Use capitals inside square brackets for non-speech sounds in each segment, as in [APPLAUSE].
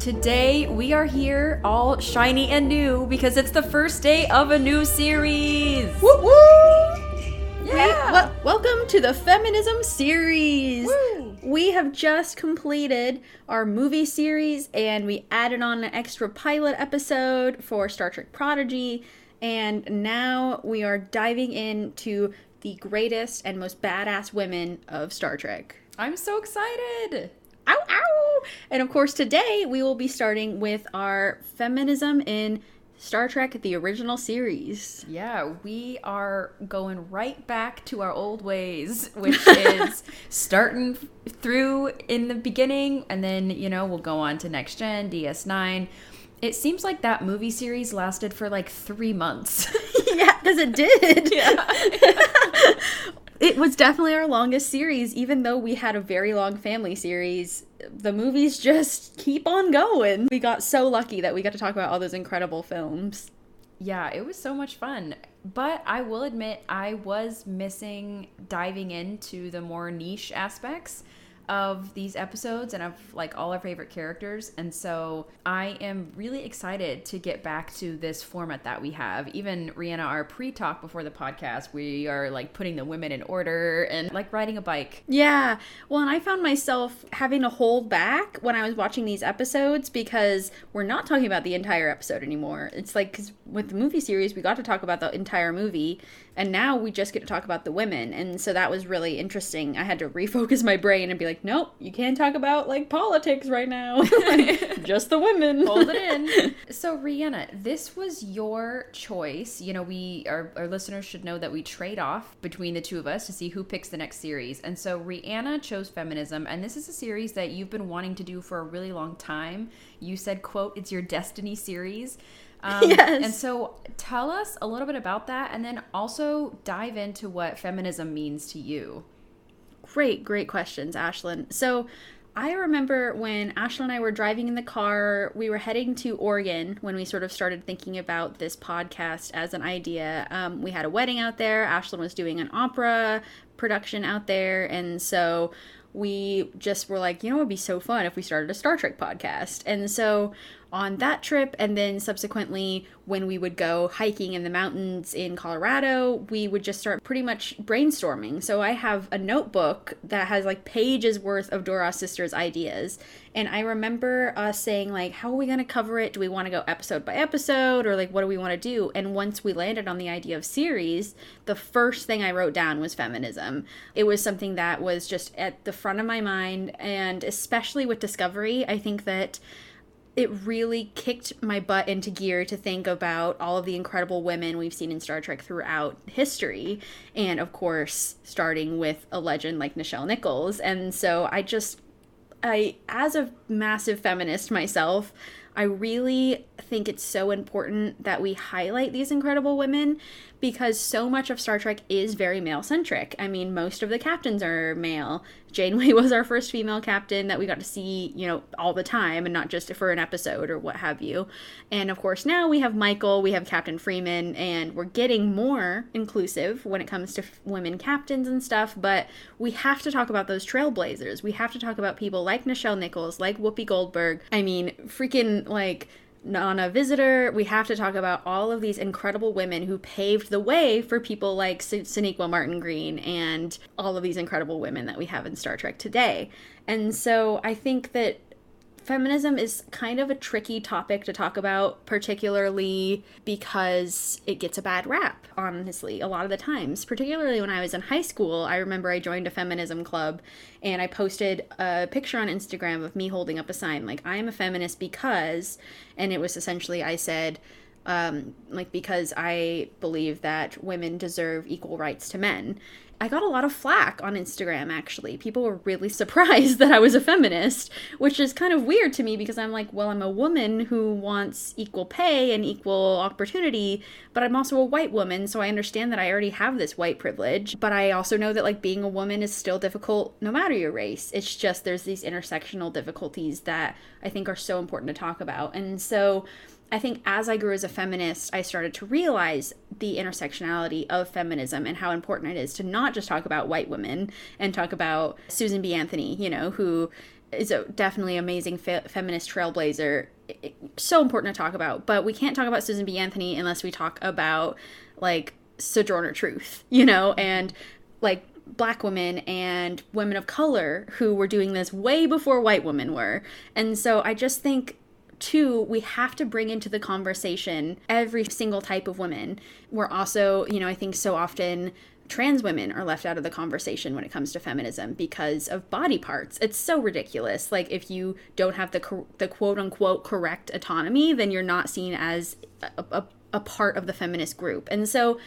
Today we are here all shiny and new because it's the first day of a new series. Woo woo! Yeah. Well, welcome to the feminism series. Woo. We have just completed our movie series and we added on an extra pilot episode for Star Trek Prodigy. And now we are diving into the greatest and most badass women of Star Trek. I'm so excited. Ow, ow! And of course, today we will be starting with our feminism in Star Trek the original series. Yeah, we are going right back to our old ways, [LAUGHS] which is starting through in the beginning, and then, you know, we'll go on to Next Gen, DS9. It seems like that movie series lasted for like three months. [LAUGHS] yeah, because it did. [LAUGHS] yeah. It was definitely our longest series, even though we had a very long family series. The movies just keep on going. We got so lucky that we got to talk about all those incredible films. Yeah, it was so much fun. But I will admit, I was missing diving into the more niche aspects of these episodes and of like all our favorite characters. And so I am really excited to get back to this format that we have. Even Rhianna, our pre talk before the podcast, we are like putting the women in order and like riding a bike. Yeah. Well, and I found myself having to hold back when I was watching these episodes because we're not talking about the entire episode anymore. It's like, cause with the movie series, we got to talk about the entire movie. And now we just get to talk about the women. And so that was really interesting. I had to refocus my brain and be like, nope, you can't talk about like politics right now. [LAUGHS] [LAUGHS] just the women. Hold it in. [LAUGHS] so, Rhianna, this was your choice. You know, we our, our listeners should know that we trade off between the two of us to see who picks the next series. And so, Rhianna chose feminism, and this is a series that you've been wanting to do for a really long time. You said, "quote It's your destiny series." Um, Yes. And so, tell us a little bit about that, and then also dive into what feminism means to you. Great, great questions, Ashlyn. So I remember when Ashlyn and I were driving in the car, we were heading to Oregon when we sort of started thinking about this podcast as an idea. Um, we had a wedding out there. Ashlyn was doing an opera production out there. And so we just were like, you know, it would be so fun if we started a Star Trek podcast. And so on that trip, and then subsequently when we would go hiking in the mountains in Colorado, we would just start pretty much brainstorming. So I have a notebook that has like pages worth of Duras Sisters ideas. And I remember us saying, like, how are we going to cover it? Do we want to go episode by episode? Or like, what do we want to do? And once we landed on the idea of series, the first thing I wrote down was feminism. It was something that was just at the front of my mind. And especially with Discovery, I think that it really kicked my butt into gear to think about all of the incredible women we've seen in Star Trek throughout history. And of course, starting with a legend like Nichelle Nichols. And so I just, I, as a massive feminist myself, I really think it's so important that we highlight these incredible women because so much of Star Trek is very male centric. I mean, most of the captains are male. Janeway [LAUGHS] was our first female captain that we got to see, you know, all the time and not just for an episode or what have you. And of course, now we have Michael, we have Captain Freeman, and we're getting more inclusive when it comes to f- women captains and stuff. But we have to talk about those trailblazers. We have to talk about people like Nichelle Nichols, like Whoopi Goldberg. I mean, freaking like Nana Visitor. We have to talk about all of these incredible women who paved the way for people like Sonequa Martin Green and all of these incredible women that we have in Star Trek today. And so I think that feminism is kind of a tricky topic to talk about, particularly because it gets a bad rap, honestly, a lot of the times. Particularly when I was in high school, I remember I joined a feminism club and I posted a picture on Instagram of me holding up a sign like, I am a feminist because, and it was essentially, I said, um, like, because I believe that women deserve equal rights to men. I got a lot of flack on Instagram actually. People were really [LAUGHS] surprised that I was a feminist, which is kind of weird to me because I'm like, well, I'm a woman who wants equal pay and equal opportunity, but I'm also a white woman, so I understand that I already have this white privilege. But I also know that like being a woman is still difficult no matter your race. It's just there's these intersectional difficulties that I think are so important to talk about. And so I think as I grew as a feminist, I started to realize the intersectionality of feminism and how important it is to not just talk about white women and talk about Susan B. Anthony, you know, who is a definitely amazing fe- feminist trailblazer. It, so important to talk about, but we can't talk about Susan B. Anthony unless we talk about like Sojourner Truth, you know, and like black women and women of color who were doing this way before white women were. And so I just think two, we have to bring into the conversation every single type of women. We're also, you know, I think so often trans women are left out of the conversation when it comes to feminism because of body parts. It's so ridiculous. Like if you don't have the the quote unquote correct autonomy, then you're not seen as a, a, a part of the feminist group. And so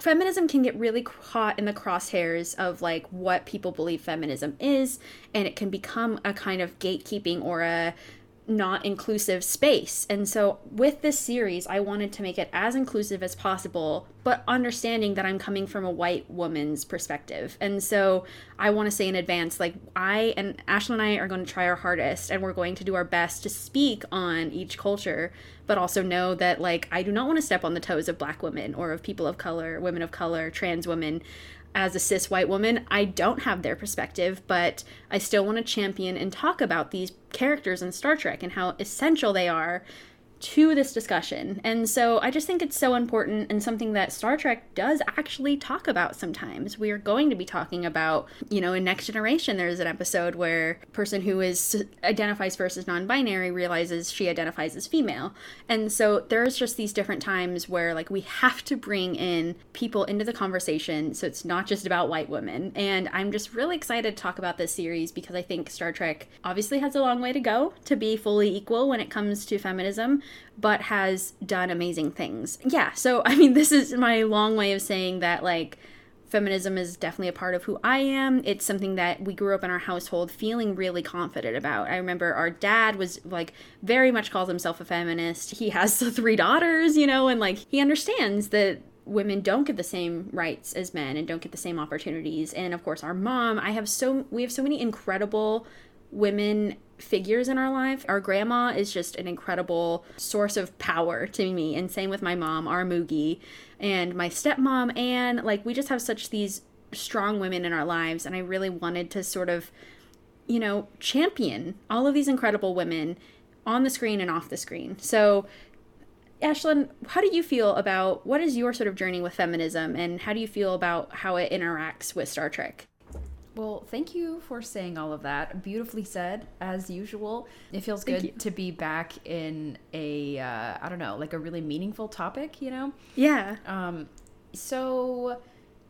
feminism can get really caught in the crosshairs of like what people believe feminism is and it can become a kind of gatekeeping or a not inclusive space. And so with this series, I wanted to make it as inclusive as possible, but understanding that I'm coming from a white woman's perspective. And so I want to say in advance, like I and Ashlyn and I are going to try our hardest and we're going to do our best to speak on each culture, but also know that like I do not want to step on the toes of black women or of people of color, women of color, trans women as a cis white woman, I don't have their perspective, but I still want to champion and talk about these characters in Star Trek and how essential they are to this discussion. And so I just think it's so important and something that Star Trek does actually talk about sometimes. We are going to be talking about, you know, in Next Generation, there's an episode where a person who is identifies first as non-binary realizes she identifies as female. And so there's just these different times where like we have to bring in people into the conversation so it's not just about white women. And I'm just really excited to talk about this series because I think Star Trek obviously has a long way to go to be fully equal when it comes to feminism but has done amazing things. Yeah, so I mean, [LAUGHS] this is my long way of saying that, like, feminism is definitely a part of who I am. It's something that we grew up in our household feeling really confident about. I remember our dad was like very much calls himself a feminist. He has [LAUGHS] three daughters, you know, and like he understands that women don't get the same rights as men and don't get the same opportunities. And of course, our mom, I have so we have so many incredible women figures in our life. Our grandma is just an incredible source of power to me, and same with my mom, our Moogie, and my stepmom, and like we just have such these strong women in our lives, and I really wanted to sort of, you know, champion all of these incredible women on the screen and off the screen. So Ashlyn, how do you feel about what is your sort of journey with feminism and how do you feel about how it interacts with Star Trek? Well, thank you for saying all of that. Beautifully said, as usual. It feels good to be back in a uh, I don't know, like a really meaningful topic, you know? Yeah. Um, so,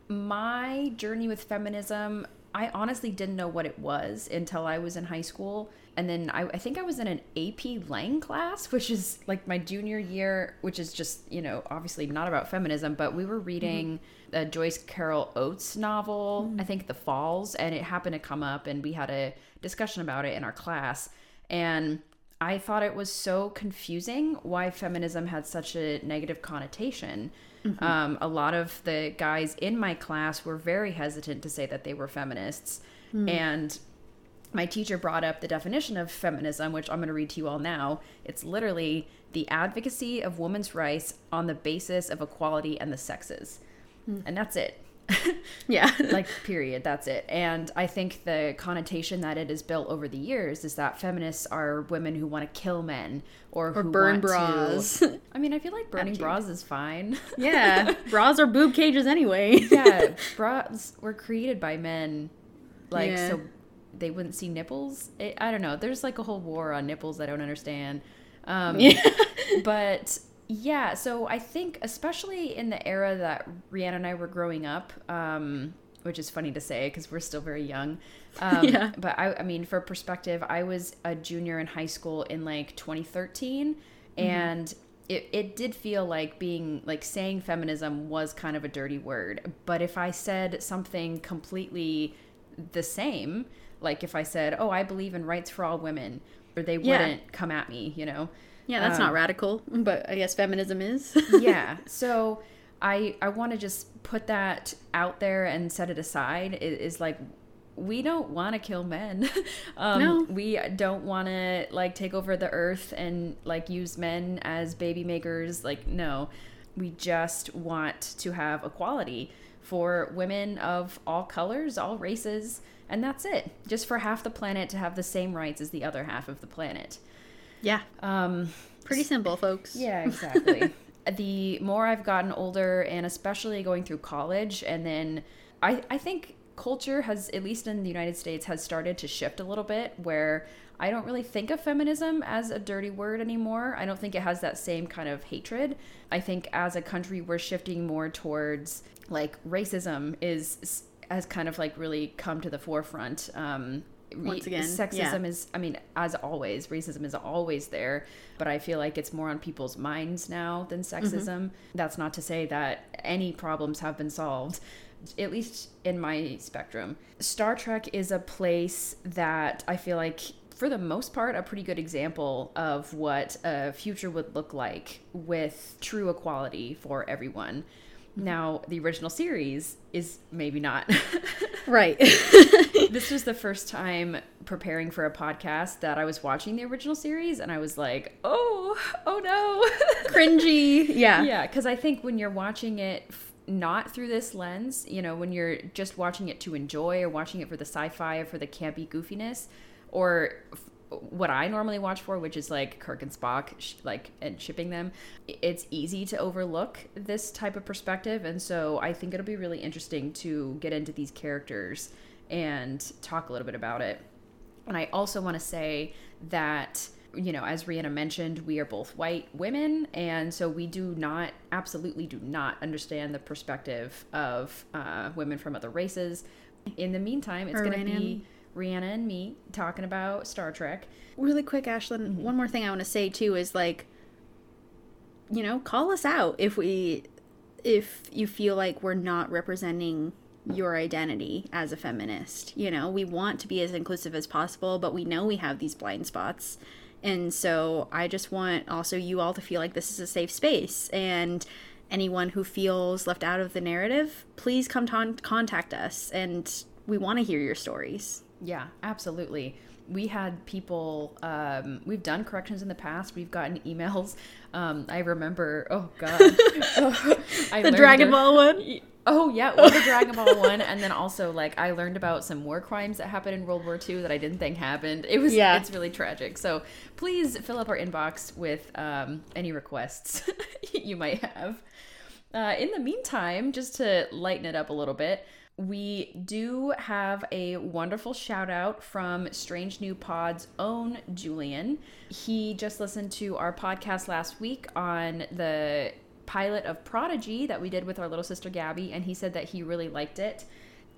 my journey with feminism, I honestly didn't know what it was until I was in high school. And then I, I think I was in an AP Lang class, which is like my junior year, which is just, you know, obviously not about feminism, but we were reading. Mm-hmm a Joyce Carol Oates novel, mm. I think The Falls, and it happened to come up, and we had a discussion about it in our class. And I thought it was so confusing why feminism had such a negative connotation. Mm-hmm. Um, a lot of the guys in my class were very hesitant to say that they were feminists. Mm. And my teacher brought up the definition of feminism, which I'm going to read to you all now. It's literally the advocacy of women's rights on the basis of equality and the sexes mm. and that's it. [LAUGHS] [LAUGHS] yeah. like, period. That's it. And I think the connotation that it has built over the years is that feminists are women who want to kill men or, or burn bras. To, [LAUGHS] I mean, I feel like burning bras is fine. yeah. bras are boob cages anyway. yeah. Bras were created by men. Like, yeah. so they wouldn't see nipples. It, I don't know. There's like a whole war on nipples I don't understand. Um, yeah. but yeah, so I think especially in the era that Rhianna and I were growing up, um, which is funny to say because we're still very young. Um, [LAUGHS] yeah. But I, I mean, for perspective, I was a junior in high school in like 2013, mm-hmm. and it, it did feel like being like saying feminism was kind of a dirty word. But if I said something completely the same, like if I said, "Oh, I believe in rights for all women," or they Yeah. wouldn't come at me, you know. Yeah, that's Um, not radical, [LAUGHS] but I guess feminism is. [LAUGHS] yeah. So I I want to just put that out there and set it aside. It is like we don't want to kill men. [LAUGHS] um, No. We don't want to like take over the earth and like use men as baby makers. Like no, we just want to have equality for women of all colors, all races, and that's it. Just for half the planet to have the same rights as the other half of the planet. Yeah, Um, pretty simple, folks. yeah, exactly. [LAUGHS] the more I've gotten older, and especially going through college, and then I, I think culture has, at least in the United States, has started to shift a little bit where I don't really think of feminism as a dirty word anymore. I don't think it has that same kind of hatred. I think as a country, we're shifting more towards like racism is has kind of like really come to the forefront. Um, Once again, sexism yeah. is i mean as always racism is always there but i feel like it's more on people's minds now than mm-hmm. sexism. That's not to say that any problems have been solved at least in my spectrum. Star trek is a place that i feel like for the most part a pretty good example of what a future would look like with true equality for everyone Mm-hmm. now the original series is maybe not [LAUGHS] Right. [LAUGHS] this was the first time preparing for a podcast that I was watching the original series, and I was like, "Oh, oh no!" [LAUGHS] Cringy. Yeah. yeah, because I think when you're watching it not through this lens, you know, when you're just watching it to enjoy or watching it for the sci-fi or for the campy goofiness, or what I normally watch for, which is like Kirk and Spock, sh- like and shipping them, it's easy to overlook this type of perspective, and so I think it'll be really interesting to get into these characters and talk a little bit about it. And I also want to say that, you know, as Rhianna mentioned, we are both white women. And so we do not, absolutely do not understand the perspective of uh, women from other races. In the meantime, it's going to be Rhianna and me talking about Star Trek. Really quick, Ashlyn, mm-hmm. one more thing I want to say too is like, you know, call us out if we, if you feel like we're not representing your identity as a feminist. You know, we want to be as inclusive as possible, but we know we have these blind spots. And so I just want also you all to feel like this is a safe space. And anyone who feels left out of the narrative, please come ton- contact us. And we want to hear your stories. Yeah, absolutely. We had people, um, we've done corrections in the past. We've gotten emails. [LAUGHS] Um, I remember, oh God. Oh, [LAUGHS] [LAUGHS] I The Dragon Ball one? Oh yeah, or the Dragon Ball one, and then also like I learned about some war crimes that happened in World War II that I didn't think happened. It was Yeah. it's really tragic. So please fill up our inbox with um, any requests you might have. Uh, in the meantime, just to lighten it up a little bit, we do have a wonderful shout out from Strange New Pod's own Julian. He just listened to our podcast last week on the pilot of Prodigy that we did with our little sister Gabby, and he said that he really liked it.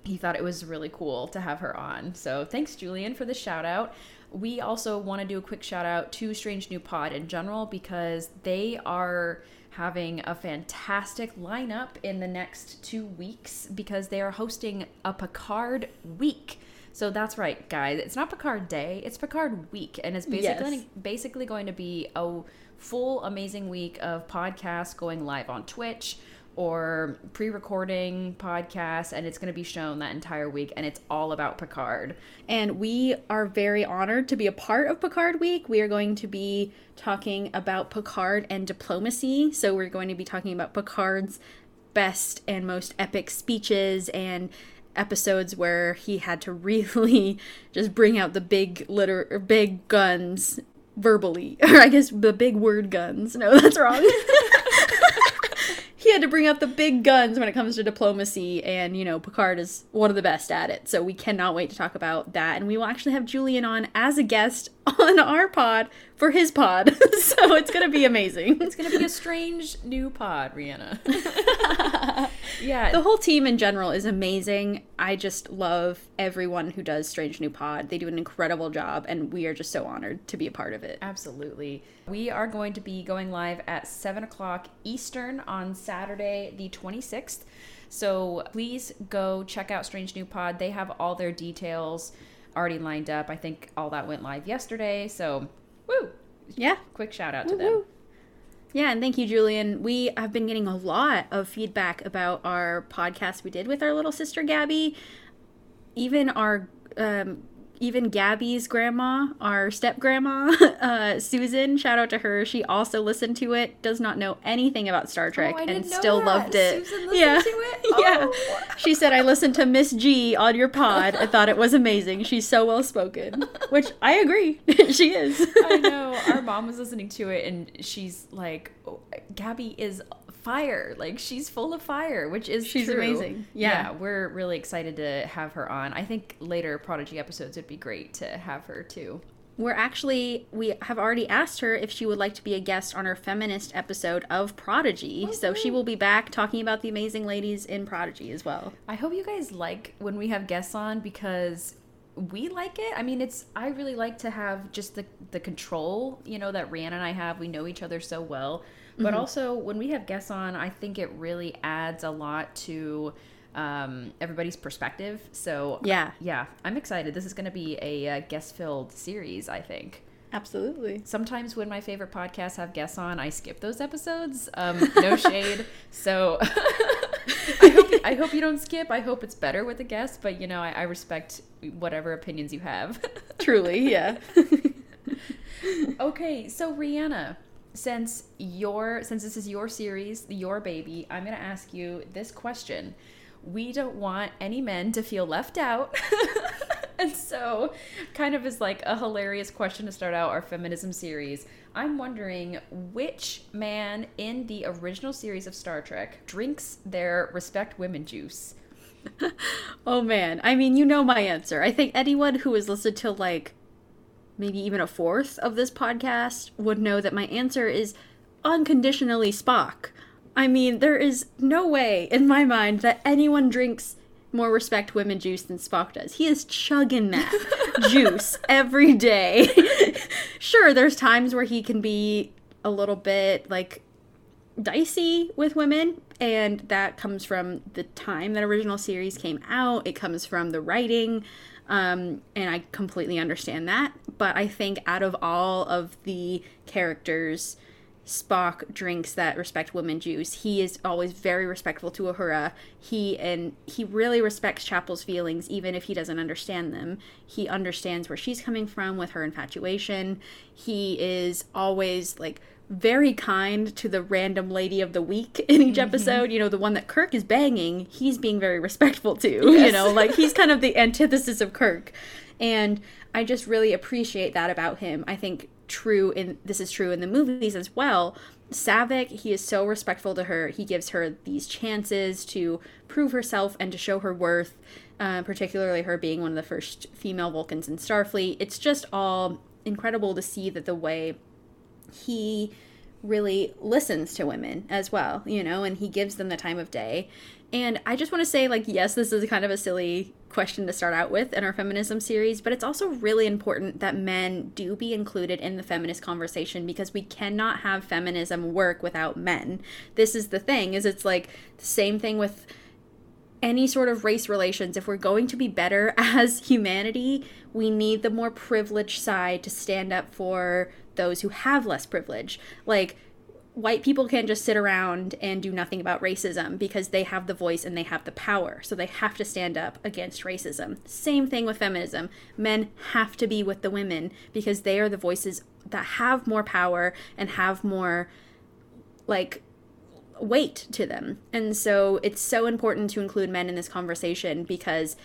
He thought it was really cool to have her on. So thanks, Julian, for the shout out. We also want to do a quick shout out to Strange New Pod in general because they are having a fantastic lineup in the next two weeks because they are hosting a Picard week. So that's right, guys. It's not Picard Day; it's Picard Week, and it's basically Yes. basically going to be a full amazing week of podcasts going live on Twitch or pre-recording podcasts, and it's going to be shown that entire week, and it's all about Picard. And we are very honored to be a part of Picard Week. We are going to be talking about Picard and diplomacy. So we're going to be talking about Picard's best and most epic speeches and episodes where he had to [LAUGHS] really just bring out the big liter or big guns verbally [LAUGHS] or i guess the big word guns no that's wrong [LAUGHS] he had to bring out the big guns when it comes to diplomacy and you know picard is one of the best at it so we cannot wait to talk about that. And we will actually have julian on as a guest [LAUGHS] on our pod for his pod. [LAUGHS] so it's going to be amazing. It's gonna be a strange new pod, Rhianna. [LAUGHS] yeah, The whole team in general is amazing. I just love everyone who does Strange New Pod. They do an incredible job, and we are just so honored to be a part of it. Absolutely. We are going to be going live at 7 o'clock Eastern on Saturday, the 26th. So please go check out Strange New Pod. They have all their details already lined up. I think all that went live yesterday. So, woo! Yeah. Quick shout out to them. Woo-woo. Yeah, and thank you, Julian. We have been getting a lot of feedback about our podcast we did with our little sister Gabby. Even our, um, even Gabby's grandma, our step grandma, [LAUGHS] uh, Susan. Shout out to her. She also listened to it. Does not know anything about Star Trek Oh, and still that. loved it. Susan listened yeah, to it? [LAUGHS] yeah. Oh. She said I listened to Miss G on your pod. I thought it was amazing. [LAUGHS] She's so well spoken, which I agree. she is. I know. Our mom was listening to it and she's like, oh, Gabby is fire. Like, she's full of fire, which is She's true. amazing. Yeah. we're really excited to have her on. I think later Prodigy episodes would be great to have her too. We're actually, we have already asked her if she would like to be a guest on our feminist episode of Prodigy. So she will be back talking about the amazing ladies in Prodigy as well. I hope you guys like when we have guests on because we like it. I mean, it's I really like to have just the the control, you know, that Rhiannon and I have. We know each other so well. But also when we have guests on, I think it really adds a lot to um, everybody's perspective. So Yeah. yeah, I'm excited. This is going to be a uh, guest-filled series. I think. Absolutely. Sometimes when my favorite podcasts have guests on, I skip those episodes. Um, [LAUGHS] no shade. So [LAUGHS] I hope I hope you don't skip. I hope it's better with a guest, but you know, I, I respect whatever opinions you have. [LAUGHS] Truly, yeah. okay, so Rhianna, since your since this is your series, your baby, I'm gonna ask you this question. We don't want any men to feel left out. [LAUGHS] and so, kind of is like a hilarious question to start out our feminism series. I'm wondering which man in the original series of Star Trek drinks their respect women juice. [LAUGHS] oh man. I mean, you know my answer. I think anyone who has listened to like maybe even a fourth of this podcast would know that my answer is unconditionally Spock. I mean, there is no way in my mind that anyone drinks more respect women juice than Spock does. He is chugging that [LAUGHS] juice every day. [LAUGHS] sure, there's times where he can be a little bit like dicey with women and that comes from the time that original series came out it comes from the writing um, and i completely understand that but i think out of all of the characters spock drinks that respect women juice he is always very respectful to uhura he and he really respects chapel's feelings even if he doesn't understand them he understands where she's coming from with her infatuation he is always like very kind to the random lady of the week in each mm-hmm. episode. You know, the one that Kirk is banging, he's being very respectful to. [LAUGHS] You know, like he's kind of the antithesis of Kirk. And I just really appreciate that about him. I think true in this is true in the movies as well. Saavik, he is so respectful to her. He gives her these chances to prove herself and to show her worth, uh, particularly her being one of the first female Vulcans in Starfleet. It's just all incredible to see that the way he really listens to women as well, you know, and he gives them the time of day. And I just want to say, like, yes, this is kind of a silly question to start out with in our feminism series, but it's also really important that men do be included in the feminist conversation because we cannot have feminism work without men. This is the thing, is it's like the same thing with any sort of race relations, if we're going to be better [LAUGHS] as humanity, we need the more privileged side to stand up for those who have less privilege. Like, white people can't just sit around and do nothing about racism because they have the voice and they have the power. So they have to stand up against racism. Same thing with feminism. Men have to be with the women because they are the voices that have more power and have more, like, weight to them. And so it's so important to include men in this conversation because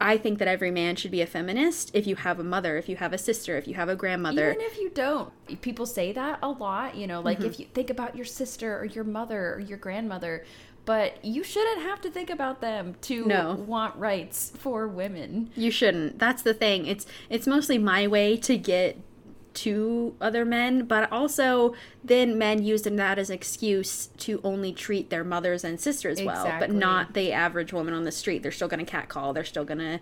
I think that every man should be a feminist if you have a mother, if you have a sister, if you have a grandmother. Even if you don't, people say that a lot, you know, Mm-hmm. like if you think about your sister or your mother or your grandmother, but you shouldn't have to think about them to No. want rights for women. You shouldn't. That's the thing. It's it's mostly my way to get to other men, but also then men using that as an excuse to only treat their mothers and sisters well, but not the average woman on the street. They're still going to catcall. They're still going to,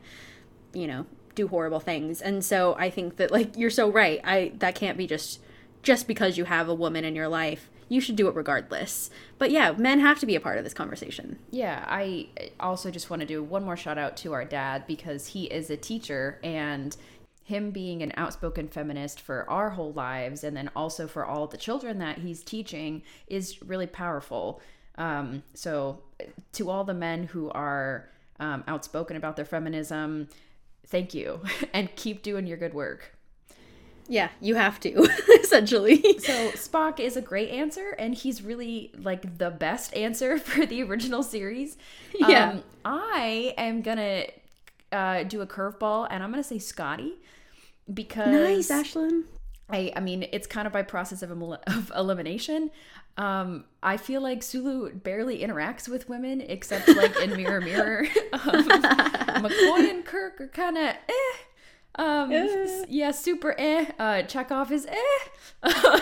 you know, do horrible things. And so I think that like you're so right. I that can't be just just because you have a woman in your life. You should do it regardless. But yeah, men have to be a part of this conversation. Yeah, I also just want to do one more shout out to our dad because he is a teacher and him being an outspoken feminist for our whole lives and then also for all the children that he's teaching is really powerful. Um, so, to all the men who are um, outspoken about their feminism, thank you [LAUGHS] and keep doing your good work. Yeah, you have to [LAUGHS] essentially. So Spock is a great answer, and he's really like the best answer [LAUGHS] for the original series. Yeah. Um, I am gonna uh, do a curveball, and I'm gonna say Scotty because nice, Ashlyn. I, I mean, it's kind of by process of, [LAUGHS] of elimination. Um, I feel like Sulu barely interacts with women except like in Mirror Mirror. [LAUGHS] Um, [LAUGHS] McCoy and Kirk are kind of eh. Um, s- yeah, super eh. Uh, Chekov is eh. Um,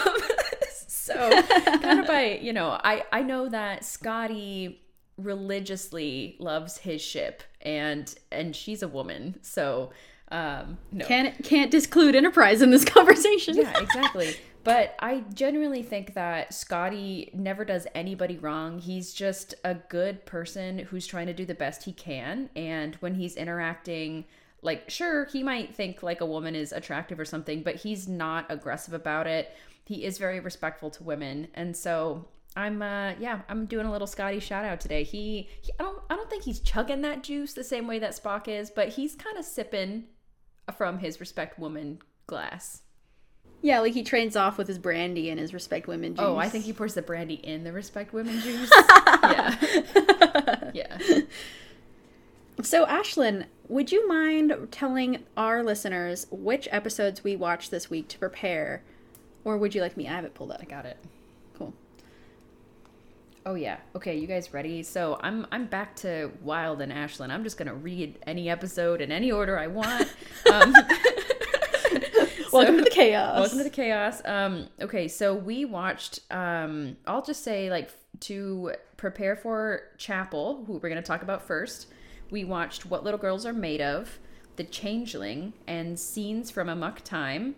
so kind of by you know, I I know that Scotty religiously loves his ship and and she's a woman, so um, no. Can't can't disclude Enterprise in this [LAUGHS] conversation. Yeah, exactly. But I genuinely think that Scotty never does anybody wrong. He's just a good person who's trying to do the best he can. And when he's interacting, like, sure, he might think like a woman is attractive or something, but he's not aggressive about it. He is very respectful to women. And so I'm uh yeah, I'm doing a little Scotty shout out today. He, he I don't I don't think he's chugging that juice the same way that Spock is, but he's kind of sipping from his respect woman glass. Yeah, like he trains off with his brandy and his respect women juice. Oh, I think he pours the brandy in the respect women [LAUGHS] juice. yeah. [LAUGHS] Yeah. So, Ashlyn, would you mind telling our listeners which episodes we watched this week to prepare? Or would you like me? I have it pulled up. I got it. Oh yeah. Okay, you guys ready? So I'm I'm back to Wild and Ashlyn. I'm just gonna read any episode in any order I want. [LAUGHS] Um, [LAUGHS] Welcome so- to the chaos. Welcome to the chaos. Um, okay, so we watched. Um, I'll just say like to prepare for Chapel, who we're going to talk about first. We watched What Little Girls Are Made Of, The Changeling, and Scenes from Amok Time.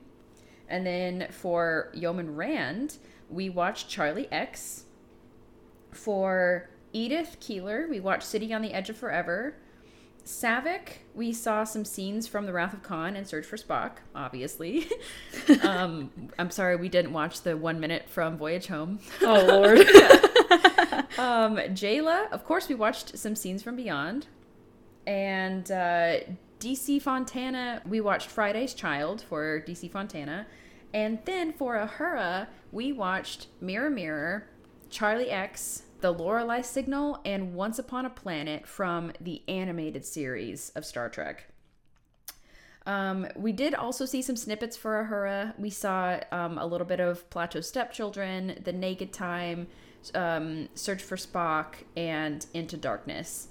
And then for Yeoman Rand, we watched Charlie X. For Edith Keeler, we watched City on the Edge of Forever. Saavik, we saw some scenes from The Wrath of Khan and Search for Spock, obviously. [LAUGHS] um, I'm sorry we didn't watch the one minute from Voyage Home. oh, Lord. [LAUGHS] Um, Jaylah, of course, we watched some scenes from Beyond. And uh, DC Fontana, we watched Friday's Child for DC Fontana. And then for Uhura, we watched Mirror Mirror, Charlie X, The Lorelei Signal, and Once Upon a Planet from the animated series of Star Trek. Um, we did also see some snippets for Uhura. We saw um, a little bit of Plato's Stepchildren, The Naked Time, um, Search for Spock, and Into Darkness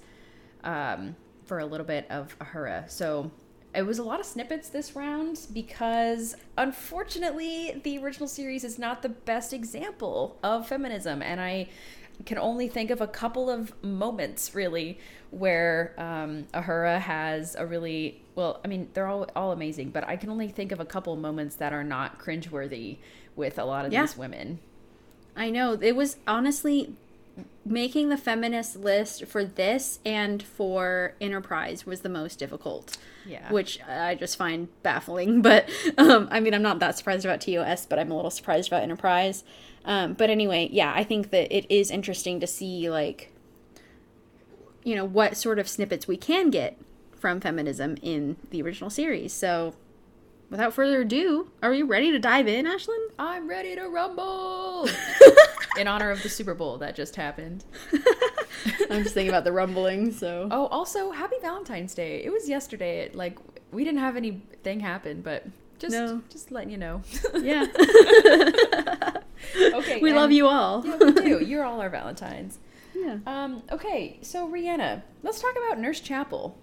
um, for a little bit of Uhura. So it was a lot of snippets this round because unfortunately the original series is not the best example of feminism. And I can only think of a couple of moments really where um, Uhura has a really well. I mean, they're all all amazing, but I can only think of a couple of moments that are not cringeworthy with a lot of Yeah. these women. I know. It was honestly making the feminist list for this and for Enterprise was the most difficult. Yeah. Which I just find baffling. [LAUGHS] But um, I mean, I'm not that surprised about TOS, but I'm a little surprised about Enterprise. Um, but anyway, yeah, I think that it is interesting to see, like, you know, what sort of snippets we can get from feminism in the original series. So without further ado, are you ready to dive in, Ashlyn? I'm ready to rumble [LAUGHS] in honor of the Super Bowl that just happened. [LAUGHS] I'm just thinking about the rumbling, so. Oh, also happy Valentine's Day. It was yesterday. Like we didn't have anything happen, but just No. just letting you know. Yeah. [LAUGHS] [LAUGHS] okay. we love you all. Yeah, we do. [LAUGHS] You're all our Valentines. Yeah. Um, okay, so Rhianna, let's talk about Nurse Chapel.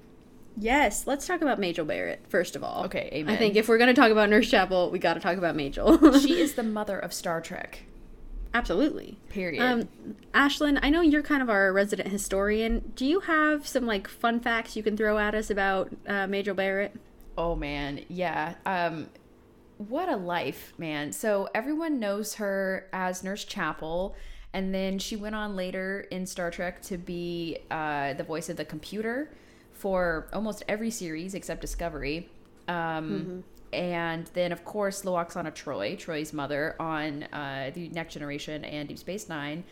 Yes, let's talk about Majel Barrett first of all. Okay, amen. I think if we're gonna talk about Nurse Chapel, we got to talk about Majel. [LAUGHS] She is the mother of Star Trek. Absolutely. Period. Um, Ashlyn, I know you're kind of our resident historian. Do you have some like fun facts you can throw at us about uh, Majel Barrett? Oh man, yeah. Um what a life, man. So everyone knows her as Nurse Chapel and then she went on later in Star Trek to be uh, the voice of the computer for almost every series except Discovery. Um, And then, of course, Lwaxana Troi, Troi's mother, on uh, the Next Generation and Deep Space Nine.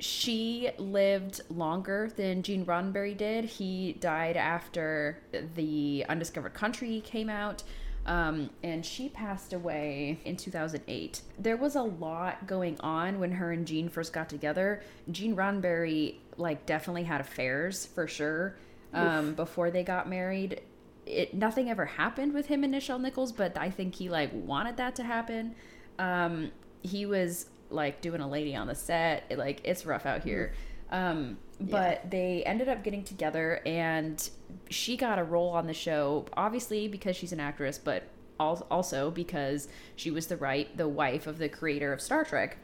She lived longer than Gene Roddenberry did. He died after the Undiscovered Country came out. Um, and she passed away in 2008. There was a lot going on when her and Gene first got together. Gene Roddenberry, like, definitely had affairs for sure um, before they got married. It nothing ever happened with him and Nichelle Nichols, but I think he like wanted that to happen. Um, he was like doing a lady on the set. It, like it's rough out here. Um, but they ended up getting together, and she got a role on the show, obviously because she's an actress, but also because she was the right the wife of the creator of Star Trek.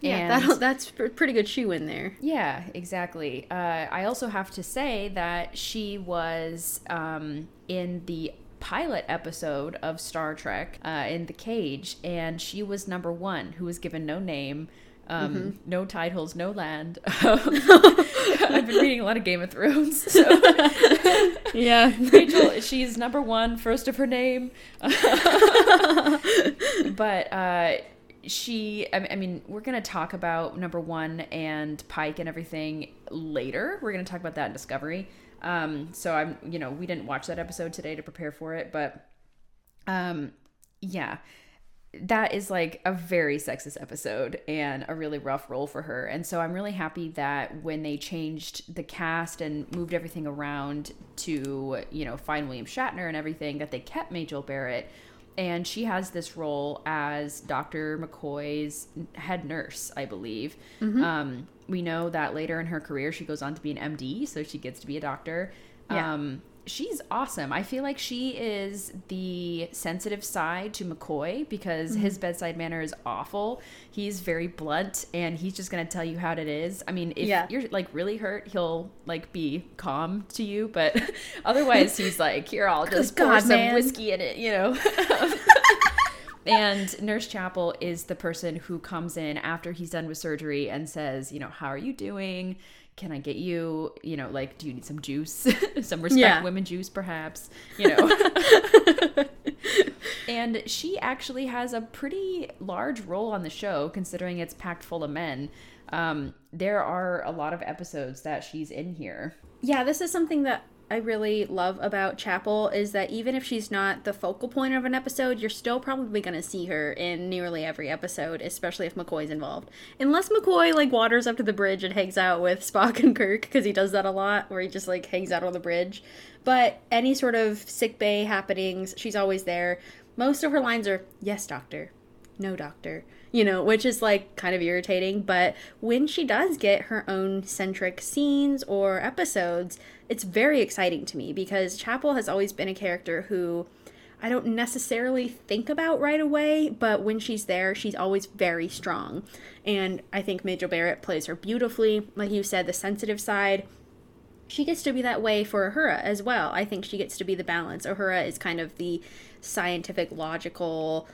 Yeah, that, that's pretty good shoe in there. yeah, exactly. Uh, I also have to say that she was um, in the pilot episode of Star Trek uh, in the cage, and she was number one, who was given no name. Um, No titles, no land. [LAUGHS] [LAUGHS] I've been reading a lot of Game of Thrones, so [LAUGHS] Yeah. Rachel, she's number one, first of her name. but uh, she, I mean- I mean, we're going to talk about number one and Pike and everything later. We're going to talk about that in Discovery. Um, so I'm, you know, we didn't watch that episode today to prepare for it, but um, yeah that is like a very sexist episode and a really rough role for her. And so I'm really happy that when they changed the cast and moved everything around to, you know, find William Shatner and everything, that they kept Majel Barrett. And she has this role as Dr. McCoy's head nurse, I believe. Um, we know that later in her career, she goes on to be an MD, so she gets to be a doctor. Yeah. Um, she's awesome. I feel like she is the sensitive side to McCoy because mm-hmm. his bedside manner is awful. He's very blunt and he's just going to tell you how it is. I mean, if Yeah. you're like really hurt, he'll like be calm to you, but [LAUGHS] otherwise he's like, here, I'll just pour God, some man. whiskey in it, you know? [LAUGHS] and Nurse Chapel is the person who comes in after he's done with surgery and says, you know, how are you doing? Can I get you, you know, like, do you need some juice? [LAUGHS] some respect Yeah. women juice, perhaps, you know? [LAUGHS] and she actually has a pretty large role on the show, considering it's packed full of men. Um, there are a lot of episodes that she's in here. Yeah, this is something that I really love about Chapel is that even if she's not the focal point of an episode, you're still probably going to see her in nearly every episode, especially if McCoy's involved. Unless McCoy like waters up to the bridge and hangs out with Spock and Kirk because he does that a lot, where he just like hangs out on the bridge. But any sort of sick bay happenings, she's always there. Most of her lines are "Yes, doctor," "No, doctor," you know, which is like kind of irritating. But when she does get her own centric scenes or episodes, it's very exciting to me because Chapel has always been a character who I don't necessarily think about right away, but when she's there, she's always very strong. And I think Majel Barrett plays her beautifully. Like you said, the sensitive side, she gets to be that way for Uhura as well. I think she gets to be the balance. Uhura is kind of the scientific, logical,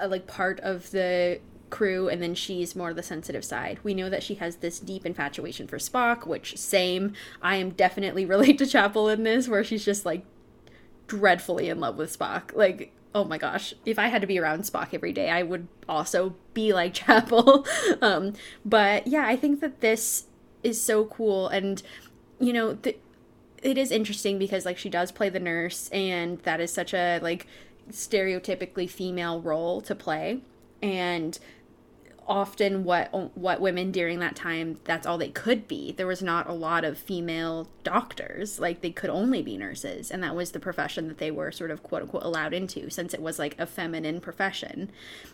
uh, like part of the crew, and then she's more the sensitive side. We know that she has this deep infatuation for Spock, which same. I am definitely [LAUGHS] relate to Chapel in this, where she's just like dreadfully in love with Spock. Like, oh my gosh, if I had to be around Spock every day, I would also be like [LAUGHS] Chapel. um, but yeah, I think that this is so cool, and you know, it is interesting because like she does play the nurse, and that is such a like stereotypically female role to play, and often what what women during that time that's all they could be. There was not a lot of female doctors. Like they could only be nurses. And that was the profession that they were sort of quote unquote allowed into since it was like a feminine profession.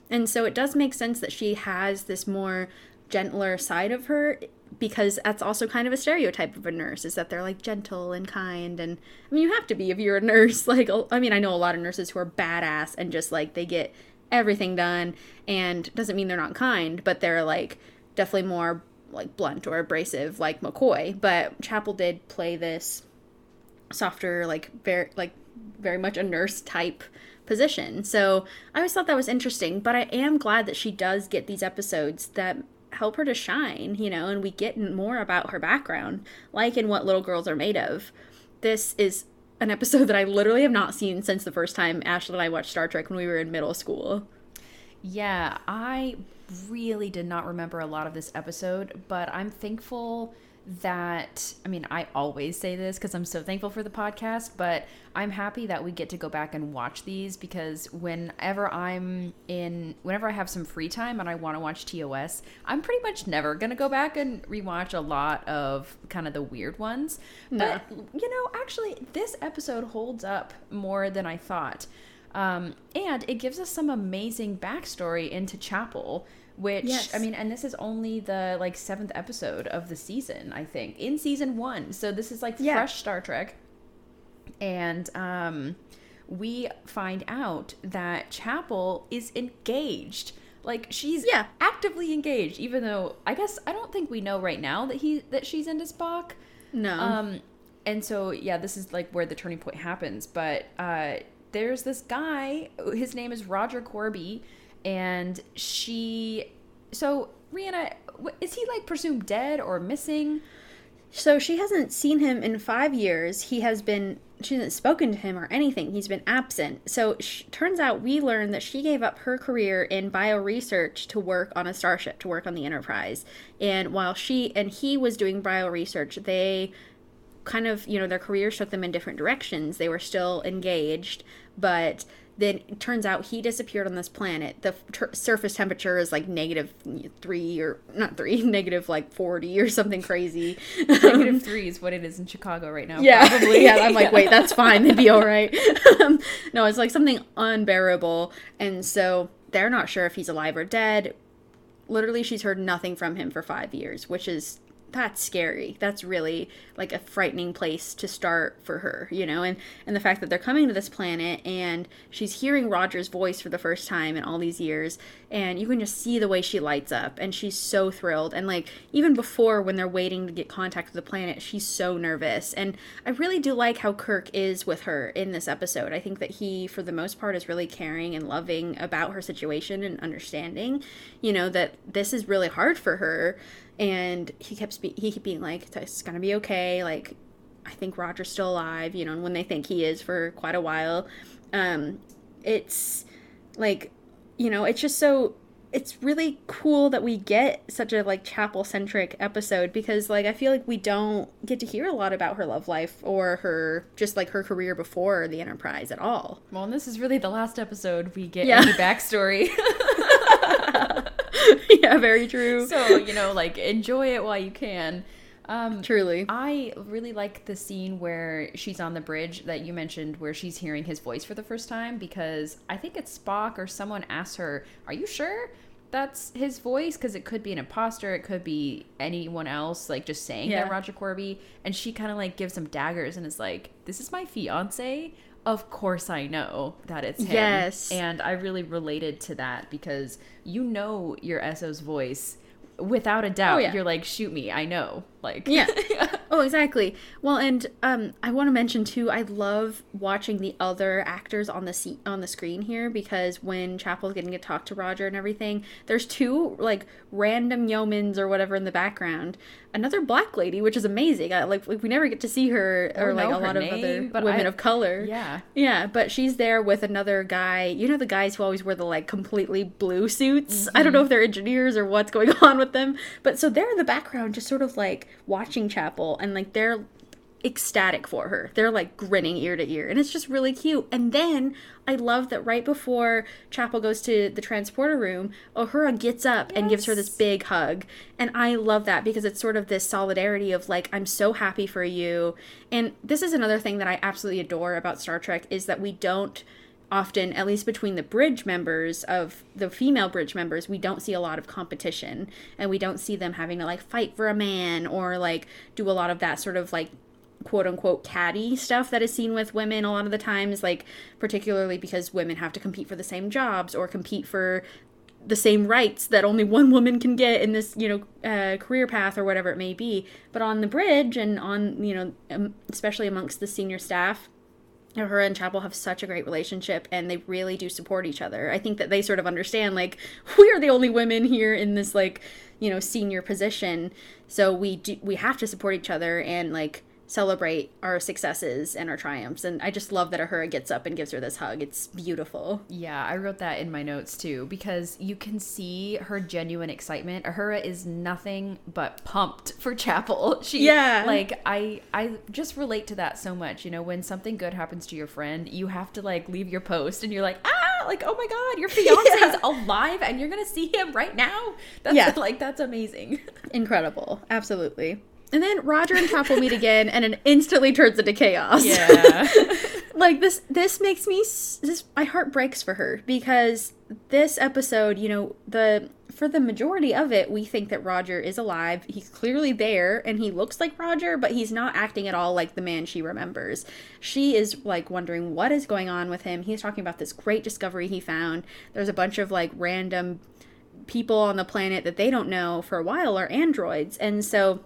And so it does make sense that she has this more gentler side of her because that's also kind of a stereotype of a nurse is that they're like gentle and kind and I mean you have to be if you're a nurse [LAUGHS] like I mean I know a lot of nurses who are badass and just like they get everything done and doesn't mean they're not kind but they're like definitely more like blunt or abrasive like McCoy. But Chapel did play this softer like very like very much a nurse type position. So I always thought that was interesting but I am glad that she does get these episodes that help her to shine, you know, and we get more about her background, like in What Little Girls Are Made Of. This is an episode [LAUGHS] that I literally have not seen since the first time Ashlyn and I watched Star Trek when we were in middle school. Yeah, I really did not remember a lot of this episode, but I'm thankful that I mean, I always say this because I'm so thankful for the podcast, but I'm happy that we get to go back and watch these because whenever I'm in, whenever I have some free time and I want to watch TOS, I'm pretty much never going to go back and rewatch a lot of kind of the weird ones. No. But, you know, actually, this episode holds up more than I thought. Um, and it gives us some amazing backstory into Chapel which yes. I mean, and this is only the like seventh episode of the season, I think, in season one. So this is like yeah. fresh Star Trek, and um, we find out that Chapel is engaged. Like she's yeah actively engaged, even though I guess I don't think we know right now that he that she's into Spock. No. Um, and so yeah, this is like where the turning point happens. But uh, there's this guy. His name is Roger Korby and she so Rhianna is he like presumed dead or missing? So she hasn't seen him in 5 years. He has been she hasn't spoken to him or anything. He's been absent. So sh- turns out we learned that she gave up her career in bio research to work on a starship, to work on the Enterprise. And while she and he was doing bio research, they kind of, you know, their careers took them in different directions. They were still engaged, but then it turns out he disappeared on this planet. The ter- surface temperature is like negative three or not three, [LAUGHS] negative like 40 or something crazy. negative [LAUGHS] three is what it is in Chicago right now. Yeah. Probably. [LAUGHS] yeah. I'm like, wait, that's fine. They'd be all right. no, it's like something unbearable. And so they're not sure if he's alive or dead. Literally, she's heard nothing from him for five years, which is that's scary. That's really like a frightening place to start for her, you know? And and the fact that they're coming to this planet and she's hearing Roger's voice for the first time in all these years and you can just see the way she lights up and she's so thrilled and like even before when they're waiting to get contact with the planet, she's so nervous. And I really do like how Kirk is with her in this episode. I think that he for the most part is really caring and loving about her situation and understanding, you know, that this is really hard for her and he kept spe- he kept being like it's gonna be okay. Like i think roger's still alive you know and when they think he is for quite a while. Um it's like you know it's just so it's really cool that we get such a like chapel centric episode because like i feel like we don't get to hear a lot about her love life or her just like her career before the enterprise at all. Well and this is really the last episode we get yeah. any backstory [LAUGHS] [LAUGHS] yeah, very true. So, you know, like enjoy it while you can. Um, Truly. I really like the scene where she's on the bridge that you mentioned, where she's hearing his voice for the first time, because I think it's Spock or someone asks her, Are you sure that's his voice? Because it could be an imposter, it could be anyone else, like just saying yeah. that Roger Korby. And she kind of like gives him daggers and is like, This is my fiance of course I know that it's him. Yes. And I really related to that because you know your SO's voice without a doubt. Oh, yeah. You're like, shoot me, I know. Like Yeah. [LAUGHS] oh, exactly. Well, and um I want to mention too, I love watching the other actors on the seat on the screen here because when Chapel's getting to talk to Roger and everything, there's two like random yeomans or whatever in the background. Another black lady, which is amazing. I, like we never get to see her or, like a lot name, of other women I, of color. Yeah. Yeah, but she's there with another guy. You know the guys who always wear the like completely blue suits? Mm-hmm. I don't know if they're engineers or what's going [LAUGHS] on with them. But so they're in the background just sort of like watching Chapel and like they're ecstatic for her. They're like grinning ear to ear and it's just really cute. And then I love that right before Chapel goes to the transporter room, Uhura gets up yes. and gives her this big hug. And I love that because it's sort of this solidarity of like I'm so happy for you. And this is another thing that I absolutely adore about Star Trek is that we don't often, at least between the bridge members of the female bridge members, we don't see a lot of competition. And we don't see them having to like fight for a man or like do a lot of that sort of like quote unquote catty stuff that is seen with women a lot of the times, like particularly because women have to compete for the same jobs or compete for the same rights that only one woman can get in this you know uh, career path or whatever it may be. But on the bridge and on you know um, especially amongst the senior staff her and Chapel have such a great relationship and they really do support each other. I think that they sort of understand like [LAUGHS] we are the only women here in this like, you know, senior position. So we do we have to support each other and like celebrate our successes and our triumphs. And I just love that Uhura gets up and gives her this hug. It's beautiful. Yeah, I wrote that in my notes too because you can see her genuine excitement. Uhura is nothing but pumped for Chapel. [LAUGHS] She Yeah. like I I just relate to that so much. You know, when something good happens to your friend, you have to like leave your post and you're like, "Ah, like oh my god, your [LAUGHS] fiance is alive and you're going to see him right now." [LAUGHS] That's Yeah. like that's amazing. Incredible. Absolutely. And then Roger and Chapel meet again and it instantly turns into chaos. Yeah. [LAUGHS] like this this makes me this my heart breaks for her because this episode you know the for the majority of it we think that roger is alive. He's clearly there and he looks like roger but he's not acting at all like the man she remembers. She is like wondering what is going on with him. He's talking about this great discovery he found. There's a bunch of like random people on the planet that they don't know for a while are androids. And so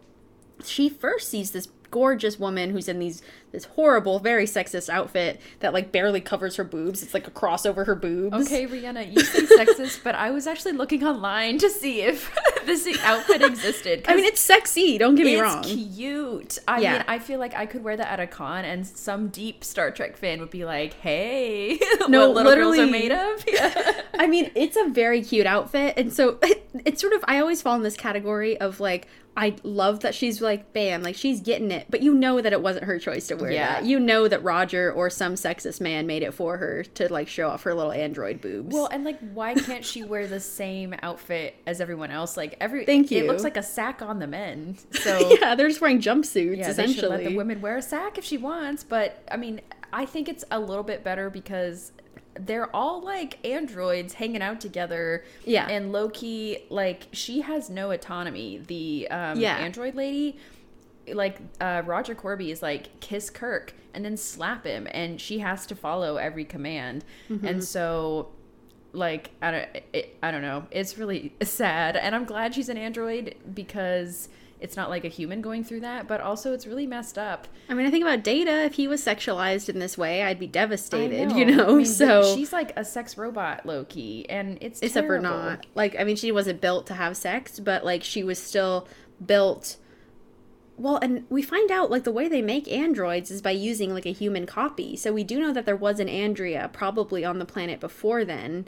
she first sees this gorgeous woman who's in these this horrible very sexist outfit that like barely covers her boobs it's like a cross over her boobs Okay, Rhianna, you say sexist, but I was actually looking online to see if [LAUGHS] this outfit existed. i mean, it's sexy don't get me it's wrong cute. I Yeah. mean, I feel like I could wear that at a con, and some deep Star Trek fan would be like, "Hey, [LAUGHS] No, what little girls are literally. made of." [LAUGHS] Yeah. I mean, it's a very cute outfit, and so it's sort of. I always fall in this category of like, I love that she's like, bam, like she's getting it, but you know that it wasn't her choice to wear Yeah. that. You know that Roger or some sexist man made it for her to like show off her little android boobs. Well, and like, why can't she wear the same outfit as everyone else? Like every, Thank you. It looks like a sack on the men. [LAUGHS] So yeah, they're just wearing jumpsuits yeah, they should essentially. let the women wear a sack if she wants. But I mean, I think it's a little bit better because they're all like androids hanging out together. Yeah. and lowkey, like, she has no autonomy. The um, Yeah. android lady, like uh, Roger Korby is like kiss Kirk and then slap him, and she has to follow every command. Mm-hmm. And so like I don't it, I don't know. It's really [LAUGHS] sad and I'm glad she's an android because it's not like a human going through that, but also it's really messed up. I mean, I think about Data. If he was sexualized in this way, I'd be devastated. [LAUGHS] know. You know, I mean, so she's like a sex robot lowkey and it's except for terrible. not like i mean she wasn't built to have sex but like she was still built well and we find out like the way they make androids is by using like a human copy. So we do know that there was an andrea probably on the planet before then.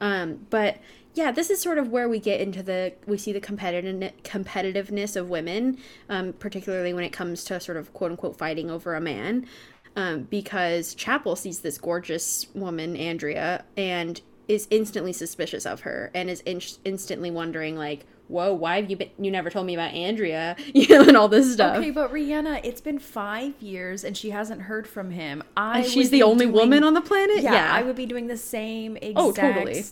Um, but yeah this is sort of where we get into the we see the competitive competitiveness of women um, particularly when it comes to sort of quote unquote fighting over a man. Um, because Chapel sees this gorgeous woman, Andrea, and is instantly suspicious of her and is in- instantly wondering, like, whoa, why have you been, you never told me about Andrea, [LAUGHS] you know, and all this stuff. Okay, but Rhianna, it's been five years and she hasn't heard from him. I and she's the only doing- woman on the planet? Yeah, I would be doing the same exact. Oh, totally.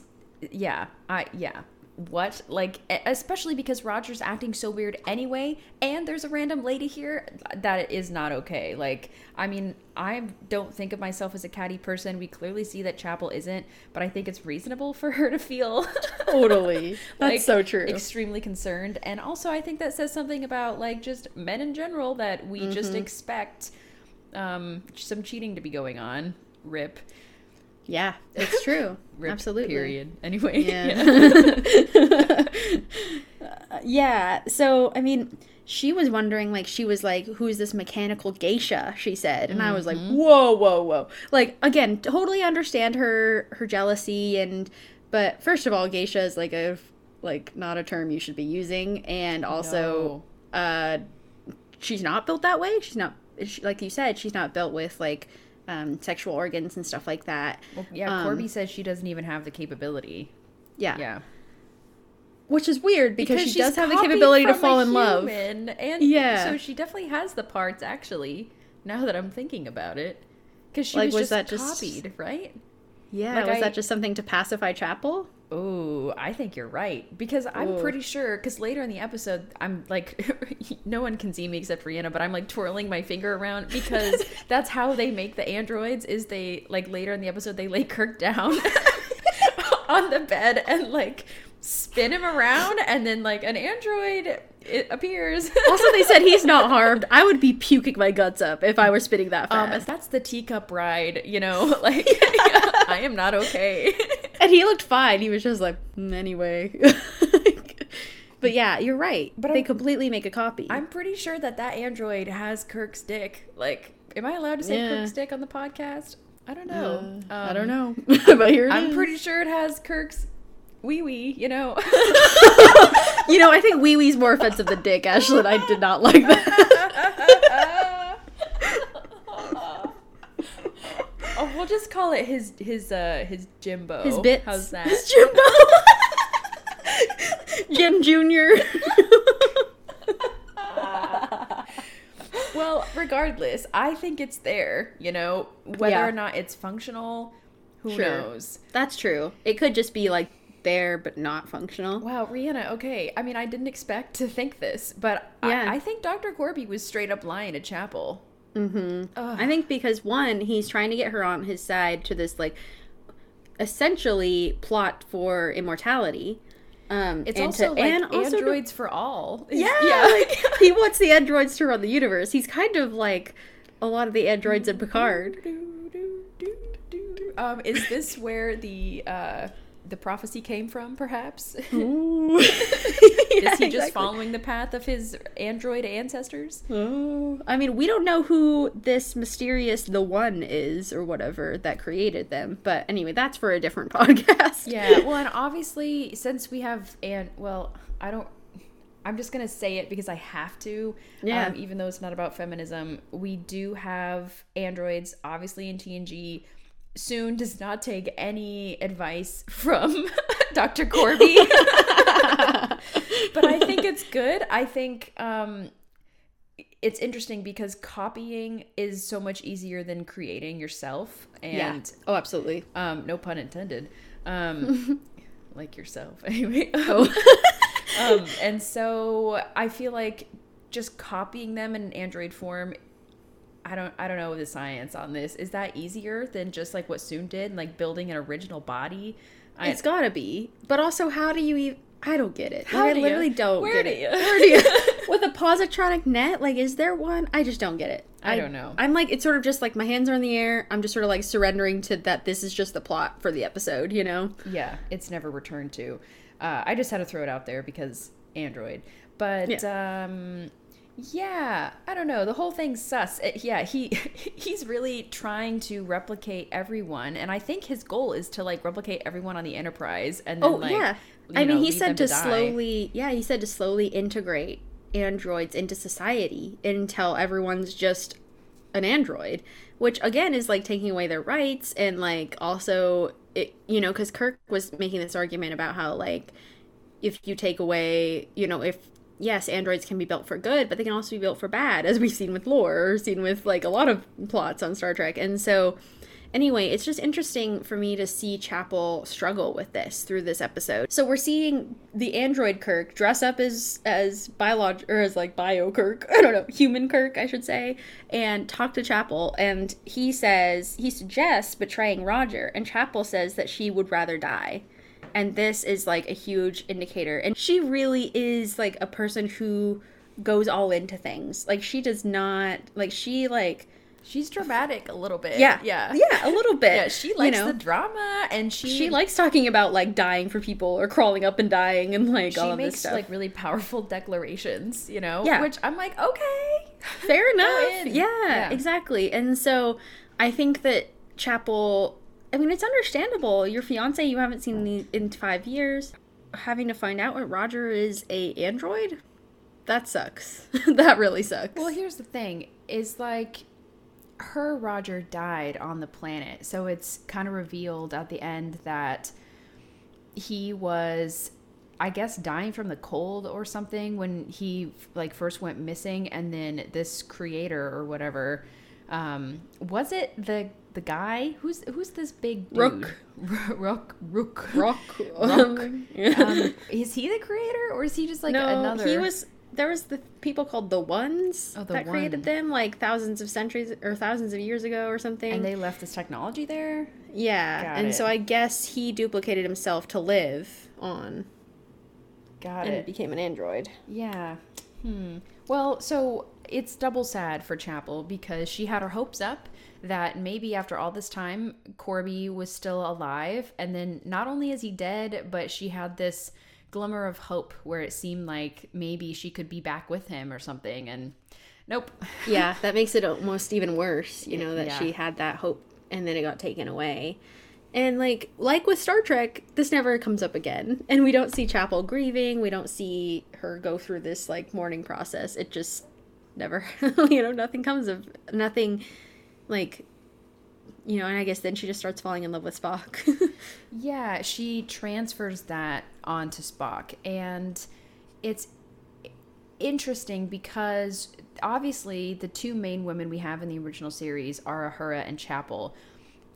Yeah, I yeah. What like especially because Roger's acting so weird anyway, and there's a random lady here that is not okay. Like, I mean, I don't think of myself as a catty person. We clearly see that Chapel isn't, but I think it's reasonable for her to feel [LAUGHS] Totally. That's like, so true. Extremely concerned, and also I think that says something about like just men in general that we just Mm-hmm. expect um, some cheating to be going on. Rip. Yeah, it's true. [LAUGHS] Absolutely. Period. Anyway. Yeah. [LAUGHS] [LAUGHS] yeah. So, I mean, she was wondering, like, she was like, who's this mechanical geisha? She said. And I was like, whoa, whoa, whoa. Like, again, totally understand her, her jealousy. And, but first of all, geisha is like a, like, not a term you should be using. And also, uh, she's not built that way. She's not, like you said, she's not built with, like, um, sexual organs and stuff like that. Well, yeah, Um, Korby says she doesn't even have the capability. Yeah. Yeah. Which is weird because, she does have the capability to fall in love. And Yeah. so she definitely has the parts, actually, now that I'm thinking about it. Because she Like, was, was just that just- copied, right? Yeah, Like, was I- that just something to pacify Chapel? Oh, I think you're right because I'm Ooh. pretty sure because later in the episode I'm like [LAUGHS] no one can see me except Rhianna, but I'm like twirling my finger around because [LAUGHS] that's how they make the androids is they like later in the episode they lay Kirk down [LAUGHS] on the bed and like spin him around and then like an android it appears. Also, they said he's not harmed. I would be puking my guts up if I were spinning that um fast. that's the teacup ride, you know, like I am not okay. He looked fine. He was just like, "Mm, anyway. [LAUGHS] but yeah, you're right. But they I'm- completely make a copy. I'm pretty sure that that android has Kirk's dick. Like, am I allowed to say Yeah. Kirk's dick on the podcast? I don't know. Uh, I Um, don't know. [LAUGHS] [LAUGHS] but here it I'm is. pretty sure it has Kirk's wee wee. You know. You know, I think wee wee's more offensive than dick, Ashlyn. I did not like that. Oh, we'll just call it his his uh his Jimbo. His bits. How's that? His Jimbo. [LAUGHS] Jim Jr. [LAUGHS] well, regardless, I think it's there. You know, whether Yeah. or not it's functional, who Sure. knows? That's true. It could just be like there but not functional. Wow, Rhianna, okay. I mean, I didn't expect to think this, but Yeah. I, I think Dr. Korby was straight up lying to Chapel. Mm-hmm. I think because one, he's trying to get her on his side to this like essentially plot for immortality. Um, It's and also to, like and also to- androids for all. yeah, yeah. like [LAUGHS] he wants the androids to run the universe. He's kind of like a lot of the androids in Picard. Um, is this where the uh, the prophecy came from? Perhaps [LAUGHS] Ooh. is he [LAUGHS] just exactly. following the path of his android ancestors? Oh, I mean, we don't know who this mysterious the one is or whatever that created them. But anyway, that's for a different [LAUGHS] podcast. Yeah. Well, and obviously, since we have and well, I don't. I'm just gonna say it because I have to. Yeah. Um, even though it's not about feminism, we do have androids, obviously in TNG. Soong does not take any advice from [LAUGHS] Dr. Korby. but I think it's good. I think um, it's interesting because copying is so much easier than creating yourself. yeah. And Oh, absolutely. um, no pun intended. Um, [LAUGHS] like yourself, [LAUGHS] anyway. Oh. um, and so I feel like just copying them in an Android form. I don't. I don't know the science on this. Is that easier than just like what Soong did, like building an original body? I, It's gotta be. But also, how do you even. I don't get it. How Like, I do you? literally don't Where get do it. you? Where do you? [LAUGHS] With a positronic net, like, is there one? I just don't get it. I don't know. I'm like, it's sort of just like my hands are in the air. I'm just sort of like surrendering to that. This is just the plot for the episode, you know? yeah, it's never returned to. Uh, I just had to throw it out there because Android. But um, yeah, I don't know. The whole thing's sus. It- yeah, he [LAUGHS] he's really trying to replicate everyone, and I think his goal is to like replicate everyone on the Enterprise. And then, Oh like, yeah. I mean, he said them to, slowly. Yeah, he said to slowly integrate androids into society until everyone's just an android, which again is like taking away their rights and like also it. You know, because Kirk was making this argument about how like if you take away, you know, if yes, androids can be built for good, but they can also be built for bad, as we've seen with Lore, or seen with like a lot of plots on Star Trek. And so, anyway, it's just interesting for me to see Chapel struggle with this through this episode. So we're seeing the android Kirk dress up as as biolog or as like bio Kirk, [LAUGHS] I don't know, human Kirk, I should say, and talk to Chapel. And he says he suggests betraying Roger, and Chapel says that she would rather die and this is like a huge indicator and she really is like a person who goes all into things like she does not like she like She's dramatic a little bit. yeah yeah, yeah a little bit Yeah, she you likes know? the drama, and she she likes talking about like dying for people or crawling up and dying and like all of this makes stuff like really powerful declarations. You know, Yeah. which I'm like, okay, fair [LAUGHS] enough yeah, Yeah. exactly and so i think that chapel i mean it's understandable. Your fiance you haven't seen in five years. Having to find out what roger is a android? That sucks. [LAUGHS] That really sucks. Well, here's the thing: is like her Roger died on the planet, so it's kind of revealed at the end that he was, I guess, dying from the cold or something when he like first went missing, and then this creator or whatever. Um, was it the the guy who's who's this big dude? Rook. [LAUGHS] Rook. Rook. Rock. Rook. [LAUGHS] [LAUGHS] um, is he the creator or is he just like no, another? he was. There was the people called the Ones Oh, the that created them like thousands of centuries or thousands of years ago or something. and they left this technology there. yeah, Got and it. so I guess he duplicated himself to live on Got and it. became an android. Yeah. Hmm. Well, so it's double sad for Chapel because she had her hopes up that maybe after all this time, Korby was still alive. And then not only is he dead, but she had this glimmer of hope where it seemed like maybe she could be back with him or something. And nope. [LAUGHS] yeah, that makes it almost even worse, you know, that Yeah. she had that hope and then it got taken away. And like like with Star Trek, this never comes up again. And we don't see Chapel grieving, we don't see her go through this like mourning process. It just never [LAUGHS] you know, nothing comes of nothing like you know, and I guess then she just starts falling in love with Spock. [LAUGHS] Yeah, she transfers that onto Spock. And it's interesting because obviously the two main women we have in the original series are Uhura and Chapel.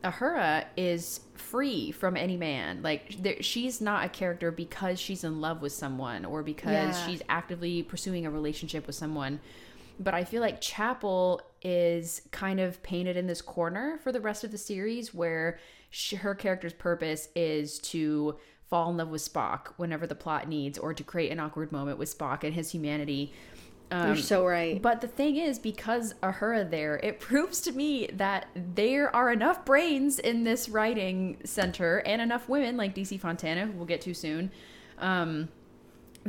Uhura is free from any man. Like there, she's not a character because she's in love with someone or because Yeah. she's actively pursuing a relationship with someone. But I feel like Chapel is kind of painted in this corner for the rest of the series where she, her character's purpose is to fall in love with Spock whenever the plot needs or to create an awkward moment with Spock and his humanity. You're so right. But the thing is, because Uhura there, it [LAUGHS] proves to me that there are enough brains in this writing center and enough women like DC Fontana, who we'll get to soon, um,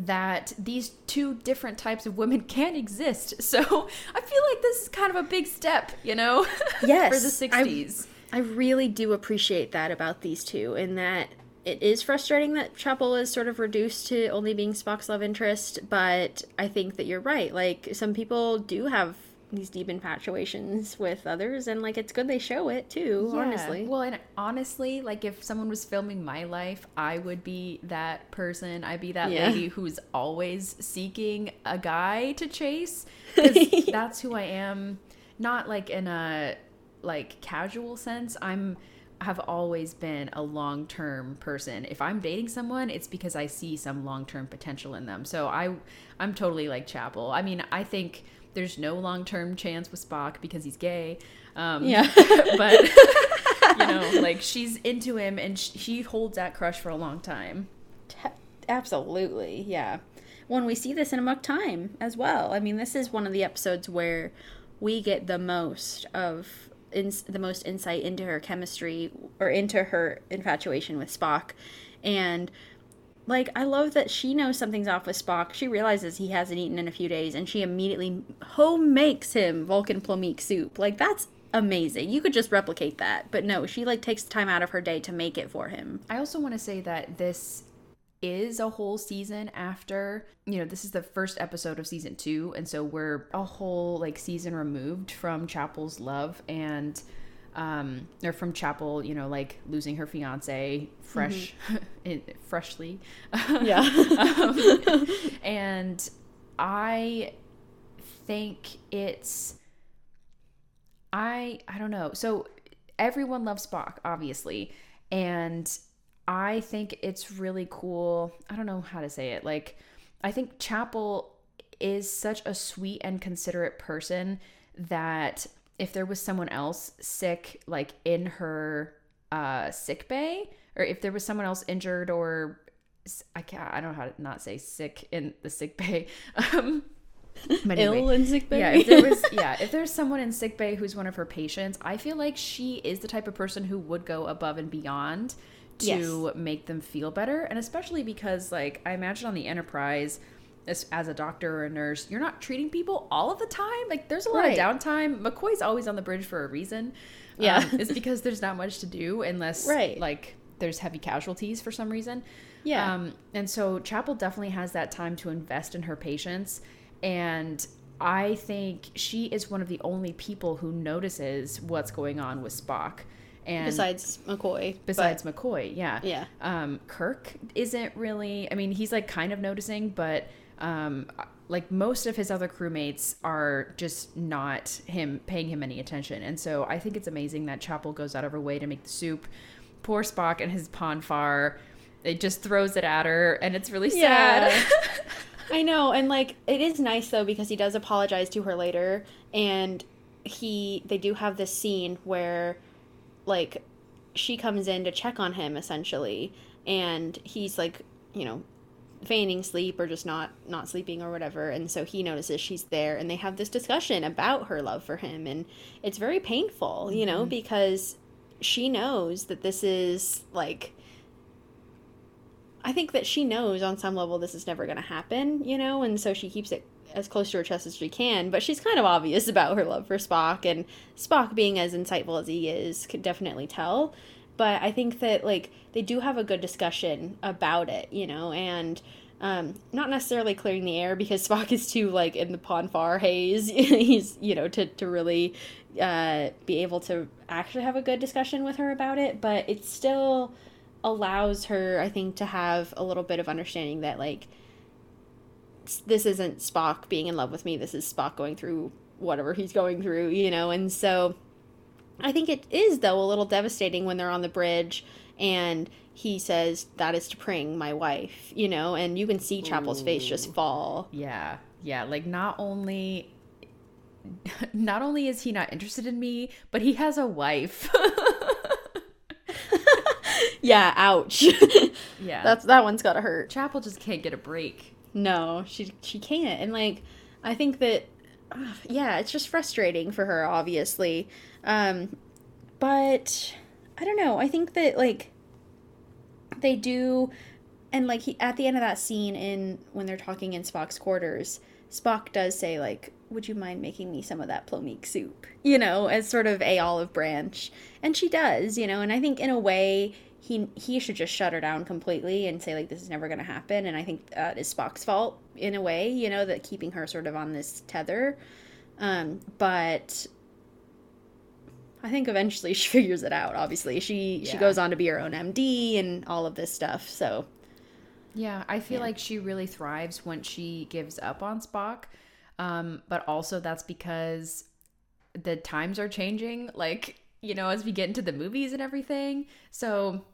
that these two different types of women [LAUGHS] can exist. So I feel like this is kind of a big step, you know, Yes, [LAUGHS] for the I- 60s. I really do appreciate that about these two, in that it is frustrating that Chapel is sort of reduced to only being Spock's love interest, but I think that you're right. Like, some people do have these deep infatuations with others, and like, it's good they show it too, Yeah. honestly. Well, and honestly, like if someone was filming my life, I would be that person. I'd be that Yeah. lady who's always seeking a guy to chase. [LAUGHS] 'Cause that's who I am. Not like in a like casual sense. I'm have always been a long-term person. If I'm dating someone, it's because I see some long-term potential in them. So I I'm totally like Chapel. I mean, I think there's no long-term chance with Spock because he's gay. Um, Yeah. [LAUGHS] but you know, [LAUGHS] like she's into him and sh- she holds that crush for a long time. Absolutely, yeah. When we see this in Amok Time as well. I mean, this is one of the episodes where we get the most of ins- the most insight into her chemistry or into her infatuation with Spock, and like I love that she knows something's off with Spock. She realizes he hasn't eaten in a few days, and she immediately home makes him Vulcan plomeek soup. Like that's amazing. You could just replicate that, but no, she like takes time out of her day to make it for him. I also want to say that this is a whole season after, you know, this is the first episode of season 2 and so we're a whole like season removed from Chapel's love and um or from Chapel, you know, like losing her fiance fresh [LAUGHS] in, freshly. Yeah. [LAUGHS] um, [LAUGHS] and I think it's I I don't know. So everyone loves Spock, obviously, and I think it's really cool. I don't know how to say it. Like I think Chapel is such a sweet and considerate person that if there was someone else sick like in her uh sick bay or if there was someone else injured or I can't I don't know how to not say sick in the sick bay [LAUGHS] um but anyway. Ill in sick bay. Yeah, if there was [LAUGHS] yeah, if there's someone in sick bay who's one of her patients, I feel like she is the type of person who would go above and beyond to make them feel better, and especially because like I imagine on the Enterprise as, as a doctor or a nurse, you're not treating people all of the time. Like there's a lot Right. of downtime. McCoy's always on the bridge for a reason. Yeah. Um, it's [LAUGHS] because there's not much to do unless Right. like there's heavy casualties for some reason. Yeah. Um, and so Chapel definitely has that time to invest in her patients. And I think she is one of the only people who notices what's going on with Spock. And besides McCoy. besides but- McCoy, yeah. Yeah. Um, Kirk isn't really, I mean, he's like kind of noticing, but um, like most of his other crewmates are just not him paying him any attention. And so I think it's amazing that Chapel goes out of her way to make the soup. Poor Spock and his Pon farr, it just throws it at her, and it's really sad. Yeah. [LAUGHS] I know, and like it is nice though because he does apologize to her later, and he they do have this scene where, like, she comes in to check on him essentially, and he's like, you know, feigning sleep or just not not sleeping or whatever, and so he notices she's there, and they have this discussion about her love for him, and it's very painful, you know, mm-hmm. because she knows that this is like I think that she knows on some level this is never going to happen, you know, and so she keeps it as close to her chest as she can. But she's kind of obvious [LAUGHS] about her love for Spock, and Spock being as insightful as he is could definitely tell. But I think that like they do have a good discussion about it, you know, and um, not necessarily clearing the air because [LAUGHS] Spock is too like in the Pon farr haze. [LAUGHS] He's you know to to really uh, be able to actually have a good discussion with her about it, but it still allows her, I think, to have a little bit of understanding that like this isn't Spock being in love with me. This is Spock going through whatever he's going through, you know. And so I think it is though a little devastating when they're on the bridge and he says that is T'Pring, my wife, you know, and you can see Chapel's face just fall. Yeah, yeah. Like not only, [LAUGHS] not only is he not interested in me, but he has a wife. [LAUGHS] Yeah, ouch. [LAUGHS] yeah, That's that one's gotta hurt. Chapel just can't get a break. No, she she can't. And like I think that yeah, it's just frustrating for her obviously. Um but I don't know. I think that like they do and like he at the end of that scene in when they're talking in Spock's quarters, Spock does say like would you mind making me some of that plomeek soup? You know, as sort of a olive branch. And she does, you know, and I think in a way he he should just shut her down completely and say like this is never going to happen and i think that is spock's fault in a way you know that keeping her sort of on this tether um, but i think eventually [LAUGHS] she figures it out obviously she she goes on to be her own md and all of this stuff so Yeah, I feel Yeah. like she really thrives when she gives up on Spock. Um, but also that's because the times are changing, like, you know, as we get into the movies and everything. So,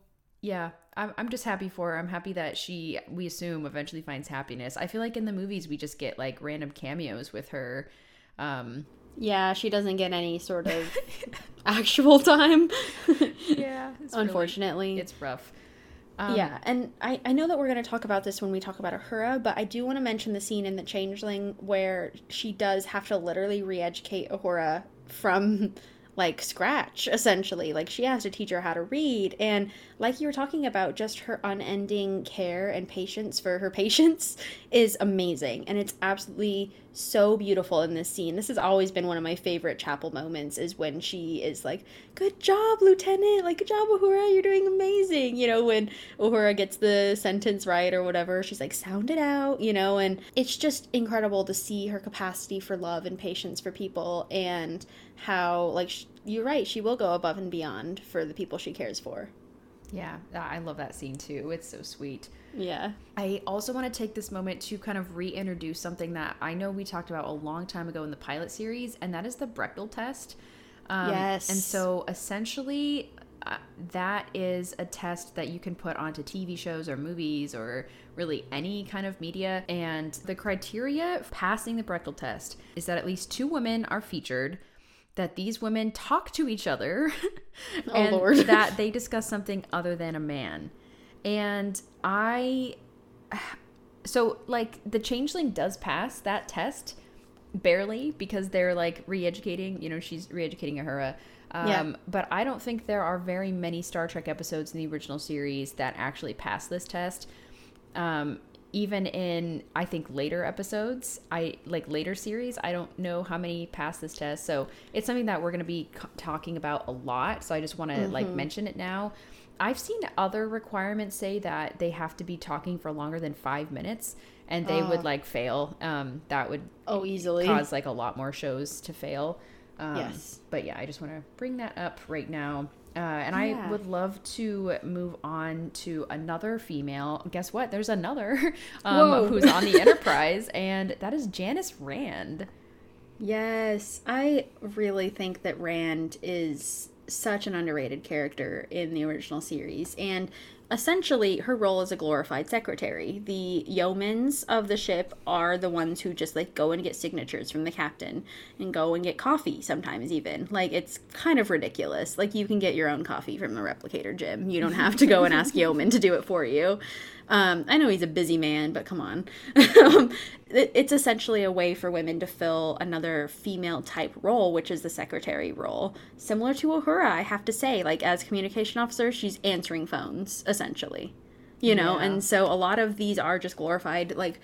yeah, I'm, I'm just happy for her. I'm happy that she, we assume, eventually finds happiness. I feel like in the movies, we just get like random cameos with her. Um, yeah she doesn't get any sort of [LAUGHS] actual time [LAUGHS] yeah, it's really- unfortunately it's rough. Um, yeah, and I, I know that we're going to talk about this when we talk about Uhura, but I do want to mention the scene in The Changeling where she does have to literally re educate Uhura from like scratch, essentially. Like she has to teach her how to read. And like you were talking about, just her unending care and patience for her [LAUGHS] patients is amazing. And it's absolutely so beautiful in this scene. This has always been one of my favorite chapel moments is when she is like, Good job, Lieutenant. Like, good job, Uhura. You're doing amazing. You know, when Uhura gets the sentence right or whatever, she's like, sound it out, you know, and it's just incredible to see her capacity for love and patience for people and how, like, sh- you're right, she will go above and beyond for the people she cares for. Yeah, I love that scene too. It's so sweet. Yeah. I also want to take this moment to kind of reintroduce something that I know we talked about a long time ago in the pilot series, and that is the Bechdel test. Um, Yes. And so essentially, uh, that is a test that you can put onto TV shows or movies or really any kind of media. And the criteria for passing the Bechdel test is that at least two women are featured. That these women talk to each other, [LAUGHS] and Lord. [LAUGHS] that they discuss something other than a man. And I so like the changeling does pass that test barely because they're like re-educating you know she's re-educating uhura um, Yeah. but i don't think there are very many star trek episodes in the original series that actually pass this test um, even in i think later episodes i like later series i don't know how many pass this test. So it's something that we're going to be c- talking about a lot. So i just want to like mention it now. I've seen other requirements say that they have to be talking for longer than five minutes and they would like fail. Um, that would Oh, easily. cause like a lot more shows to fail. Um, Yes. but yeah i just want to bring that up right now Uh, and Yeah. I would love to move on to another female. Guess what? There's another [LAUGHS] um, who's on the [LAUGHS] Enterprise, and that is Janice Rand. Yes, I really think that Rand is such an underrated character in the original series. And essentially, her role is a glorified secretary. The yeomans of the ship are the ones who just like go and get signatures from the captain and go and get coffee sometimes, even. Like, it's kind of ridiculous. Like, you can get your own coffee from the replicator Jim. You don't have to go and ask [LAUGHS] yeoman to do it for you. Um, I know he's a busy man, but come on. [LAUGHS] It's essentially a way for women to fill another female type role, which is the secretary role. Similar to Uhura, I have to say, like as communication officer, she's answering phones, essentially. You know, Yeah. and so a lot of these are just glorified like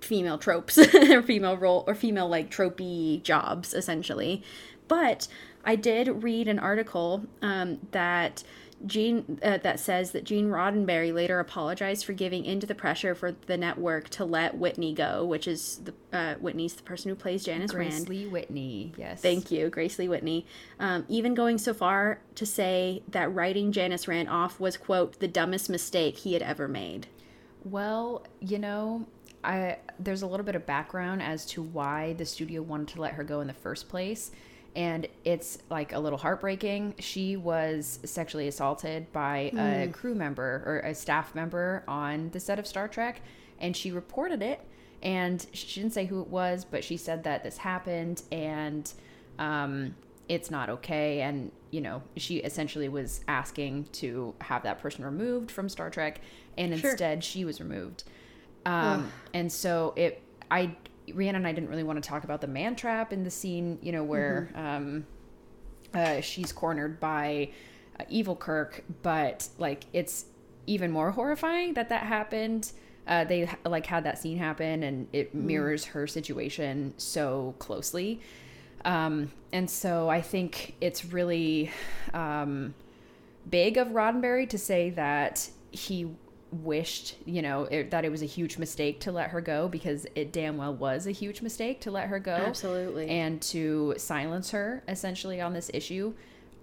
female tropes [LAUGHS] or female role or female like tropey jobs essentially but i did read an article um, that Gene uh, that says that Gene Roddenberry later apologized for giving into the pressure for the network to let Whitney go, which is the uh, Whitney's the person who plays Janice Grace Rand. Lee Whitney. Yes. Thank you, Grace Lee Whitney. Um, even going so far to say that writing Janice Rand off was quote the dumbest mistake he had ever made. Well, you know, I there's a little bit of background as to why the studio wanted to let her go in the first place. And it's like a little heartbreaking. She was sexually assaulted by a crew member or a staff member on the set of Star Trek, and she reported it. And she didn't say who it was, but she said that this happened and um, it's not okay. And, you know, she essentially was asking to have that person removed from Star Trek, and Sure. instead she was removed. Um, and so it, I, Rhianna and I didn't really want to talk about the man trap in the scene, you know, where um, uh, she's cornered by uh, Evil Kirk, but like it's even more horrifying that that happened. Uh, they like had that scene happen, and it mirrors her situation so closely. Um, and so I think it's really um, big of Roddenberry to say that he wished, you know, it, that it was a huge mistake to let her go because it damn well was a huge mistake to let her go. Absolutely. And to silence her essentially on this issue.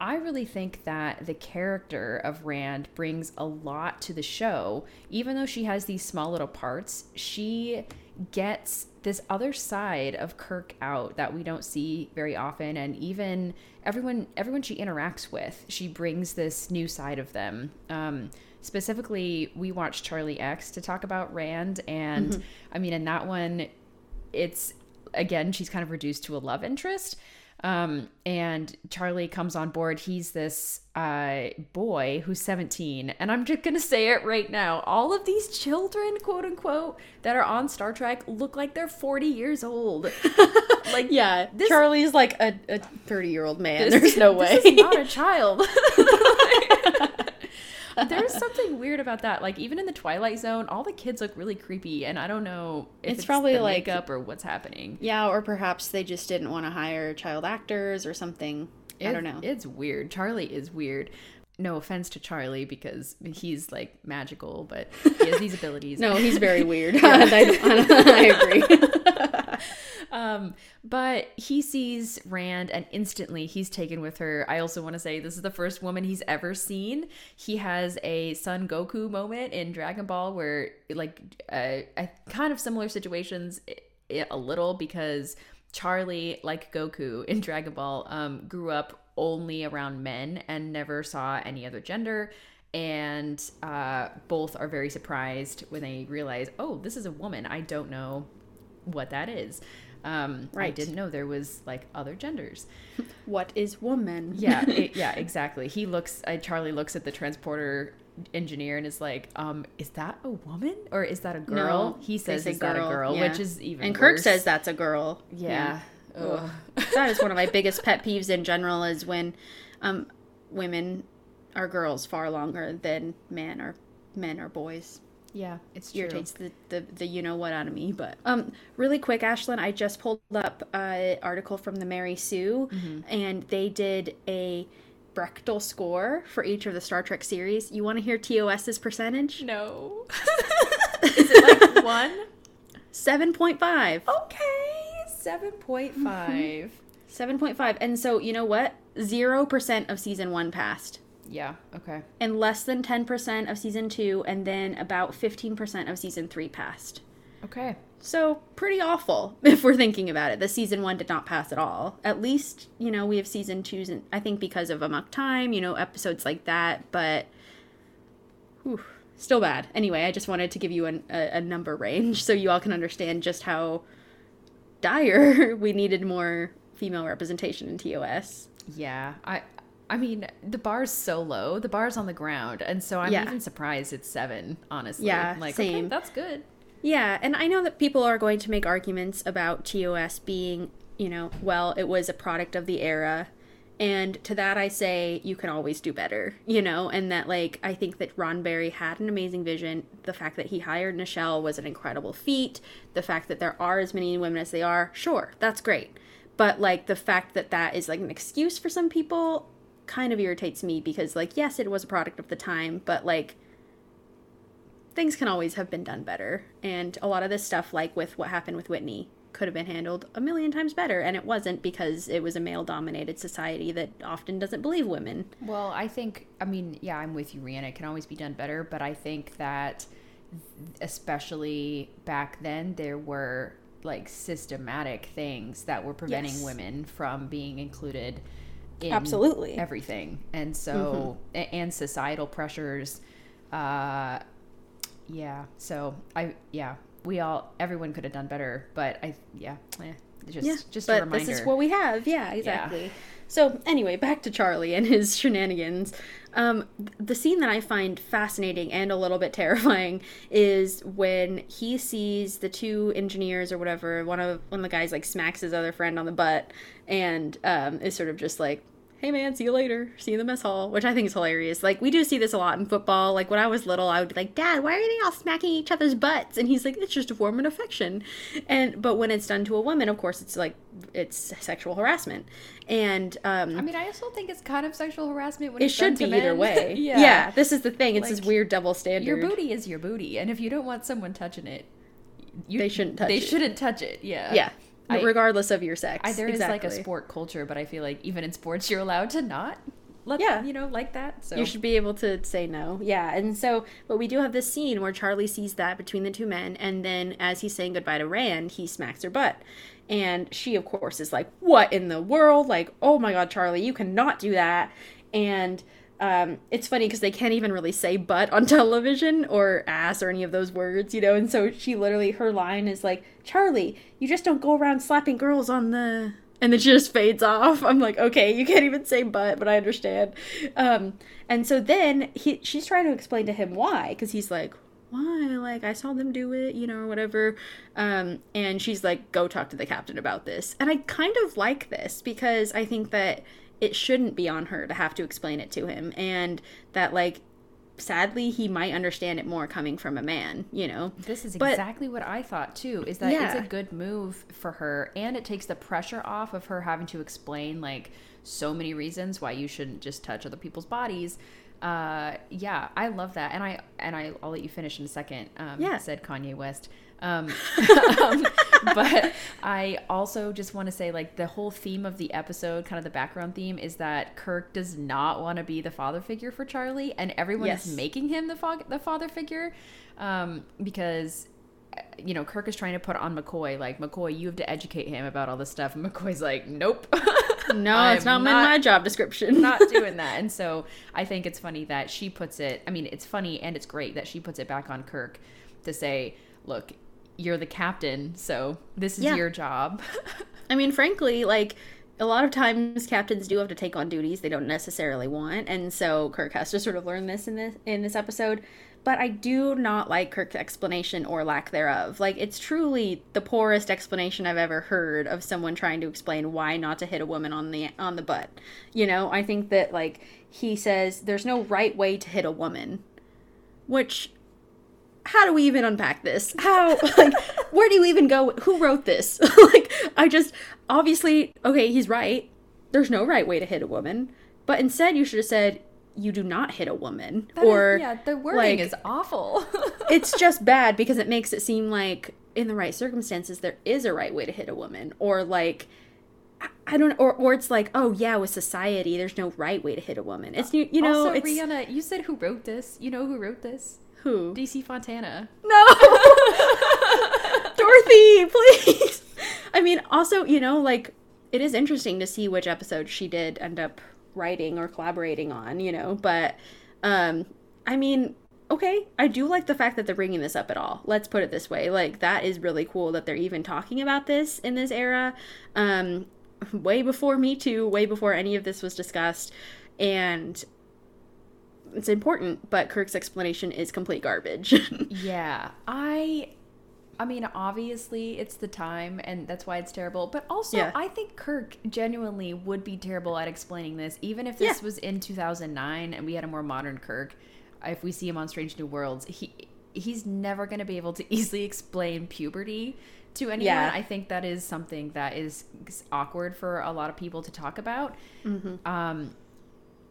I really think that the character of Rand brings a lot to the show. Even though she has these small little parts, she gets this other side of Kirk out that we don't see very often and even everyone everyone she interacts with, she brings this new side of them. Um specifically we watched Charlie X to talk about Rand and I mean in that one it's again she's kind of reduced to a love interest um and charlie comes on board he's this uh boy who's 17 and i'm just gonna say it right now all of these children quote unquote that are on star trek look like they're 40 years old [LAUGHS] like Yeah, This- Charlie's like a, a 30 year old man. this- There's no way. This is not a child. [LAUGHS] [LAUGHS] There's something weird about that. Like even in the Twilight Zone, all the kids look really creepy, and I don't know if It's it's, probably the like- makeup or what's happening. yeah, or perhaps they just didn't want to hire child actors or something. I don't know. It's weird. Charlie is weird. No offense to Charlie because he's like magical, but he has these [LAUGHS] abilities. no, he's very weird. [LAUGHS] [LAUGHS] I, I agree. [LAUGHS] Um, but he sees Rand and instantly he's taken with her. I also want to say this is the first woman he's ever seen. He has a Son Goku moment in Dragon Ball where, like, uh, a kind of similar situations a little because Charlie, like Goku in Dragon Ball, um, grew up only around men and never saw any other gender. And uh, both are very surprised when they realize, oh, this is a woman. I don't know what that is. Um, I didn't know there was like other genders. [LAUGHS] what is woman? [LAUGHS] Yeah, [LAUGHS] it- yeah, exactly. He looks. Uh, Charlie looks at the transporter engineer and is like, um, "Is that a woman or is that a girl?" No, he says, say "Is that a girl?" yeah. Which is even. And Kirk worse. says that's a girl. Yeah. Ugh. that is one of my biggest pet peeves in general is when um, women are girls far longer than men or men or boys. Yeah, it's true. irritates the, the, the you know what out of me. But um, really quick, Ashlyn, I just pulled up an article from the Mary Sue, Mm-hmm. and they did a Bechdel score for each of the Star Trek series. You want to hear TOS's percentage? No. [LAUGHS] [LAUGHS] is it like one? Seven point five. Okay, seven point five. Seven point five. And so you know what? Zero percent of season one passed. Yeah. Okay. and less than 10% of season 2 and then about 15% of season 3 passed. Okay. So, pretty awful [LAUGHS] if we're thinking about it. The season 1 did not pass at all. At least, you know, we have season 2's and I think because of Amok Time, you know, episodes like that, but whew, still bad. Anyway, I just wanted to give you an, a, a number range so you all can understand just how dire [LAUGHS] we needed more female representation in TOS. Yeah. I. I mean, the bar's so low. The bar's on the ground, and so I'm Yeah. even surprised it's seven. Honestly. Yeah, Like, okay, same. that's good. Yeah, and I know that people are going to make arguments about TOS being, you know, well, it was a product of the era. And to that I say you can always do better, you know, and that like I think that Roddenberry had an amazing vision. The fact that he hired Nichelle was an incredible feat. The fact that there are as many women as they are, sure, that's great. But like the fact that that is like an excuse for some people kind of irritates me because like yes, it was a product of the time, but like things can always have been done better. And a lot of this stuff, like with what happened with Whitney, could have been handled a million times better. And it wasn't because it was a male dominated society that often doesn't believe women. Well, I think, I mean, yeah, I'm with you, Rhianna. It can always be done better, but I think that, especially back then, there were like systematic things that were preventing Yes. women from being included in Absolutely. everything. And so, a- and societal pressures. Uh, yeah. So, I, yeah, we all, everyone could have done better, but I, yeah, eh, just, Yeah, just but a reminder. this is what we have. Yeah, exactly. So anyway, back to Charlie and his [LAUGHS] shenanigans. Um, the scene that I find fascinating and a little bit [LAUGHS] terrifying is when he sees the two engineers or whatever. One of one of the guys like smacks his other friend on the butt and um, is sort of just like. Hey man, see you later. See you in the mess hall, which I think is hilarious. Like we do see this a lot in football. Like when I was little, I would be like, "Dad, why are they all smacking each other's butts?" And he's like, "It's just a form of affection." And but when it's done to a woman, of course, it's like it's sexual harassment. And um, I mean, I also think it's kind of sexual harassment when it it's done should be either way. [LAUGHS] yeah. yeah. this is the thing. It's this weird double standard. Your booty is your booty, and if you don't want someone touching it, you, They shouldn't touch They it. shouldn't touch it. Yeah. Yeah, I- regardless of your sex. I, there is like a sport culture, but I feel like even in sports, you're allowed to not let Yeah. you know like that. So You should be able to say no. Yeah. And so, but we do have this scene where Charlie sees that between the two men. And then as he's saying goodbye to Rand, he smacks her butt. And she, of course, is like, What in the world? Like, oh my God, Charlie, you cannot do that. And um, it's funny because they can't even really say butt on [LAUGHS] television or ass or any of those words, you know? And so she literally, her line is like, Charlie, you just don't go around slapping girls on the and then she just fades off. I'm like, okay, you can't even say but, but I understand. Um, and so then he, she's trying to explain to him why, because he's like, why? Like I saw them do it, you know, or whatever. Um, and she's like, go talk to the captain about this. And I kind of like this because I think that it shouldn't be on her to have to explain it to him, and that like. Sadly, he might understand it more coming from a man, you know. This is But- exactly what I thought too. Is that Yeah. it's a good move for her, and it takes the pressure off of her having to explain like so many reasons why you shouldn't just touch other people's bodies. Uh, yeah, I love that, and I and I I'll let you finish in a second. Um, Yeah. said Kanye West. Um, [LAUGHS] um, but I also just want to say, like, the whole theme of the episode, kind of the background theme, is that Kirk does not want to be the father figure for Charlie, and everyone Yes. is making him the fog- the father figure, um, because you know Kirk is trying to put on McCoy, like McCoy, you have to educate him about all this stuff, and McCoy's like, nope, [LAUGHS] No, it's am not, in my job description. not doing [LAUGHS] that. And so I think it's funny that she puts it, I mean, it's funny and it's great that she puts it back on Kirk to say, look, you're the captain, so this is Yeah. your job. [LAUGHS] I mean, frankly, like a lot of times captains do have to take on duties they don't necessarily want, and so Kirk has to sort of learn this in this in this episode. But I do not like Kirk's explanation or lack thereof. Like it's truly the poorest explanation I've ever heard of someone trying to explain why not to hit a woman on the on the butt. You know, I think that like he says there's no right way to hit a woman, which how do we even unpack this? [LAUGHS] How like where do you even go? Who wrote this? [LAUGHS] like I just obviously okay, he's right. There's no right way to hit a woman, but instead you should have said you do not hit a woman That is- or yeah, the wording like, is awful. [LAUGHS] it's just bad because it makes it seem like in the right circumstances there is a right way to hit a woman or like I- don't or or it's like, oh yeah, with society, there's no right way to hit a woman. It's you, you know, also, Rhianna, you said who wrote this? You know who wrote this? Who? DC Fontana. No. [LAUGHS] Dorothy, please. I mean, also, you know, like it is interesting to see which episode she did end up writing or collaborating on, you know, but um I mean, okay, I do like the fact that they're bringing this up at all. Let's put it this way. Like that is really cool that they're even talking about this in this era. Um way before Me Too, way before any of this was discussed and it's important, but Kirk's explanation is complete garbage. [LAUGHS] Yeah, I I mean, obviously it's the time and that's why it's terrible, but also Yeah. I think Kirk genuinely would be terrible at explaining this even if this Yeah. was in 2009 and we had a more modern Kirk. If we see him on Strange New Worlds, he he's never going to be able to [LAUGHS] easily explain puberty to anyone. Yeah. I think that is something that is awkward for a lot of people to talk about. Mm-hmm. Um,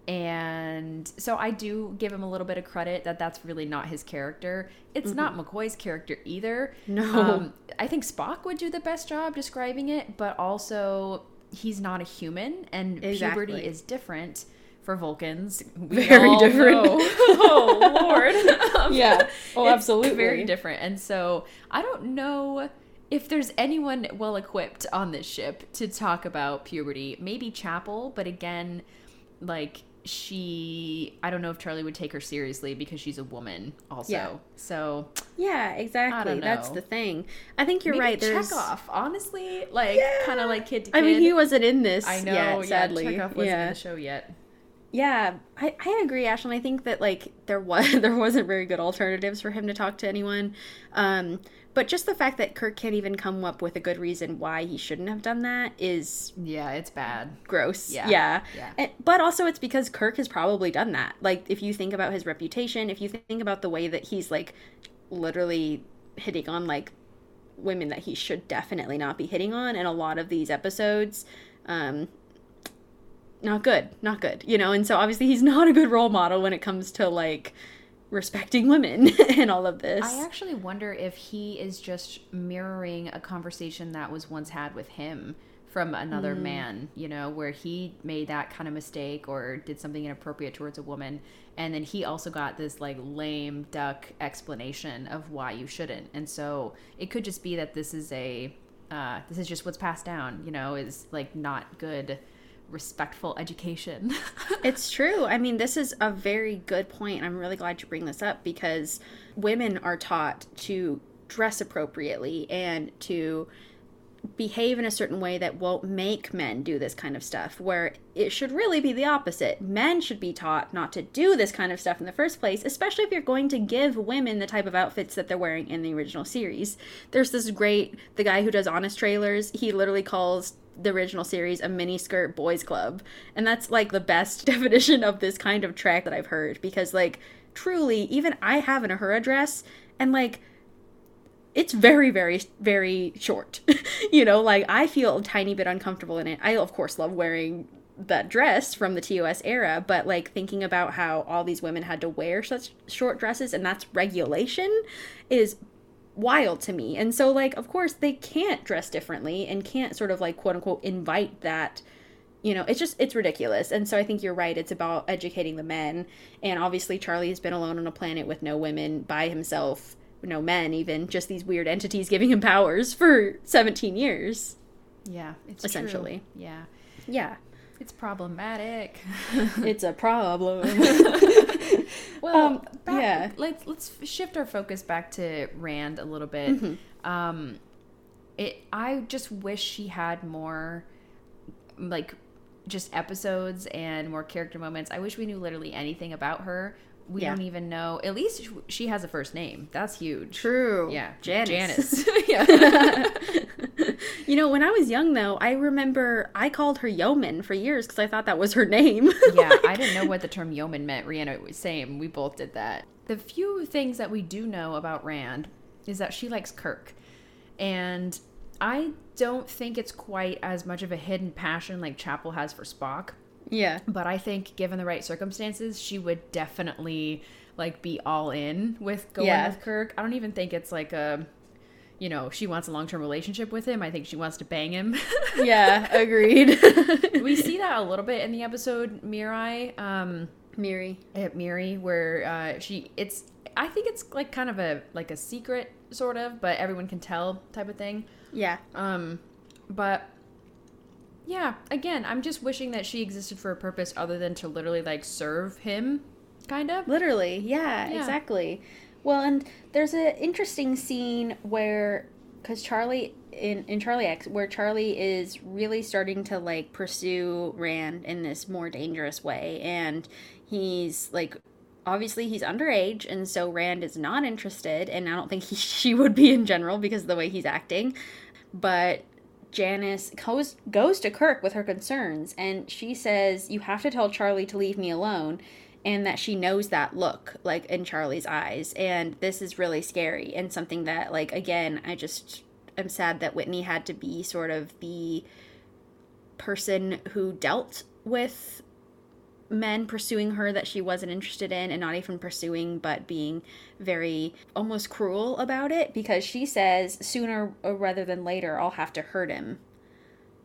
and so I do give him a little bit of credit that that's really not his character. It's not McCoy's character either. Mm-hmm. No. Um, I think Spock would do the best job describing it, but also he's not a human, and Exactly. puberty is different for Vulcans. We Very different. [LAUGHS] oh Lord. [LAUGHS] Um, Yeah. [LAUGHS] Oh, absolutely. Very different. And so I don't know if there's anyone well equipped on this ship to talk about puberty. Maybe Chapel, but again, like she I don't know if Charlie would take her seriously because she's a woman also. Yeah. So Yeah, exactly. That's the thing. I think you're maybe right. There's Chekov, honestly. Like kinda like kid to kid. I mean, he wasn't in this. I know, yet, yeah, sadly. Chekov wasn't yeah. in the show yet. Yeah, I, I agree, Ashlyn. I think that like there was [LAUGHS] there wasn't very good alternatives for him to talk to anyone. Um, but just the fact that Kirk can't even come up with a good reason why he shouldn't have done that is Yeah, it's bad. gross. Yeah, Yeah. yeah. And- but also it's because Kirk has probably done that. Like if you think about his reputation, if you think about the way that he's like literally hitting on like women that he should definitely not be hitting on in a lot of these episodes, um not good, not good, you know. And so obviously he's [LAUGHS] not a good role model when it comes to like respecting women [LAUGHS] and all of this. I actually wonder if he is just mirroring a conversation that was once had with him from another Mm. man, you know, where he made that kind of mistake or did something inappropriate towards a woman. And then he also got this like lame duck explanation of why you shouldn't. And so it could just be that this is a, uh, this is just what's passed down, you know, is like not good, respectful education. [LAUGHS] It's true. I mean, this is a very good point. I'm really glad you bring this up because women are taught to dress appropriately and to behave in a certain way that won't make men do this kind of stuff, where it should really be the opposite. Men should be taught not to do this kind of stuff in the first place, especially if you're going to give women the type of outfits that they're wearing in the original series. There's this great, the guy who does Honest Trailers, he literally calls the original series a mini skirt boys club. And that's like the best [LAUGHS] definition of this kind of track that I've heard because, like, truly, even I have an Uhura dress and, like, it's very very very short. [LAUGHS] You know like i feel a tiny bit uncomfortable in it. I of course love wearing that dress from the tos era but like thinking about how all these women had to wear such short dresses and that's regulation is wild to me. And so like of course they can't dress differently and can't sort of like quote unquote invite that you know it's just it's ridiculous. And so i think you're right. It's about educating the men. And obviously charlie has been alone on a planet with no women by himself no men even just these weird entities giving him powers for 17 years yeah, it's Essentially. True. Yeah. yeah It's problematic. [LAUGHS] it's a problem [LAUGHS] Well, Um, back, yeah. Let's let's shift our focus back to Rand a little bit. Mm-hmm. Um, it. I just wish she had more, like, just episodes and more character moments. I wish we knew literally anything about her. We Yeah. don't even know. At least she has a first name. That's huge. true Yeah, janice, Janice. [LAUGHS] [LAUGHS] yeah. you know when i was young though i remember i called her yeoman for years because i thought that was her name [LAUGHS] yeah, Like- I didn't know what the term yeoman meant. Rhianna was same. We both did that. The few things that we do know about Rand is that she likes Kirk. And I don't think it's quite as much of a hidden passion like Chapel has for Spock. Yeah But I think given the right circumstances, she would definitely like be all in with going Yeah. with Kirk. I don't even think it's like a you know, she wants a long term relationship with him. I think she wants to bang him. [LAUGHS] yeah, agreed. [LAUGHS] we see that a little bit in the episode Mirai, um, Miri. at Miri, where uh, she it's I think it's like kind of a like a secret sort of, but everyone can tell type of thing. Yeah. Um, but yeah, again, I'm just wishing that she existed for a purpose other than to literally like serve him, kind of. Literally, yeah, Yeah. exactly. Well, and there's an interesting scene where, because Charlie in in Charlie X, where Charlie is really starting to like pursue Rand in this more dangerous way, and he's like. Obviously, he's underage, and so Rand is not interested, and I don't think he, [LAUGHS] she would be in general because of the way he's acting. But Janice goes goes to Kirk with her concerns, and she says, "You have to tell Charlie to leave me alone." And that she knows that look, like in Charlie's eyes, and this is really scary and something that, like, again, I just am sad that Whitney had to be sort of the person who dealt with men pursuing her that she wasn't interested in and not even pursuing but being very almost cruel about it because she says sooner rather than later I'll have to hurt him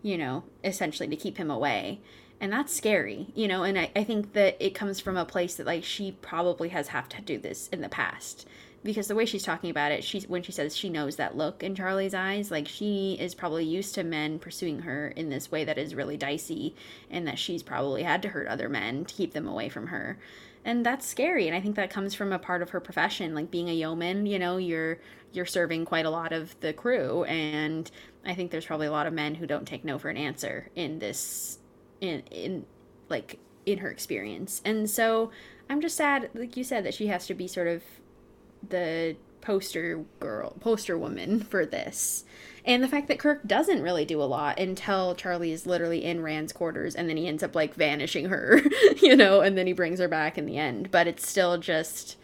you know essentially to keep him away. And that's scary you know and I, I think that it comes from a place that like she probably has have to do this in the past because the way she's talking about it she's when she says she knows that look in charlie's eyes like she is probably used to men pursuing her in this way that is really dicey and that she's probably had to hurt other men to keep them away from her. And that's scary and i think that comes from a part of her profession like being a yeoman you know you're you're serving quite a lot of the crew and i think there's probably a lot of men who don't take no for an answer in this in in like in her experience. And so i'm just sad like you said that she has to be sort of the poster girl, poster woman for this. And the fact that Kirk doesn't really do a lot until Charlie is literally in Rand's quarters and then he ends up like vanishing her, [LAUGHS] you know, and then he brings her back in the end. But it's still just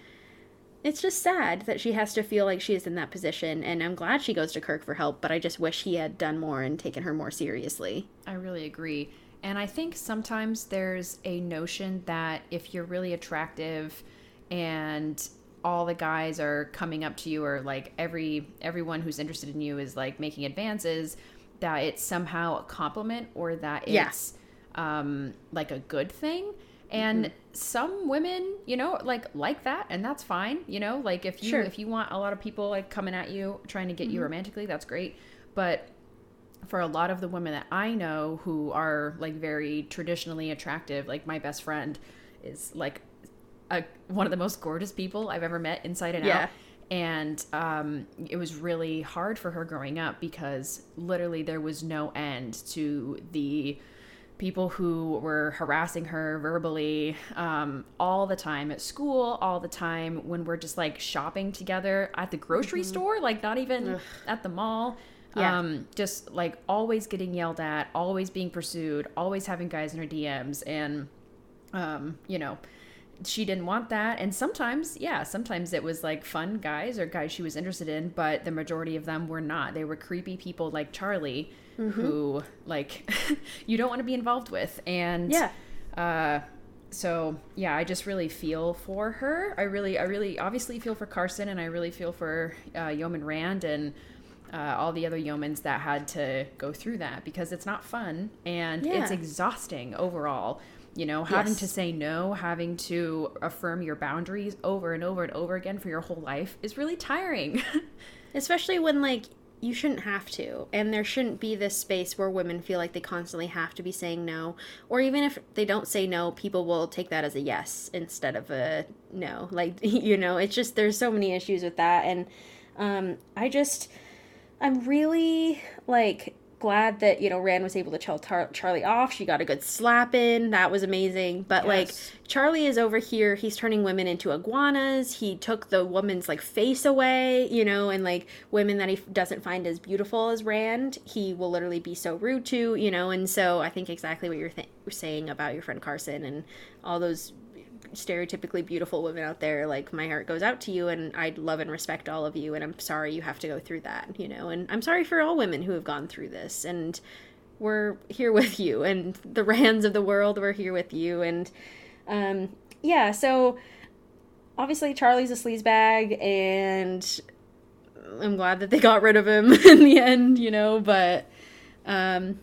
it's just sad that she has to feel like she is in that position and I'm glad she goes to Kirk for help, but I just wish he had done more and taken her more seriously. I really agree. And I think sometimes there's a notion that if you're really attractive and all the guys are coming up to you or like every everyone who's interested in you is like making advances that it's somehow a compliment or that Yeah. it's um like a good thing and Mm-hmm. some women you know like like that and that's fine you know like if you Sure. Mm-hmm. if you want a lot of people like coming at you trying to get you romantically that's great but for a lot of the women that I know who are like very traditionally attractive, like my best friend is like a, one of the most gorgeous people I've ever met inside and Yeah. out. And um, it was really hard for her growing up because literally there was no end to the people who were harassing her verbally um, all the time at school, all the time when we're just like shopping together at the grocery store, like not even at the mall. Yeah. Um, just like always getting yelled at, always being pursued, always having guys in her DMs. And, um, you know, she didn't want that. And sometimes, yeah, sometimes it was like fun guys or guys she was interested in, but the majority of them were not. They were creepy people like Charlie who, like, [LAUGHS] you don't want to be involved with. And, Yeah. uh, so yeah, I just really feel for her. I really, I really obviously feel for Carson, and I really feel for uh, Yeoman Rand and uh, all the other yeomans that had to go through that because it's not fun and it's exhausting overall. You know, having Yes. to say no, having to affirm your boundaries over and over and over again for your whole life is really tiring. [LAUGHS] Especially when like you shouldn't have to and there shouldn't be this space where women feel like they constantly have to be saying no or even if they don't say no people will take that as a yes instead of a no [LAUGHS] like you know it's just there's so many issues with that and um i just i'm really like glad that you know rand was able to tell Tar- charlie off she got a good slap in that was amazing but like Charlie is over here. He's turning women into iguanas. He took the woman's like face away, you know, and like women that he f- doesn't find as beautiful as Rand, he will literally be so rude to, you know. And so I think exactly what you're th- saying about your friend Carson and all those stereotypically beautiful women out there. Like my heart goes out to you, and I love and respect all of you. And I'm sorry you have to go through that, you know. And I'm sorry for all women who have gone through this. And we're here [LAUGHS] with you, and the Rands of the world, we're here with you, and um, yeah, so obviously Charlie's a sleazebag, and I'm glad that they got rid of him [LAUGHS] in the end, you know, but um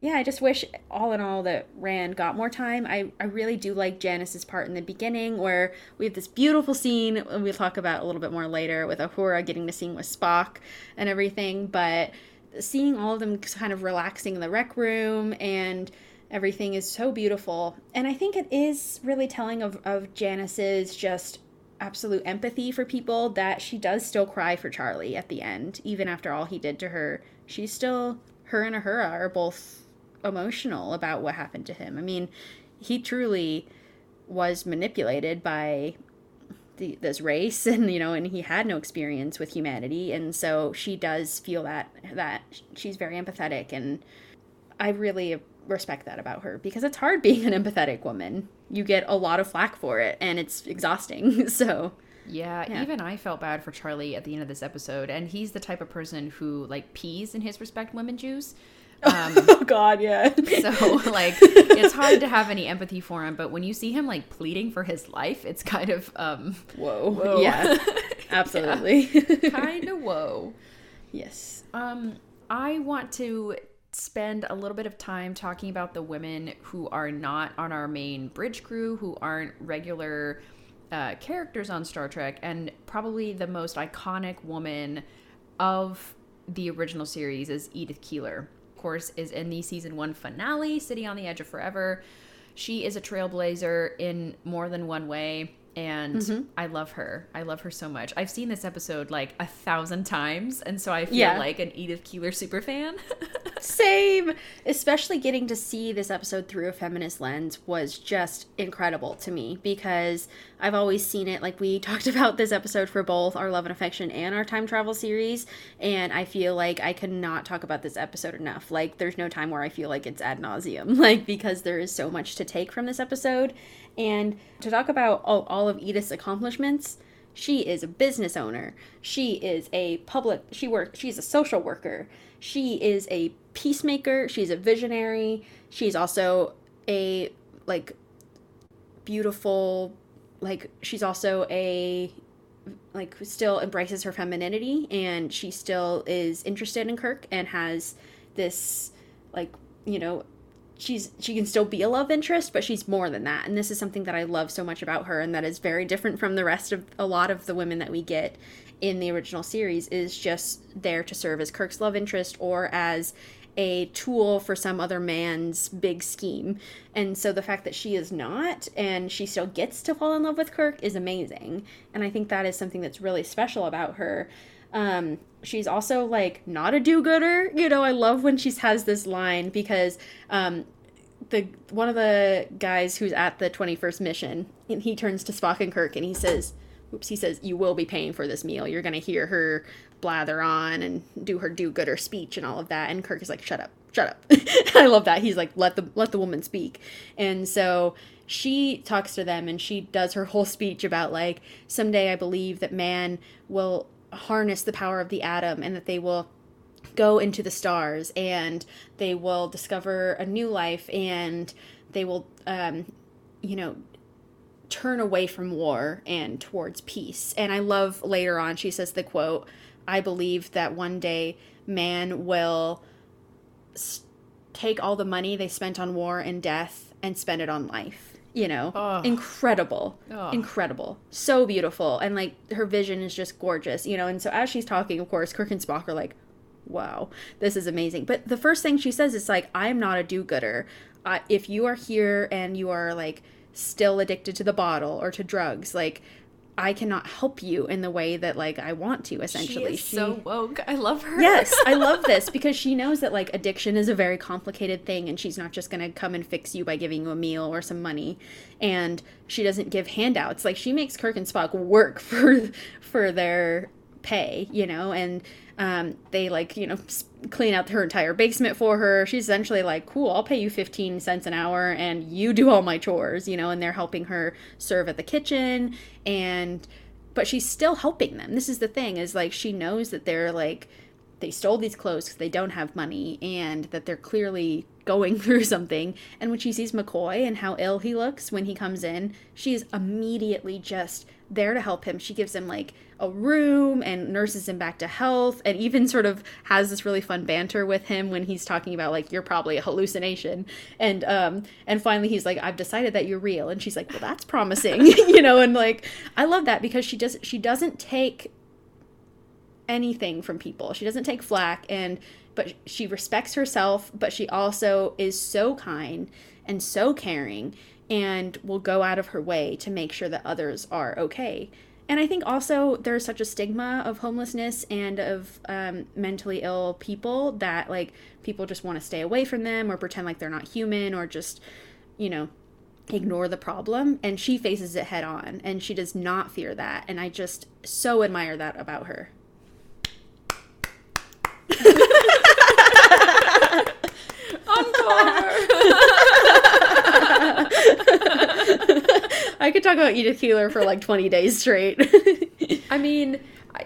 yeah, I just wish all in all that Rand got more time. I, I really do like Janice's part in the beginning where we have this beautiful scene and we'll talk about a little bit more later with Uhura getting to sing with Spock and everything, but seeing all of them kind of relaxing in the rec room and everything is so beautiful. And I think it is really telling of, of Janice's just absolute empathy for people that she does still cry for Charlie at the end, even after all he did to her. She's still her and Uhura are both emotional about what happened to him. I mean, he truly was manipulated by the, this race [LAUGHS] and you know and he had no experience with humanity and so she does feel that that she's very empathetic and I really respect that about her because it's hard being an empathetic woman. You get a lot of flack for it and it's exhausting. [LAUGHS] So Yeah, Yeah. even I felt bad for Charlie at the end of this episode, and he's the type of person who like pees in his respect women juice. Um, [LAUGHS] Oh god, yeah. so [LAUGHS] like it's hard to have any empathy for him, but when you see him like pleading for his life, it's kind of um Whoa. [LAUGHS] Whoa. Yeah. Absolutely. kind of whoa. yes. Um, I want to spend a little bit of time talking about the women who are not on our main bridge crew, who aren't regular uh, characters on Star Trek, and probably the most iconic woman of the original series is Edith Keeler. Course, is in the season one finale, City on the Edge of Forever. She is a trailblazer in more than one way, and mm-hmm. I love her. I love her so much. I've seen this episode like a thousand times, and so I feel Yeah. like an Edith Keeler super fan. [LAUGHS] Same. Especially getting to see this episode through a feminist lens was just incredible to me because I've always seen it. Like, we [LAUGHS] talked about this episode for both our Love and Affection and our time travel series, and I feel like I cannot talk about this episode enough. Like, there's no time where I feel like it's ad nauseum, [LAUGHS] like, because there is so much to take from this episode. And to talk about all, all of Edith's accomplishments, she is a business owner. She is a public she work she's a social worker. She is a peacemaker, she's a visionary. She's also a like beautiful like she's also a like still embraces her femininity and she still is interested in Kirk and has this like you know she's she can still be a love interest but she's more than that and this is something that I love so much about her and that is very different from the rest of a lot of the women that we get in the original series is just there to serve as Kirk's love interest or as a tool for some other man's big scheme. And so the fact that she is not and she still gets to fall in love with Kirk is amazing. And I think that is something that's really special about her. Um, she's also like not a do-gooder. You know, I love when she has this line because um, the one of the guys who's at the 21st mission, he turns to Spock and Kirk and he says, oops, he says, you will be paying for this meal. You're going to hear her blather on and do her do-gooder speech and all of that. And Kirk is like, shut up, shut up. [LAUGHS] I love that. He's like, let the, let the woman speak. And so she talks to them and she does her whole speech about like, someday I believe that man will harness the power of the atom and that they will go into the stars and they will discover a new life and they will um, you know turn away from war and towards peace and i love later on she says the quote i believe that one day man will s- take all the money they spent on war and death and spend it on life you know Ugh. incredible Ugh. incredible so beautiful and like her vision is just gorgeous you know and so as she's talking of course kirk and spock are like wow, this is amazing. But the first thing she says is like, I'm not a do-gooder. Uh, if you are here and you are like still addicted to the bottle or to drugs, like I cannot help you in the way that like I want to. essentially. She is so woke. I love her. yes, I [LAUGHS] love this because she knows that like addiction is a very complicated thing and she's not just going to come and fix you by giving you a meal or some money. And she doesn't give handouts. Like she makes Kirk and Spock work [LAUGHS] for for their pay, you know, and um, they like, you know, clean out her entire basement for her. She's essentially like, cool, I'll pay you 15 cents an hour and you do all my chores, you know, and they're helping her serve at the kitchen and but she's still helping them. This is the thing is like she knows that they're like they stole these clothes because they don't have money and that they're clearly going [LAUGHS] through something. And when she sees McCoy and how ill he looks when he comes in, she's immediately just there to help him. She gives him like a room and nurses him back to health and even sort of has this really fun banter with him when he's talking about like you're probably a hallucination and um and finally he's like I've decided that you're real and she's like well that's promising [LAUGHS] you know and like I love that because she does she doesn't take anything from people. She doesn't take flack and but she respects herself, but she also is so kind and so caring and will go out of her way to make sure that others are okay. And I think also there's such a stigma of homelessness and of um, mentally ill people that like people just want to stay away from them or pretend like they're not human or just, you know, ignore the problem. And she faces it head on and she does not fear that. And I just so admire that about her. [LAUGHS] [LAUGHS] [LAUGHS] I could talk about Edith Keeler for like 20 days straight. I mean,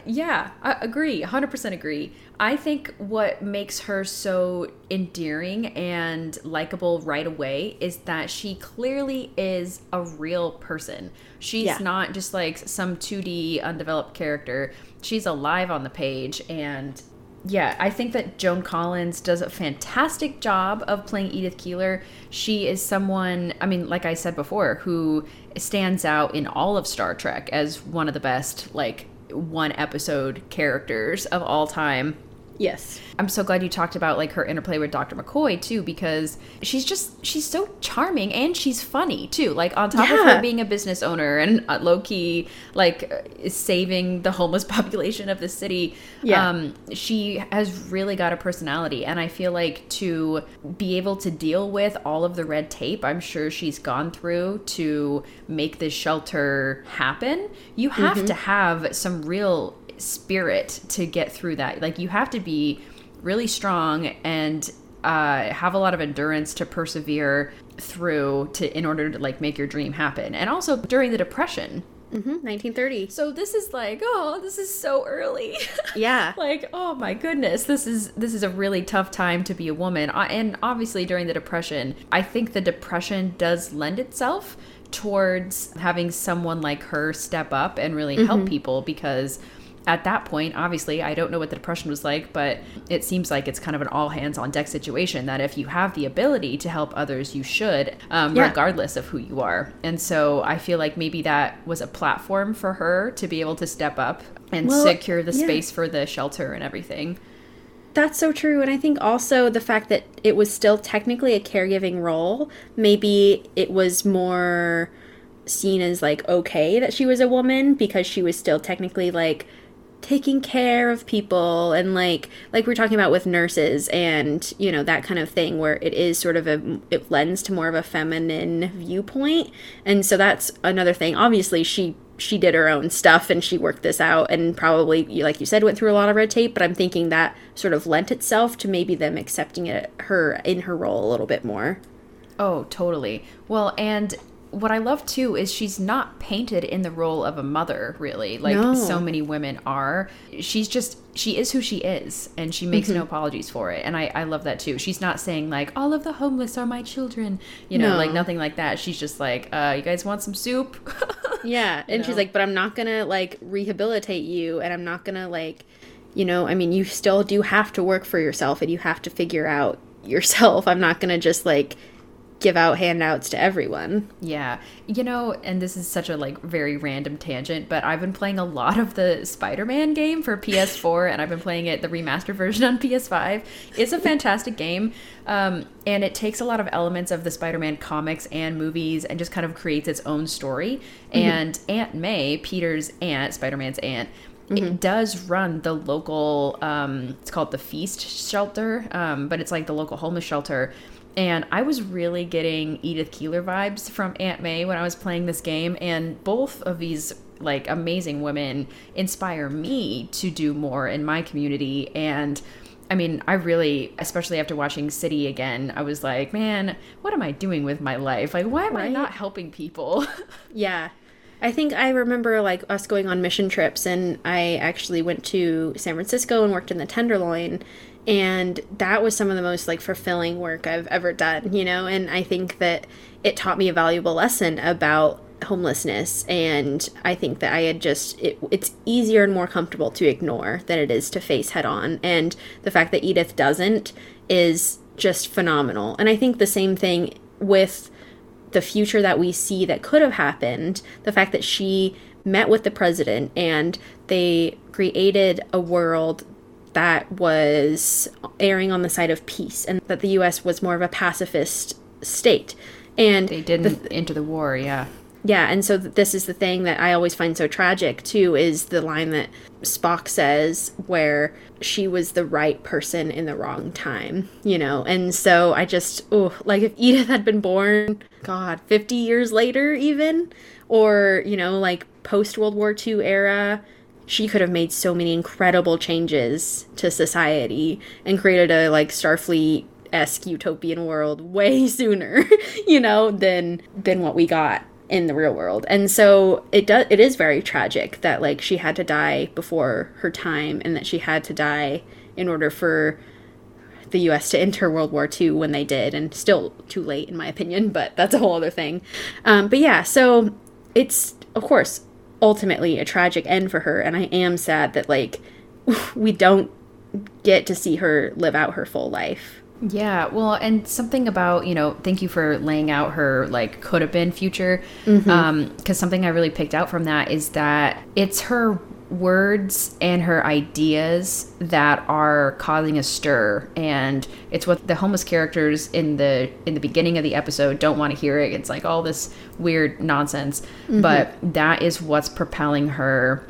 yeah, I agree. 100% agree. I think what makes her so endearing and likable right away is that she clearly is a real person. She's Yeah. not just like some 2D undeveloped character. She's alive on the page and yeah, I think that Joan Collins does a fantastic job of playing Edith Keeler. She is someone, I mean, like I said before, who stands out in all of Star Trek as one of the best, like, one episode characters of all time. Yes. I'm so glad you talked about like her interplay with Dr. McCoy too, because she's just she's so charming and she's funny too. Like on top of Yeah. her being a business owner and uh, low key like uh, is saving the homeless [LAUGHS] population of the city, Yeah. um, she has really got a personality. And I feel like to be able to deal with all of the red tape, I'm sure she's gone through to make this shelter happen. You have to have some real spirit to get through that. Like you have to be really strong and uh, have a lot of endurance to persevere through to in order to like make your dream happen. And also during the depression. hmm 1930. So this is like, oh, this is so early. [LAUGHS] Yeah. like, oh my goodness, this is this is a really tough time to be a woman. Uh, And obviously during the depression, I think the depression does lend itself towards having someone like her step up and really help people because at that point, obviously, I don't know what the depression was like, but it seems like it's kind of an all hands on deck situation that if you have the ability to help others, you should, um, Yeah. regardless of who you are. And so I feel like maybe that was a platform for her to be able to step up and Well, secure the yeah. space for the shelter and everything. That's so true. And I think also the fact that it was still technically a caregiving role, maybe it was more seen as like okay that she was a woman because she was still technically like taking care of people and like like we're talking about with nurses and you know that kind of thing where it is sort of a it lends to more of a feminine viewpoint. And so that's another thing. Obviously she she did her own stuff and she worked this out and probably like you said went through a lot of red tape but i'm thinking that sort of lent itself to maybe them accepting it her in her role a little bit more. Oh, totally. Well, and what I love too is she's not painted in the role of a mother, really, like No. so many women are. She's just, she is who she is, and she makes Mm-hmm. no apologies for it. And I, I love that too. She's not saying, like, all of the homeless are my children, you know, No. like nothing like that. She's just like, uh, you guys want some soup? [LAUGHS] Yeah, and she's know? like, but I'm not gonna like rehabilitate you, and I'm not gonna like, you know, I mean, you still do have to work for yourself, and you have to figure out yourself. I'm not gonna just like give out handouts to everyone. Yeah. You know, and this is such a like very random tangent, but I've been playing a lot of the Spider-Man game for PS4 and I've been playing it the remastered version on PS5. It's a fantastic game. Um, and it takes a lot of elements of the Spider-Man comics and movies and just kind of creates its own story. And Aunt May, Peter's aunt, Spider-Man's aunt, it does run the local um, it's called the feast shelter um, but it's like the local homeless shelter and I was really getting Edith Keeler vibes from Aunt May when I was playing this game. And both of these like amazing women inspire me to do more in my community. And I mean, I really, especially after watching City again, I was like, man, what am I doing with my life? Like, why am I not helping people? [LAUGHS] Yeah. I think I remember like us going on mission trips and I actually went to San Francisco and worked in the Tenderloin and that was some of the most like fulfilling work I've ever done, you know, and I think that it taught me a valuable lesson about homelessness. And i think that i had just it, it's easier and more comfortable to ignore than it is to face head on. And the fact that edith doesn't is just phenomenal. And i think the same thing with the future that we see that could have happened the fact that she met with the president and they created a world that was erring on the side of peace and that the US was more of a pacifist state. And They didn't enter the war, yeah. yeah, and so th- this is the thing that I always find so tragic too is the line that Spock says where she was the right person in the wrong time, you know. And so I just oh, like if Edith had been born god, 50 years later even or, you know, like post World War II era, she could have made so many incredible changes to society and created a like Starfleet esque utopian world [LAUGHS] way sooner, you know, than than what we got in the real world. And so it does it is very tragic that like she had to die before her time and that she had to die in order for the US to enter World War II when they did, and still too late in my opinion, [LAUGHS] but that's a whole other thing. Um, but yeah, so it's of course ultimately a tragic end for her, and I am sad that like [LAUGHS] we don't get to see her live out her full life. Yeah, well, and something about you know, thank you for laying out her like could have been future, mm-hmm. um, because something I really picked out from that is that it's her words and her ideas that are causing a stir, and it's what the homeless characters in the in the beginning of the episode don't want to hear it. It's like all this weird nonsense, but that is what's propelling her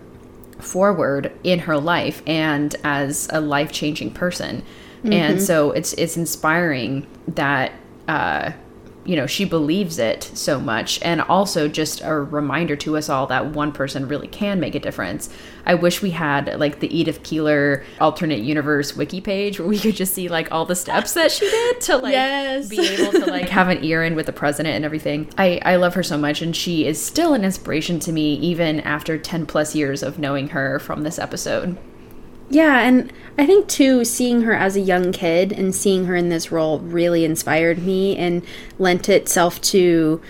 forward in her life and as a life-changing person. And so it's it's inspiring that uh you know she believes it so much. And also just a reminder to us all that one person really can make a difference. I wish we had like the edith keeler alternate universe wiki page where we could just see like all the steps that she did to like Yes. be able to like have an ear in with the president and everything. I i love her so much and she is still an inspiration to me even after 10 plus years of knowing her from this episode Yeah, and I think too, seeing her as a young kid and seeing her in this role really inspired me and lent itself to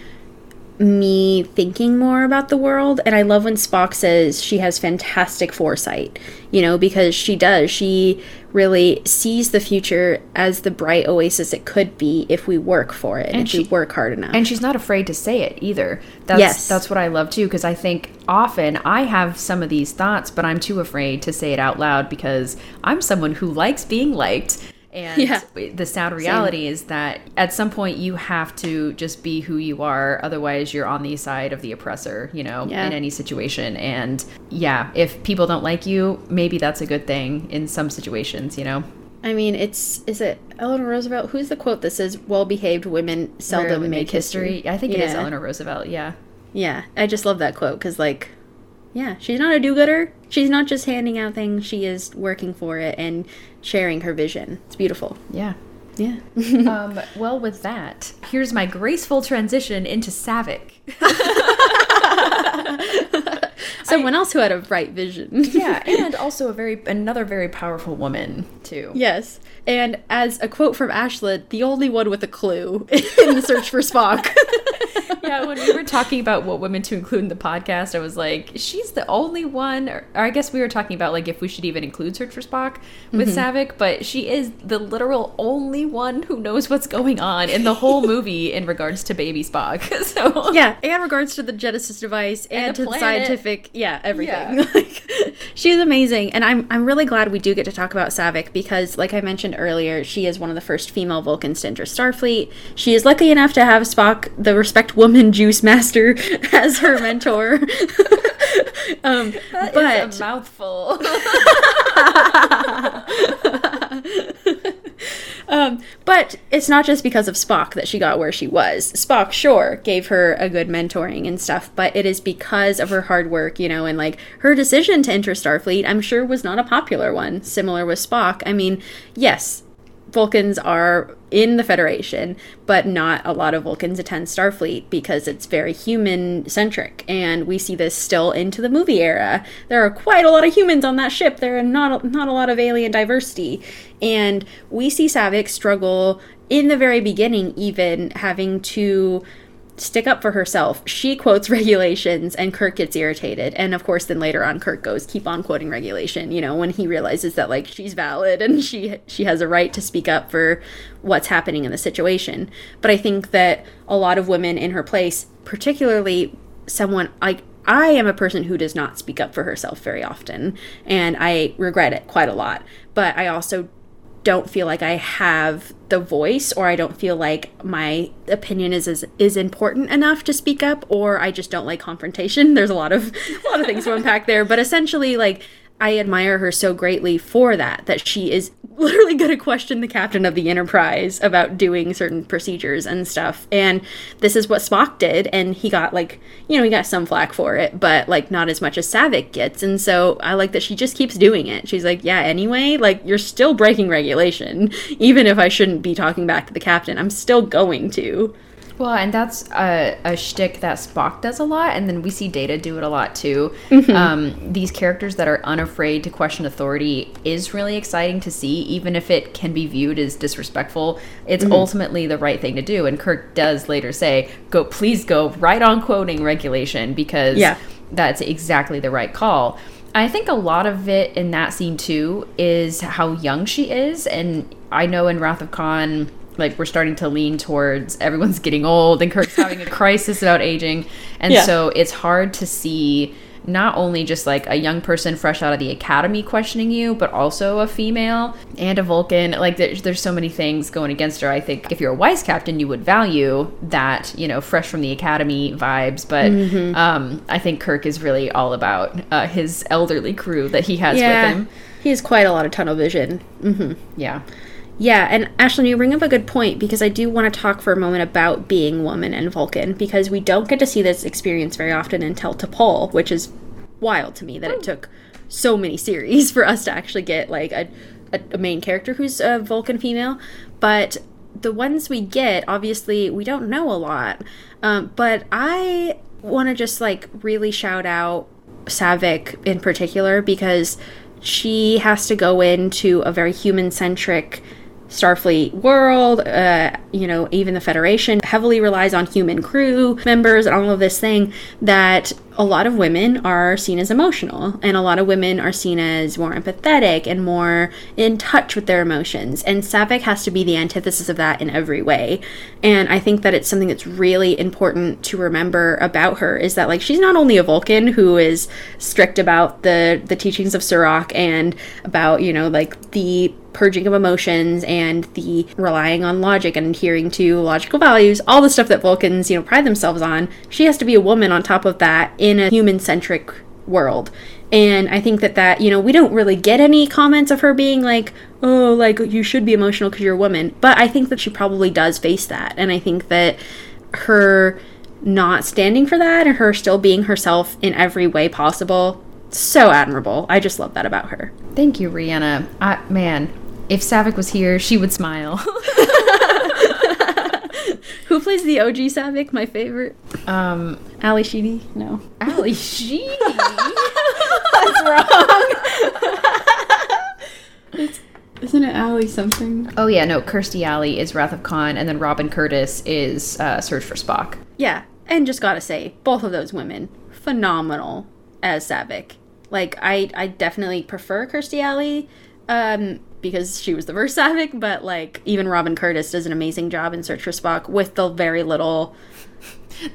me thinking more about the world. And I love when Spock says she has fantastic foresight, you know, because she does. She really sees the future as the bright oasis it could be if we work for it and, And if we she- work hard enough. and she's not afraid to say it either that's Yes. that's what i love too because i think often i have some of these thoughts but i'm too afraid to say it out loud because i'm someone who likes being liked and Yeah. the sad reality is that at some point you have to just be who you are otherwise you're on the side of the oppressor you know Yeah. in any situation and yeah if people don't like you maybe that's a good thing in some situations you know I mean, it's is it Eleanor Roosevelt? Who's the quote that says "Well-behaved women seldom Rarely make history"? i think it is Yeah. eleanor roosevelt yeah Yeah, I just love that quote because, like, yeah, she's not a do gooder. She's not just handing out things, she is working for it and sharing her vision. It's beautiful. yeah Yeah. [LAUGHS] [LAUGHS] um, well, with that, here's my graceful transition into Saavik. [LAUGHS] Someone else who had a bright vision. yeah, and also a very another very powerful woman too. Yes. And as a quote from Ashlyn, the only one with a clue in the search for Spock. [LAUGHS] yeah, when we were talking about what women to include in the podcast, I was like, she's the only one. Or, or I guess we were talking about like if we should even include Search for Spock with mm-hmm. Saavik, but she is the literal only one who knows what's going on in the whole movie [LAUGHS] in regards to baby Spock. [LAUGHS] so yeah, and regards to the Genesis device and, And the to the scientific, yeah, everything. Yeah. like, she's amazing, and I'm I'm really glad we do get to talk about Saavik because, like I mentioned earlier, she is one of the first female Vulcans to enter Starfleet. She is lucky enough to have Spock, the respect woman juice master, [LAUGHS] as her mentor. [LAUGHS] um, That but a mouthful. [LAUGHS] Um, but it's not just because of Spock that she got where she was. Spock, sure, gave her a good mentoring and stuff, but it is because of her hard work, you know, and like her decision to enter Starfleet, I'm sure was not a popular one. Similar with Spock. I mean, yes, Vulcans are in the Federation, but not a lot of Vulcans attend Starfleet because it's very human centric. And we see this still into the movie era. There are quite a lot of humans on that ship. There are not, not a lot of alien diversity. And we see Saavik struggle in the very beginning, even having to stick up for herself. She quotes [LAUGHS] regulations and Kirk gets irritated. And of course then later on Kirk goes keep on quoting regulation, you know, when he realizes that like she's valid and she she has a right to speak up for what's happening in the situation. But I think that a lot of women in her place, particularly someone like I am a person who does not speak up for herself very often, and I regret it quite a lot. But I also don't feel like I have the voice or I don't feel like my opinion is is, is important enough to speak up or I just don't like confrontation. [LAUGHS] There's a lot of a lot of things to unpack there, but essentially like I admire her so greatly for that, that she is literally going to question the captain of the Enterprise about doing certain procedures and stuff. And this is what Spock did, and he got like, you know, he got some flack for it, but like not as much as Saavik gets. And so I like that she just keeps doing it. She's like, yeah, anyway, like you're still breaking regulation, even if I shouldn't be talking back to the captain, I'm still going to. Well, and that's a, a shtick that Spock does a lot, and then we see Data do it a lot too. Mm-hmm. Um, these characters that are unafraid to question authority is really exciting to see, even if it can be viewed as disrespectful. It's mm-hmm. ultimately the right thing to do, and Kirk does later say, "Go, please go right on quoting regulation because yeah. that's exactly the right call." I think a lot of it in that scene too is how young she is, and I know in Wrath of Khan like we're starting to lean towards everyone's getting old and Kirk's having a [LAUGHS] crisis about aging. And yeah. so it's hard to see not only just like a young person fresh out of the academy questioning you, but also a female and a Vulcan. Like there's, there's so many things going against her. I think if you're a wise captain, you would value that, you know, fresh from the academy vibes. But mm-hmm. um, I think Kirk is really all about uh, his elderly crew that he has yeah. with him. He has quite a lot of tunnel vision. Mm-hmm. Yeah. Yeah, and Ashlyn, you bring up a good point because I do want to talk for a moment about being woman and Vulcan because we don't get to see this experience very often until T'Pol, which is wild to me that it took so many [LAUGHS] series for us to actually get like a, a, a main character who's a Vulcan female. But the ones we get, obviously, we don't know a lot. Um, but I want to just like really shout out Saavik in particular because she has to go into a very human centric Starfleet world, uh, you know, even the Federation heavily relies on human crew members and all of this thing that a lot of women are seen as emotional and a lot of women are seen as more empathetic and more in touch with their emotions. And Saavik has to be the antithesis of that in every way. And i think that it's something that's really important to remember about her is that like she's not only a vulcan who is strict about the the teachings of Surak and about you know like the purging of emotions and the relying on logic and adhering to logical values all the stuff that vulcans you know pride themselves on she has to be a woman on top of that in a human centric world. And I think that that, you know, we don't really get any comments of her being like, oh, like you should be emotional because you're a woman. But I think that she probably does face that. And I think that her not standing for that and her still being herself in every way possible, so admirable. I just love that about her. Thank you, Rhianna. I, man, if Saavik was here, she would smile. [LAUGHS] Who plays the OG Saavik? My favorite. Um, Ally Sheedy? No. Ali [LAUGHS] Sheedy. That's wrong. isn't it Ali something? Oh yeah, no. Kirstie Alley is Wrath of Khan, and then Robin Curtis is uh, Search for Spock. Yeah, and just gotta say, both of those women phenomenal as Saavik. Like I, I definitely prefer Kirstie Alley. Um, because she was the first [LAUGHS] Saavik, but like even Robin Curtis does an amazing job in Search for Spock with the very little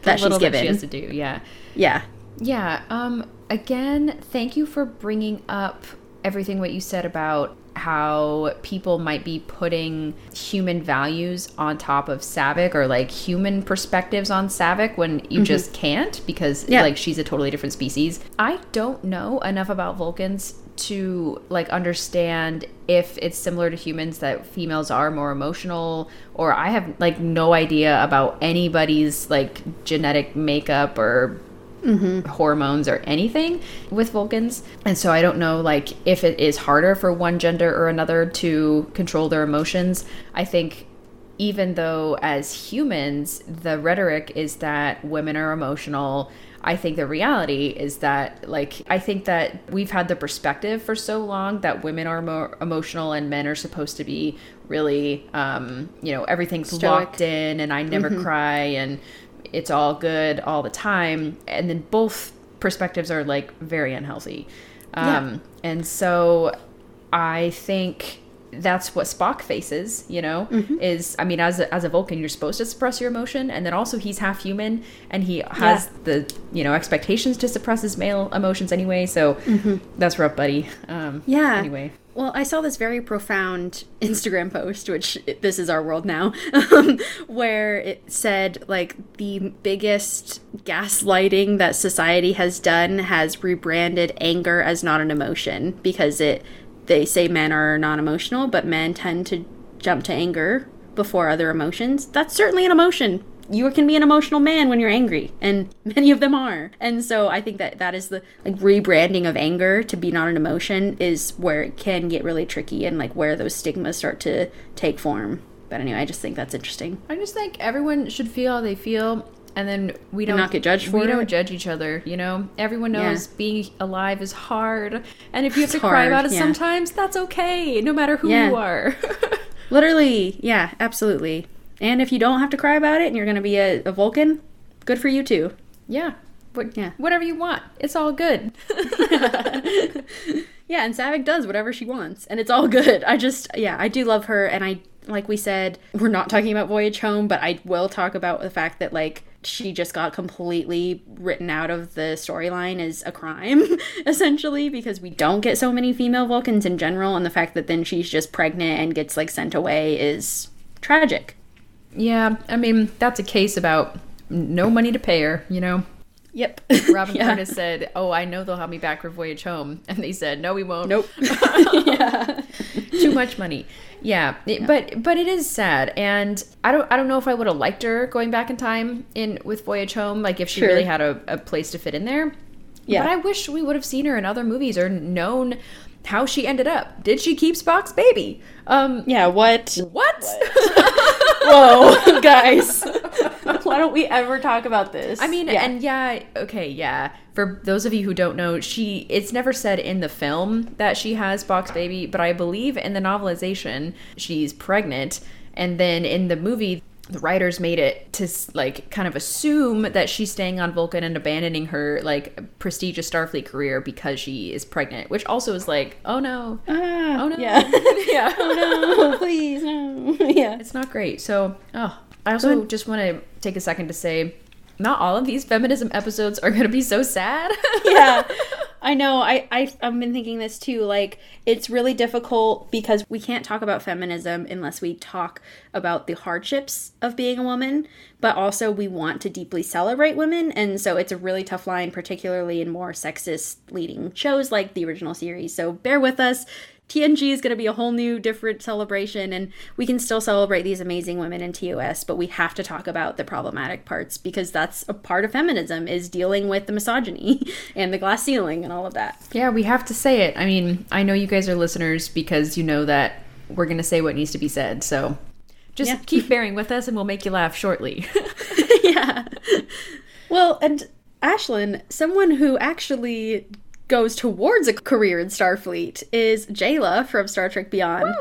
that little she's given. That she has to do, yeah, yeah, yeah. Um, again, thank you for bringing up everything what you said about how people might be putting human values on top of Saavik or like human perspectives on Saavik when you mm-hmm. just can't because yeah. like she's a totally different species. I don't know enough about Vulcans to like understand if it's similar to humans that females are more emotional or I have like no idea about anybody's like genetic makeup or mm-hmm. hormones or anything with Vulcans. And so I don't know like if it is harder for one gender or another to control their emotions. I think even though as humans the rhetoric is that women are emotional I think the reality is that, like, I think that we've had the perspective for so long that women are more emotional and men are supposed to be really, um, you know, everything's Stoic. locked in and I never mm-hmm. cry and it's all good all the time and then both perspectives are like very unhealthy um and so i think that's what Spock faces, you know, Mm-hmm. is I mean, as a, as a Vulcan, you're supposed to suppress your emotion, and then also he's half human, and he has the you know expectations to suppress his male emotions anyway. So that's rough, buddy. Um, Mm-hmm. Yeah. Anyway, Well, I saw this very profound [LAUGHS] Instagram post, which this is our world now, [LAUGHS] where it said like the biggest gaslighting that society has done has rebranded anger as not an emotion because it they say men are non-emotional, but men tend to jump to anger before other emotions. That's certainly an emotion. You can be an emotional man when you're angry, and [LAUGHS] many of them are. And so I think that that is the like rebranding of anger to be not an emotion is where it can get really tricky and like where those stigmas start to take form. But anyway, I just think that's interesting. I just think everyone should feel how they feel, and then we don't not get judged for We for don't judge each other. You know, everyone Yeah. knows being alive is hard, and if you have It's to cry about it yeah. sometimes, that's okay, no matter who Yeah. you are. [LAUGHS] Literally, yeah, absolutely. And if you don't have to cry about it and you're going to be a, a Vulcan, good for you too. yeah. What, Yeah. Whatever you want, it's all good. [LAUGHS] Yeah, and Saavik does whatever she wants, and it's all good. I just, yeah, I do love her, and I, like we said, we're not talking about Voyage Home, but I will talk about the fact that, like, she just got completely written out of the storyline as a crime, [LAUGHS] essentially, because we don't get so many female Vulcans in general, and the fact that then she's just pregnant and gets, like, sent away is tragic. Yeah, I mean, that's a case about no money to pay her, you know? Yep. [LAUGHS] Robin Yeah. Curtis said, Oh, I know they'll have me back for Voyage Home. [LAUGHS] And they said, No, we won't. Nope. [LAUGHS] yeah. Too much money. Yeah, it- but but it is sad, and I don't I don't know if I would have liked her going back in time in with Voyage Home, like if she Sure. really had a, a place to fit in there. Yeah. But I wish we would have seen her in other movies or known how she ended up. Did she keep Spock's baby? Um, Yeah, what? what? [LAUGHS] Whoa, [LAUGHS] guys. Why don't we ever talk about this? I mean, Yeah. and yeah, okay, yeah. For those of you who don't know, she it's never said in the film that she has Spock's baby, but I believe in the novelization she's pregnant, and then in the movie the writers made it to like kind of assume that she's staying on Vulcan and abandoning her like prestigious Starfleet career because she is pregnant, which also is like, oh no, Ah, oh no, Yeah. [LAUGHS] yeah, [LAUGHS] oh no, please, no. [LAUGHS] Yeah. it's not great. So, oh, I also just want to take a second to say, not all of these feminism episodes are going to be so sad. [LAUGHS] yeah i know. I, I i've been thinking this too like it's really difficult because we can't talk about feminism unless we talk about the hardships of being a woman but also we want to deeply celebrate women and so it's a really tough line particularly in more sexist leading shows like the original series. So bear with us TNG is going to be a whole new different celebration and we can still celebrate these amazing women in TOS but we have to talk about the problematic parts because that's a part of feminism is dealing with the misogyny [LAUGHS] and the glass ceiling and all of that. yeah, we have to say it. I mean, I know you guys are listeners because you know that we're going to say what needs to be said. So just Yeah. keep [LAUGHS] bearing with us and we'll make you laugh shortly. [LAUGHS] yeah. Well, and Ashlyn, someone who actually goes towards a career in Starfleet is Jaylah from Star Trek Beyond.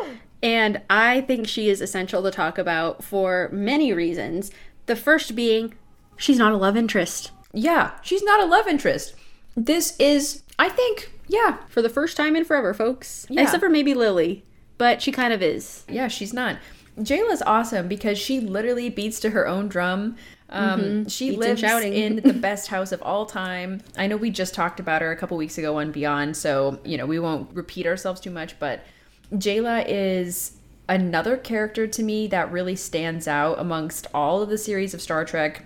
And I think she is essential to talk about for many reasons. The first being she's not a love interest. yeah, she's not a love interest. This is, I think, yeah, For the first time in forever, folks. Yeah. Except for maybe Lily. But she kind of is. Yeah, she's not. Jaylah's awesome because she literally beats to her own drum. Um, She Beats and lives in the best house of all time. I know we just talked about her a couple weeks ago on Beyond, so you know we won't repeat ourselves too much. But Jaylah is another character to me that really stands out amongst all of the series of Star Trek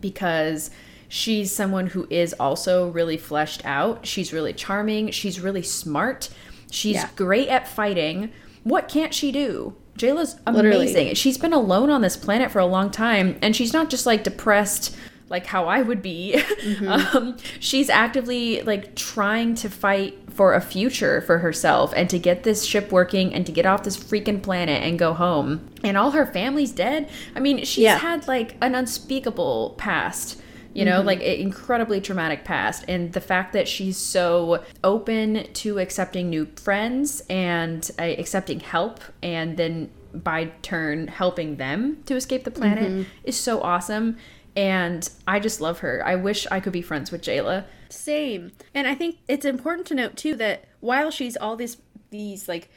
because she's someone who is also really fleshed out. She's really charming. She's really smart. She's Yeah. great at fighting. What can't she do? Jaylah's Literally. amazing. She's been alone on this planet for a long time, and she's not just like depressed like how I would be. [LAUGHS] um, she's actively like trying to fight for a future for herself and to get this ship working and to get off this freaking planet and go home. And all her family's dead. I mean, she's Yeah. had like an unspeakable past you know like an incredibly traumatic past and the fact that she's so open to accepting new friends and uh, accepting help and then by turn helping them to escape the planet is so awesome And I just love her. I wish I could be friends with Jaylah. Same. And I think it's important to note too that while she's all these these like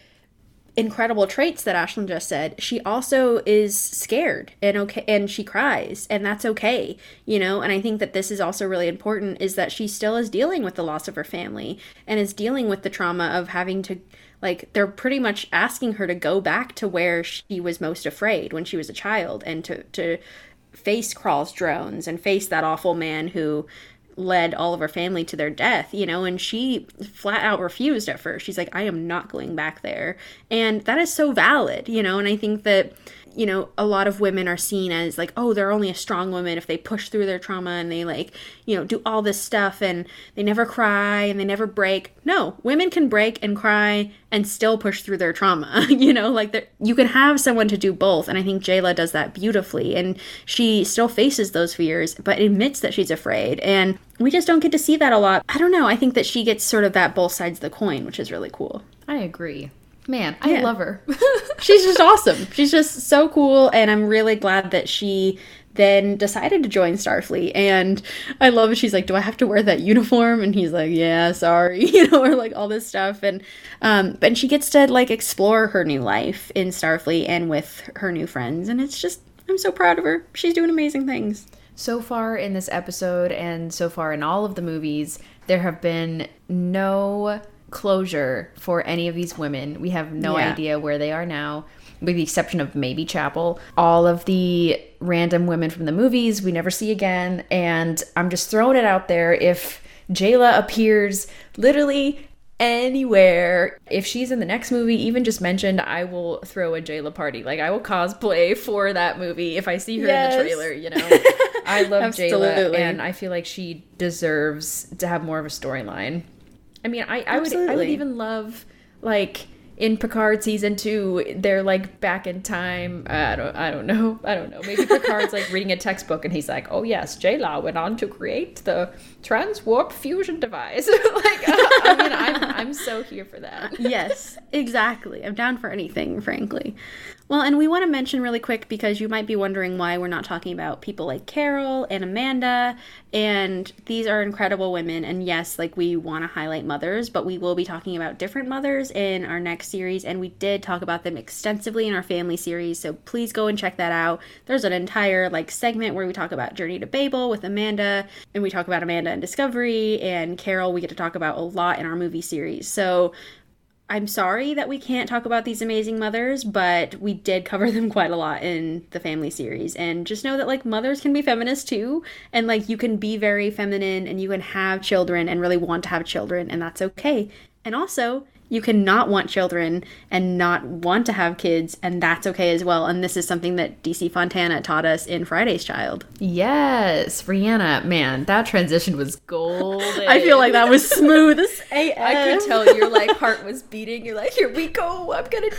incredible traits that Ashlyn just said, she also is scared and okay and she cries and that's okay, you know? And I think that this is also really important is that she still is dealing with the loss of her family and is dealing with the trauma of having to like they're pretty much asking her to go back to where she was most afraid when she was a child and to to face Krall's drones and face that awful man who led all of her family to their death, you know, and she flat out refused at first. She's like, I am not going back there. And that is so valid, you know, and I think that you know, a lot of women are seen as like, oh, they're only a strong woman if they push through their trauma and they like, you know, do all this stuff and they never cry and they never break. No, women can break and cry and still push through their trauma. [LAUGHS] you know, like you can have someone to do both. And I think Jaylah does that beautifully. And she still faces those fears, but admits that she's afraid. And we just don't get to see that a lot. I don't know. I think that she gets sort of that both sides of the coin, which is really cool. I agree. Man, I yeah. love her. [LAUGHS] She's just awesome. She's just so cool, and I'm really glad that she then decided to join Starfleet. And I love it. she's like, Do I have to wear that uniform? And he's like, Yeah, sorry, [LAUGHS] you know, or like all this stuff. And um and she gets to like explore her new life in Starfleet and with her new friends. And it's just I'm so proud of her. She's doing amazing things. So far in this episode and so far in all of the movies, there have been no closure for any of these women. We have no yeah. idea where they are now, with the exception of maybe Chapel. All of the random women from the movies we never see again. And I'm just throwing it out there if Jaylah appears literally anywhere. If she's in the next movie, even just mentioned, I will throw a Jaylah party. Like I will cosplay for that movie if I see her yes. in the trailer, you know. [LAUGHS] I love Jaylah and I feel like she deserves to have more of a storyline. I mean, I, I would I would even love like in Picard season two, they're like back in time. I don't I don't know. I don't know. Maybe Picard's like reading a textbook and he's like, oh yes, Jaylah went on to create the transwarp fusion device. [LAUGHS] like uh, I mean, I'm I'm so here for that. yes, exactly. I'm down for anything, frankly. Well, and we want to mention really quick because you might be wondering why we're not talking about people like Carol and Amanda. And these are incredible women. And yes, like we want to highlight mothers, but we will be talking about different mothers in our next series. And we did talk about them extensively in our family series. So please go and check that out. There's an entire like segment where we talk about Journey to Babel with Amanda, and we talk about Amanda and Discovery, and Carol, we get to talk about a lot in our movie series. So I'm sorry that we can't talk about these amazing mothers, but we did cover them quite a lot in the family series. And just know that like mothers can be feminist too, and like you can be very feminine and you can have children and really want to have children, and that's okay. And also, you can not want children and not want to have kids, and that's okay as well. And this is something that DC Fontana taught us in Friday's Child. Yes, Rhianna, man, that transition was [LAUGHS] golden. I feel like that was smooth as AF. [LAUGHS] I could tell your like heart was beating. You're like, here we go, I'm gonna do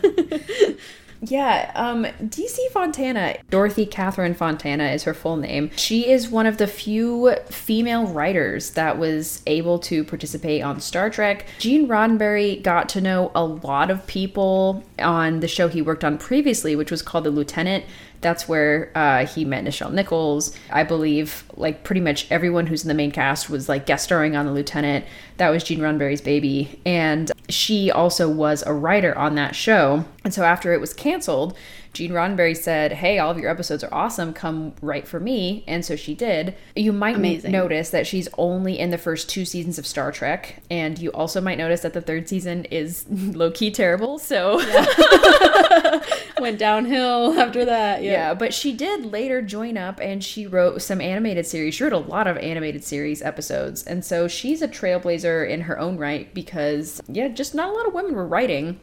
it. [LAUGHS] Yeah, um, DC Fontana, Dorothy Catherine Fontana is her full name. She is one of the few female writers that was able to participate on Star Trek. Gene Roddenberry got to know a lot of people on the show he worked on previously, which was called The Lieutenant. That's where uh, he met Nichelle Nichols. I believe like pretty much everyone who's in the main cast was like guest starring on The Lieutenant. That was Gene Roddenberry's baby. And she also was a writer on that show. And so after it was canceled, Gene Roddenberry said, Hey, all of your episodes are awesome. Come write for me. And so she did. You might Amazing. notice that she's only in the first two seasons of Star Trek. And you also might notice that the third season is [LAUGHS] low key terrible. So yeah. [LAUGHS] went downhill after that. Yeah. yeah. But she did later join up and she wrote some animated series. She wrote a lot of animated series episodes. And so she's a trailblazer in her own right because, yeah, just not a lot of women were writing.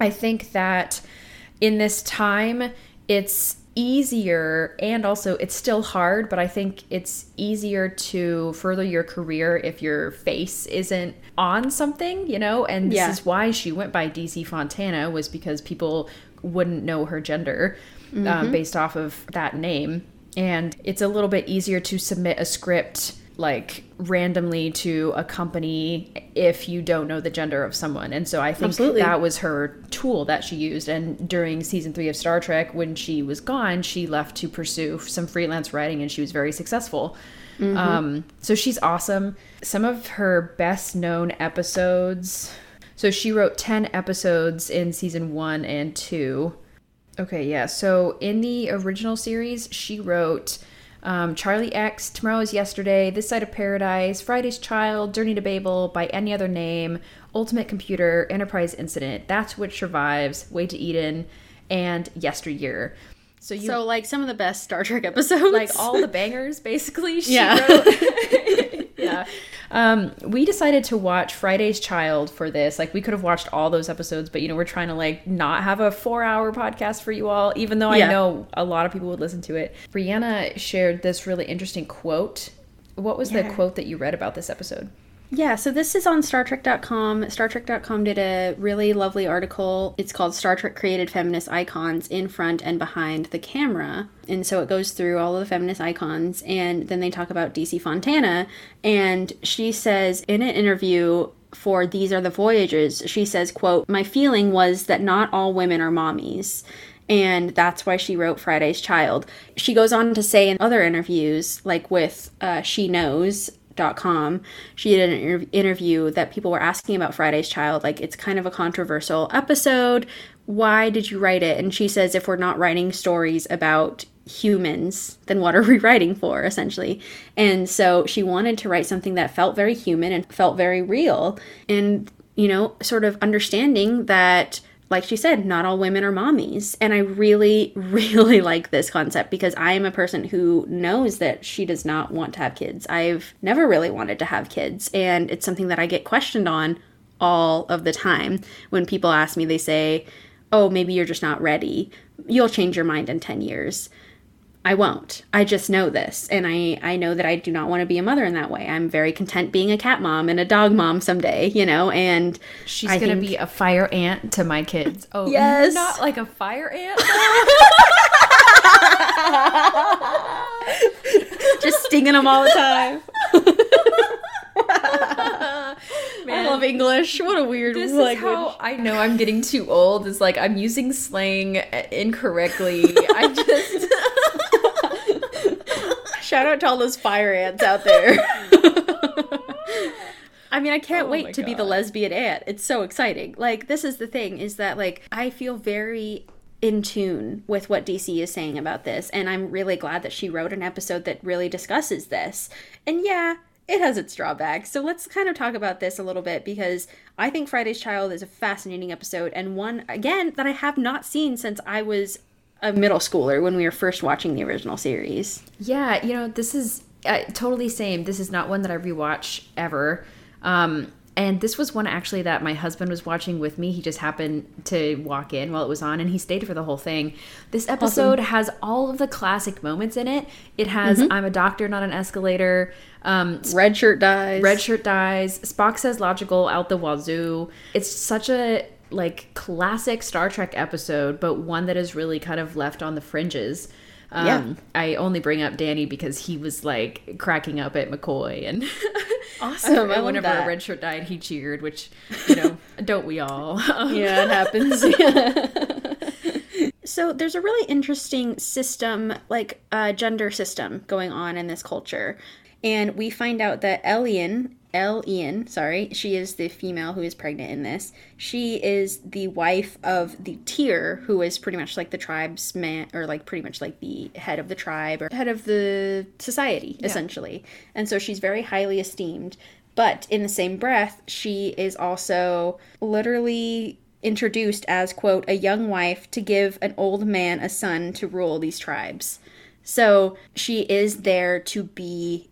I think that in this time, it's easier and also it's still hard, but I think it's easier to further your career if your face isn't on something, you know? And this yeah. is why she went by DC Fontana was because people wouldn't know her gender um, mm-hmm. based off of that name. And it's a little bit easier to submit a script like randomly to a company if you don't know the gender of someone. And so I think Absolutely. that was her tool that she used. And during season three of Star Trek, when she was gone, she left to pursue some freelance writing and she was very successful. Um, so she's awesome. Some of her best known episodes. So she wrote 10 episodes in season one and two. Okay, yeah. So in the original series, she wrote um, Charlie X, Tomorrow is Yesterday, This Side of Paradise, Friday's Child, Journey to Babel, By Any Other Name, Ultimate Computer, Enterprise Incident, That's Which Survives, Way to Eden, and Yesteryear. So you So like some of the best Star Trek episodes. like all the bangers basically she Yeah. wrote. [LAUGHS] yeah. Um, we decided to watch Friday's Child for this. Like we could have watched all those episodes, but you know, we're trying to like not have a four hour podcast for you all, even though Yeah. I know a lot of people would listen to it. Rhianna shared this really interesting quote. What was the quote that you read about this episode? Yeah, so this is on Star StarTrek.com. StarTrek.com did a really lovely article. It's called Star Trek Created Feminist Icons in Front and Behind the Camera. And so it goes through all of the feminist icons, and then they talk about DC Fontana. And she says in an interview for These Are the Voyages, she says, quote, My feeling was that not all women are mommies and that's why she wrote Friday's Child. She goes on to say in other interviews, like with uh, She Knows. Com. She did an inter- interview that people were asking about Friday's Child. Like, it's kind of a controversial episode. Why did you write it? And she says, if we're not writing stories about humans, then what are we [LAUGHS] writing for, essentially? And so she wanted to write something that felt very human and felt very real. And, you know, sort of understanding that like she said, not all women are mommies. And I really, [LAUGHS] really like this concept because I am a person who knows that she does not want to have kids. I've never really wanted to have kids. And it's something that I get questioned on all of the time. When people ask me, they say, Oh, maybe you're just not ready. You'll change your mind in 10 years. I won't. I just know this. And I, I know that I do not want to be a mother in that way. I'm very content being a cat mom and a dog mom someday, you know, and She's gonna think- be a fire ant to my kids. [LAUGHS] Oh Yes. not like a fire ant. [LAUGHS] just stinging them all the time. [LAUGHS] I love English. What a weird This language. is how I know I'm getting too old. Is like I'm using slang incorrectly. I just Shout out to all those fire ants out there. [LAUGHS] I mean, I can't Oh wait to be the lesbian ant. It's so exciting. Like, this is the thing is that, like, I feel very in tune with what DC is saying about this. And I'm really glad that she wrote an episode that really discusses this. And yeah, it has its drawbacks. So let's kind of talk about this a little bit because I think Friday's Child is a fascinating episode and one, again, that I have not seen since I was a middle schooler when we were first watching the original series. yeah, you know this is uh, totally same. This is not one that I rewatch ever. Um, and this was one actually that my husband was watching with me. He just happened to walk in while it was on, and he stayed for the whole thing. This episode has all of the classic moments in it. It has "I'm a doctor, not an escalator." Um, Red shirt dies. Red shirt dies. Spock says logical out the wazoo. It's such a like classic Star Trek episode, but one that is really kind of left on the fringes. Um, Yeah. I only bring up Danny because he was like cracking up at McCoy and [LAUGHS] Awesome. I love whenever that. a red shirt died, he cheered, which you know, [LAUGHS] don't we all? [LAUGHS] yeah, it happens. so there's a really interesting system, like uh, gender system, going on in this culture, and we find out that Elian, El Ian, sorry, she is the female who is pregnant in this. She is the wife of the Teer, who is pretty much like the tribe's man, or like pretty much like the head of the tribe or head of the society, essentially. And so she's very highly esteemed. But in the same breath, she is also literally introduced as, quote, a young wife to give an old man a son to rule these tribes. So she is there to be,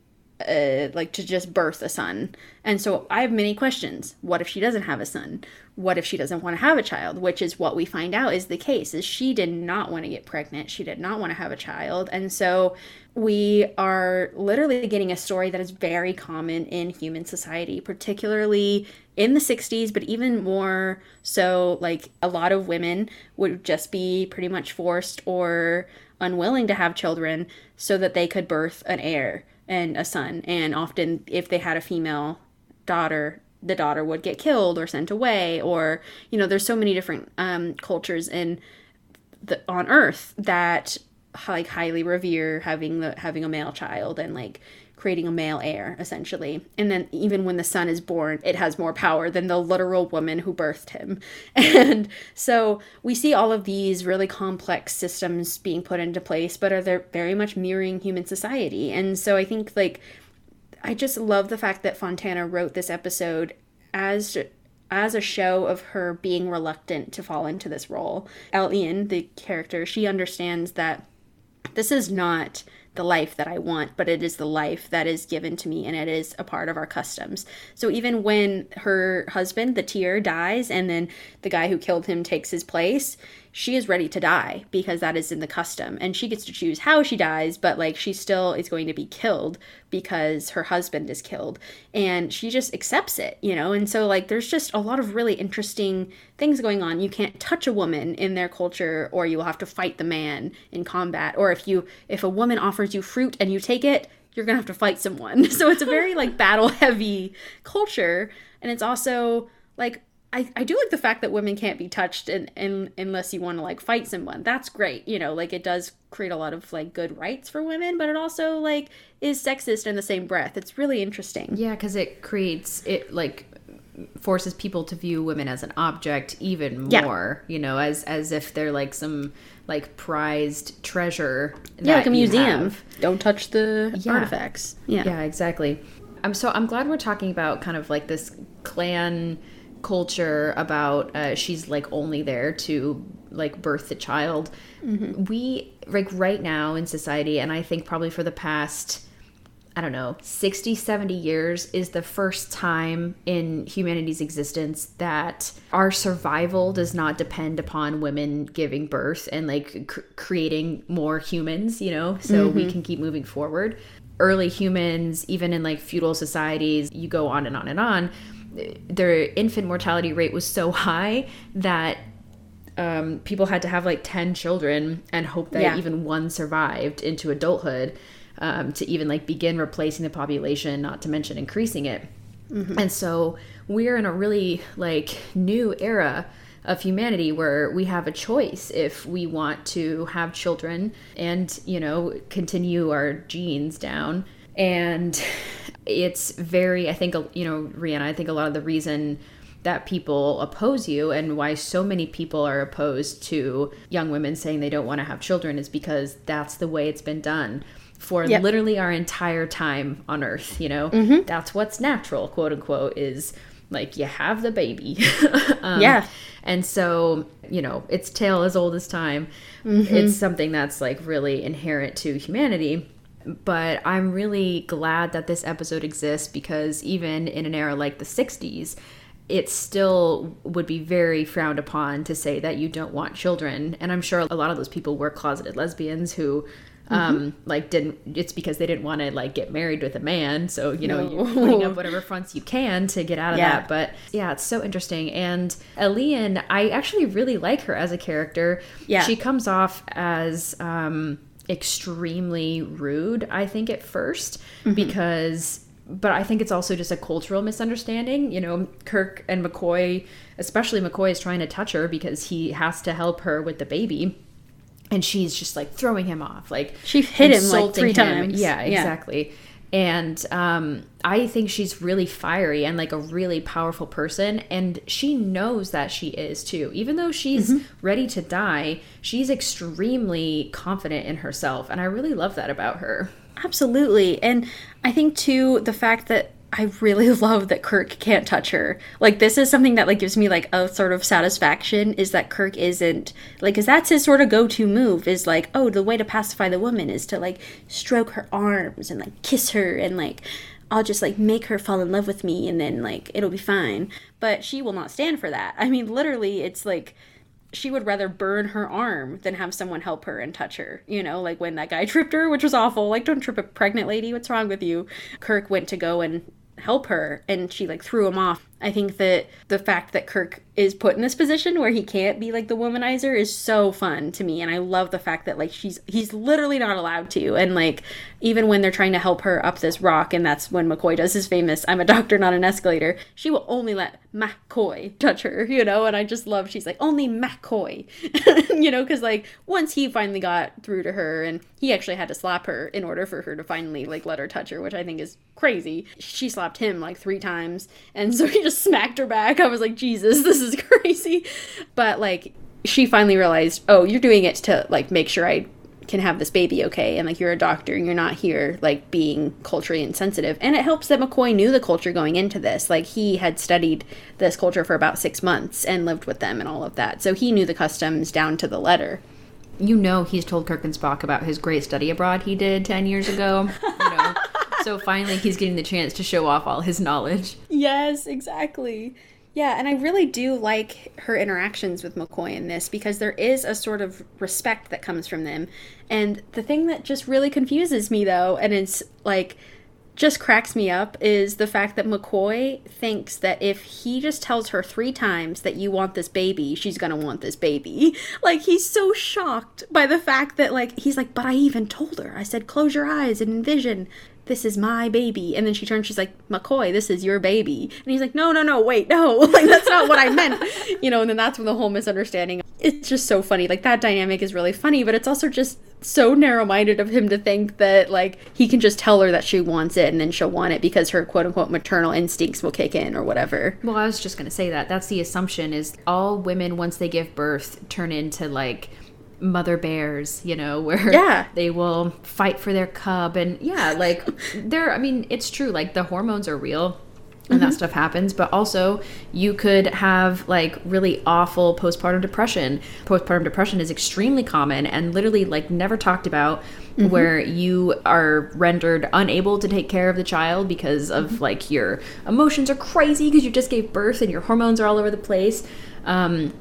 uh, like, to just birth a son. And so I have many questions. What if she doesn't have a son? What if she doesn't want to have a child? Which is what we find out is the case, is she did not want to get pregnant. She did not want to have a child. And so we are literally getting a story that is very common in human society, particularly in the 60s, but even more so, like a lot of women would just be pretty much forced or unwilling to have children so that they could birth an heir. And a son. And often, if they had a female daughter, the daughter would get killed or sent away. Or, you know, there's so many different um, cultures in the, on Earth that like highly revere having the having a male child and like creating a male heir essentially. And then even when the son is born it has more power than the literal woman who birthed him. [LAUGHS] And so we see all of these really complex systems being put into place but are they very much mirroring human society? And so i think like i just love the fact that fontana wrote this episode as as a show of her being reluctant to fall into this role. Elian, the character, she understands that this is not the life that I want, but it is the life that is given to me and it is a part of our customs. So even when her husband, the Teer, dies and then the guy who killed him takes his place, she is ready to die because that is in the custom. And she gets to choose how she dies but like she still is going to be killed because her husband is killed. And she just accepts it you know? And so like there's just a lot of really interesting things going on. You can't touch a woman in their culture or you will have to fight the man in combat. Or if you if a woman offers you fruit and you take it you're gonna have to fight someone. [LAUGHS] So it's a very like battle heavy culture. And it's also like I, I do like the fact that women can't be touched in, in, unless you want to like fight someone. That's great. You know, like it does create a lot of like good rights for women, but it also like is sexist in the same breath. It's really interesting. Yeah, because it creates it like forces people to view women as an object even more, Yeah. You know, as as if they're like some like prized treasure. Yeah, like a museum. Don't touch the Yeah. artifacts. Yeah. Yeah, exactly. I'm so I'm glad we're talking about kind of like this clan culture about uh, she's like only there to like birth the child. We like right now in society, and I think probably for the past I don't know, 60, 70 years is the first time in humanity's existence that our survival does not depend upon women giving birth and like cr- creating more humans, you know, so we can keep moving forward. Early humans, even in like feudal societies, you go on and on and on, their infant mortality rate was so high that um, people had to have like 10 children and hope that Yeah. even one survived into adulthood um, to even like begin replacing the population not to mention increasing it. And so we're in a really like new era of humanity where we have a choice if we want to have children and you know continue our genes down. And it's very i think you know Rhianna i think a lot of the reason that people oppose you and why so many people are opposed to young women saying they don't want to have children is because that's the way it's been done for Yep. literally our entire time on earth you know? That's what's natural quote unquote is like you have the baby. [LAUGHS] Um, Yeah. and so you know it's tale as old as time. It's something that's like really inherent to humanity but i'm really glad that this episode exists because even in an era like the 60s it still would be very frowned upon to say that you don't want children. And i'm sure a lot of those people were closeted lesbians who um like didn't it's because they didn't want to like get married with a man. So you know you're putting up whatever fronts you can to get out of Yeah. that. But yeah it's so interesting. And Elian I actually really like her as a character. Yeah. she comes off as um extremely rude I think at 1st mm-hmm. because but I think it's also just a cultural misunderstanding. You know, Kirk and McCoy, especially McCoy, is trying to touch her because he has to help her with the baby. And she's just like throwing him off, like She hit him, like, three him. times. Yeah, Yeah. And um, I think she's really fiery and like a really powerful person. And she knows that she is too. Even though she's Mm-hmm. ready to die, she's extremely confident in herself. And I really love that about her. Absolutely. And I think too the fact that I really [LAUGHS] love that Kirk can't touch her. Like this is something that like gives me like a sort of satisfaction is that Kirk isn't like cuz that's his sort of go-to move is like oh the way to pacify the woman is to like stroke her arms and like kiss her and like I'll just like make her fall in love with me and then like it'll be fine. But she will not stand for that. I mean literally it's like she would rather burn her arm than have someone help her and touch her. You know, like when that guy [LAUGHS] tripped her, which was awful. Like, don't trip a pregnant lady. What's wrong with you? Kirk went to go and help her and she like threw him off I think that the fact that Kirk is put in this position where he can't be like the womanizer is so fun to me and I love the fact that like she's he's literally not allowed to and like even when they're trying to help her up this rock and that's when McCoy does his famous I'm a doctor not an escalator she will only let McCoy touch her you know and I just love she's like only McCoy [LAUGHS] you know cuz like once he finally got through to her and he actually had to slap her in order for her to finally like let her touch her which I think is crazy she slapped him like 3 times and [LAUGHS] so he just smacked her back. I was like Jesus this is [LAUGHS] crazy. But like she finally realized, oh, you're doing it to like make sure I can have this baby okay and like you're a doctor and you're not here like being culturally insensitive. And it helps that mccoy knew the culture going into this. Like he had studied this culture for about six months and lived with them and all of that. So he knew the customs down to the letter. You know he's told kirk and spock about his great study abroad he did 10 years ago you know [LAUGHS] so finally he's getting the chance to show off all his knowledge yes exactly yeah, and I really do like her interactions with McCoy in this because there is a sort of respect that comes from them. And the thing that just really confuses me though, and it's like just cracks me up is the fact that McCoy thinks that if he just tells her three times that you want this baby, she's gonna want this baby. [LAUGHS] Like he's so shocked by the fact that like he's like, but I even told her. I said close your eyes and envision this is my baby. And then she turns, she's like, McCoy, this is your baby. And he's like, no, no, no, wait, no. [LAUGHS] like, that's not what I meant. [LAUGHS] You know, and then that's when the whole misunderstanding. It's just so funny. Like, that dynamic is really funny, but it's also just so narrow minded of him to think that, like, he can just tell her that she wants it and then she'll want it because her quote unquote maternal instincts will kick in or whatever. Well, I was just going to say that. That's the assumption is all women, once they give birth, turn into, like, mother bears, you know, [LAUGHS] where yeah. they will fight for their cub and yeah, [LAUGHS] like they're I mean, it's true like the hormones are real and mm-hmm. that stuff happens, but also you could have like really awful postpartum depression. Postpartum depression is extremely common and literally like never talked about mm-hmm. where you are rendered unable to take care of the child because of mm-hmm. like your emotions are crazy because you just gave birth and your hormones are all over the place. Um,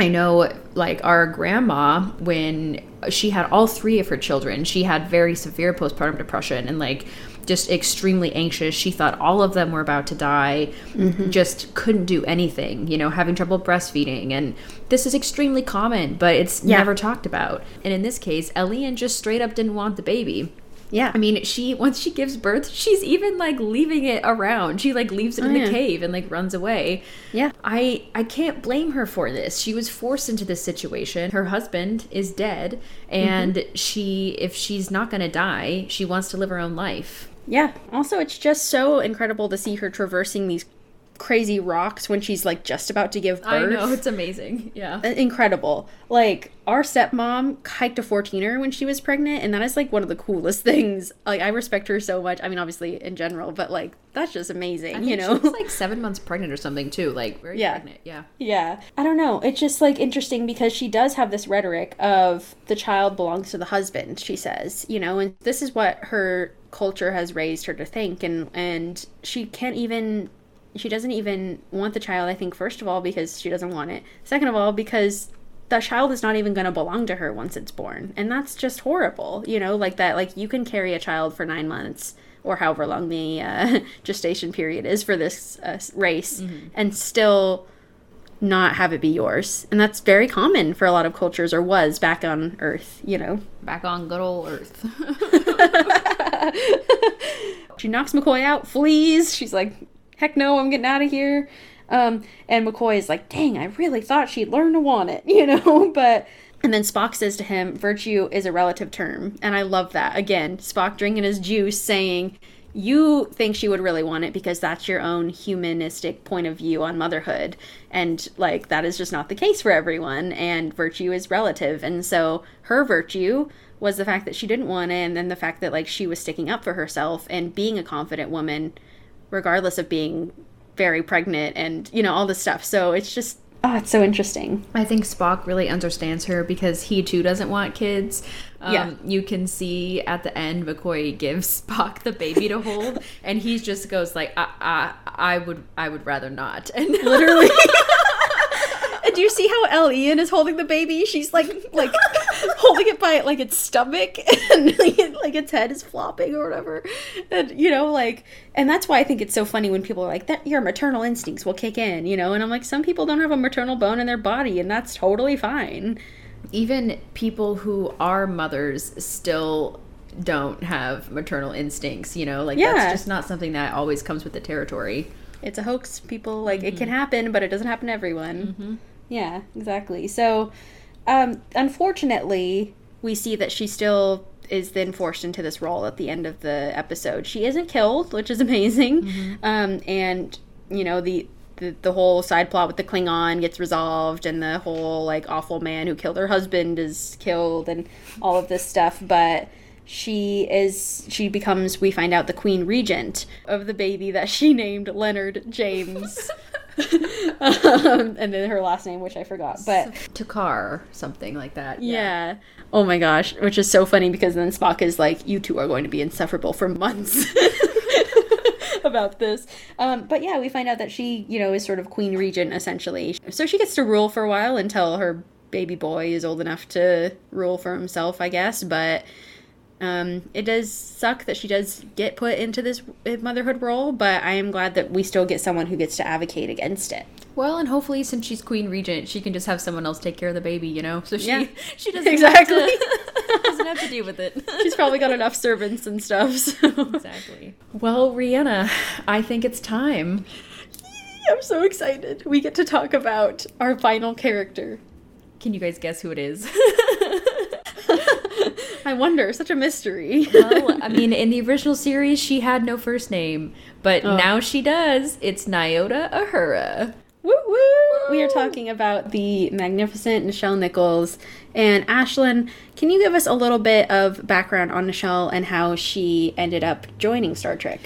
I know, like, our grandma, when she had all three of her children, she had very severe postpartum depression and, like, just extremely anxious. She thought all of them were about to die, mm-hmm. just couldn't do anything, you know, having trouble breastfeeding. And this is extremely common, but it's yeah. never talked about. And in this case, Elian just straight up didn't want the baby. Yeah. I mean, she once she gives birth, she's even like leaving it around. She like leaves it oh, in the cave and like runs away. Yeah. I I can't blame her for this. She was forced into this situation. Her husband is dead and mm-hmm. she if she's not going to die, she wants to live her own life. Yeah. Also, it's just so incredible to see her traversing these crazy rocks when she's like just about to give birth. I know, it's amazing. Yeah. Incredible. Like our stepmom hiked a 14er when she was pregnant and that is like one of the coolest [LAUGHS] things. Like I respect her so much. I mean obviously in general, but like that's just amazing, you know. She's like [LAUGHS] 7 months pregnant or something too, like very yeah. pregnant. Yeah. Yeah. I don't know. It's just like interesting because she does have this rhetoric of the child belongs to the husband, she says, you know, and this is what her culture has raised her to think and and she can't even she doesn't even want the child, I think, first of all, because she doesn't want it. Second of all, because the child is not even going to belong to her once it's born. And that's just horrible, you know, like that. Like, you can carry a child for nine months or however long the uh, [LAUGHS] gestation period is for this uh, race mm-hmm. and still not have it be yours. And that's very common for a lot of cultures, or was back on Earth, you know. Back on good old Earth. [LAUGHS] [LAUGHS] she knocks McCoy out, flees. She's like, heck no, I'm getting out of here. Um, and McCoy is like, dang, I really thought she'd learn to want it, [LAUGHS] you know? but and then Spock says to him, virtue is a relative term. And I love that. Again, Spock drinking his juice saying, you think she would really want it because that's your own humanistic point of view on motherhood. And like, that is just not the case for everyone. And virtue is relative. And so her virtue was the fact that she didn't want it. And then the fact that like she was sticking up for herself and being a confident woman regardless of being very pregnant and you know all this stuff. So it's just oh it's so interesting. I think spock really understands her because he too doesn't want kids. Um, yeah. you can see at the end mccoy gives [LAUGHS] spock the baby to hold and he just goes like I, I, I would i would rather not. [LAUGHS] And literally [LAUGHS] [LAUGHS] do you see how Elian is holding the baby? She's like like [LAUGHS] holding it by like its stomach [LAUGHS] and like, its head is flopping or whatever. And you know, like and that's why I think it's so funny when people are like that your maternal instincts will kick in, you know, and I'm like some people don't have a maternal bone in their body and that's totally fine. Even people who are mothers still don't have maternal instincts, you know? Like Yeah. that's just not something that always comes with the territory. It's a hoax. People like it can mm-hmm. happen, but it doesn't happen to everyone. Mm-hmm. Yeah, exactly. So, um, unfortunately, we see that she still is then forced into this role at the end of the episode. She isn't killed, which is [LAUGHS] amazing. Um, and you know the. The, the whole side plot with the Klingon gets resolved, and the whole like awful man who killed her husband is killed, and all of this stuff. But she is she becomes we find out the queen regent of the baby that she [LAUGHS] named leonard james [LAUGHS] [LAUGHS] um, and then her last name which i forgot but Takar, something like that. yeah. oh my gosh which is so funny because then spock is like you two are going to be insufferable for months [LAUGHS] about this um, but yeah we find out that she you know is sort of queen regent essentially so she gets to rule for a while until her baby boy is old enough to rule for himself i guess but um, it does suck that she does get put into this motherhood role, but I am glad that we still get someone who gets to advocate against it. Well, and hopefully, since she's queen regent, she can just have someone else take care of the baby, you know. So she Yeah. [LAUGHS] she doesn't Exactly. have to, [LAUGHS] doesn't have to deal with it. [LAUGHS] She's probably got enough servants and stuff. So. exactly. Well, Rhianna, I think it's time. I'm so excited. We get to talk about our final character. Can you guys guess who it is? I wonder, such a mystery. well, I mean, in the original series, she had no first name, but Oh. now she does. It's Nyota Uhura. Woo woo! We are talking about the magnificent Nichelle Nichols. And Ashlyn, can you give us a little bit of background on Nichelle and how she ended up joining Star Trek?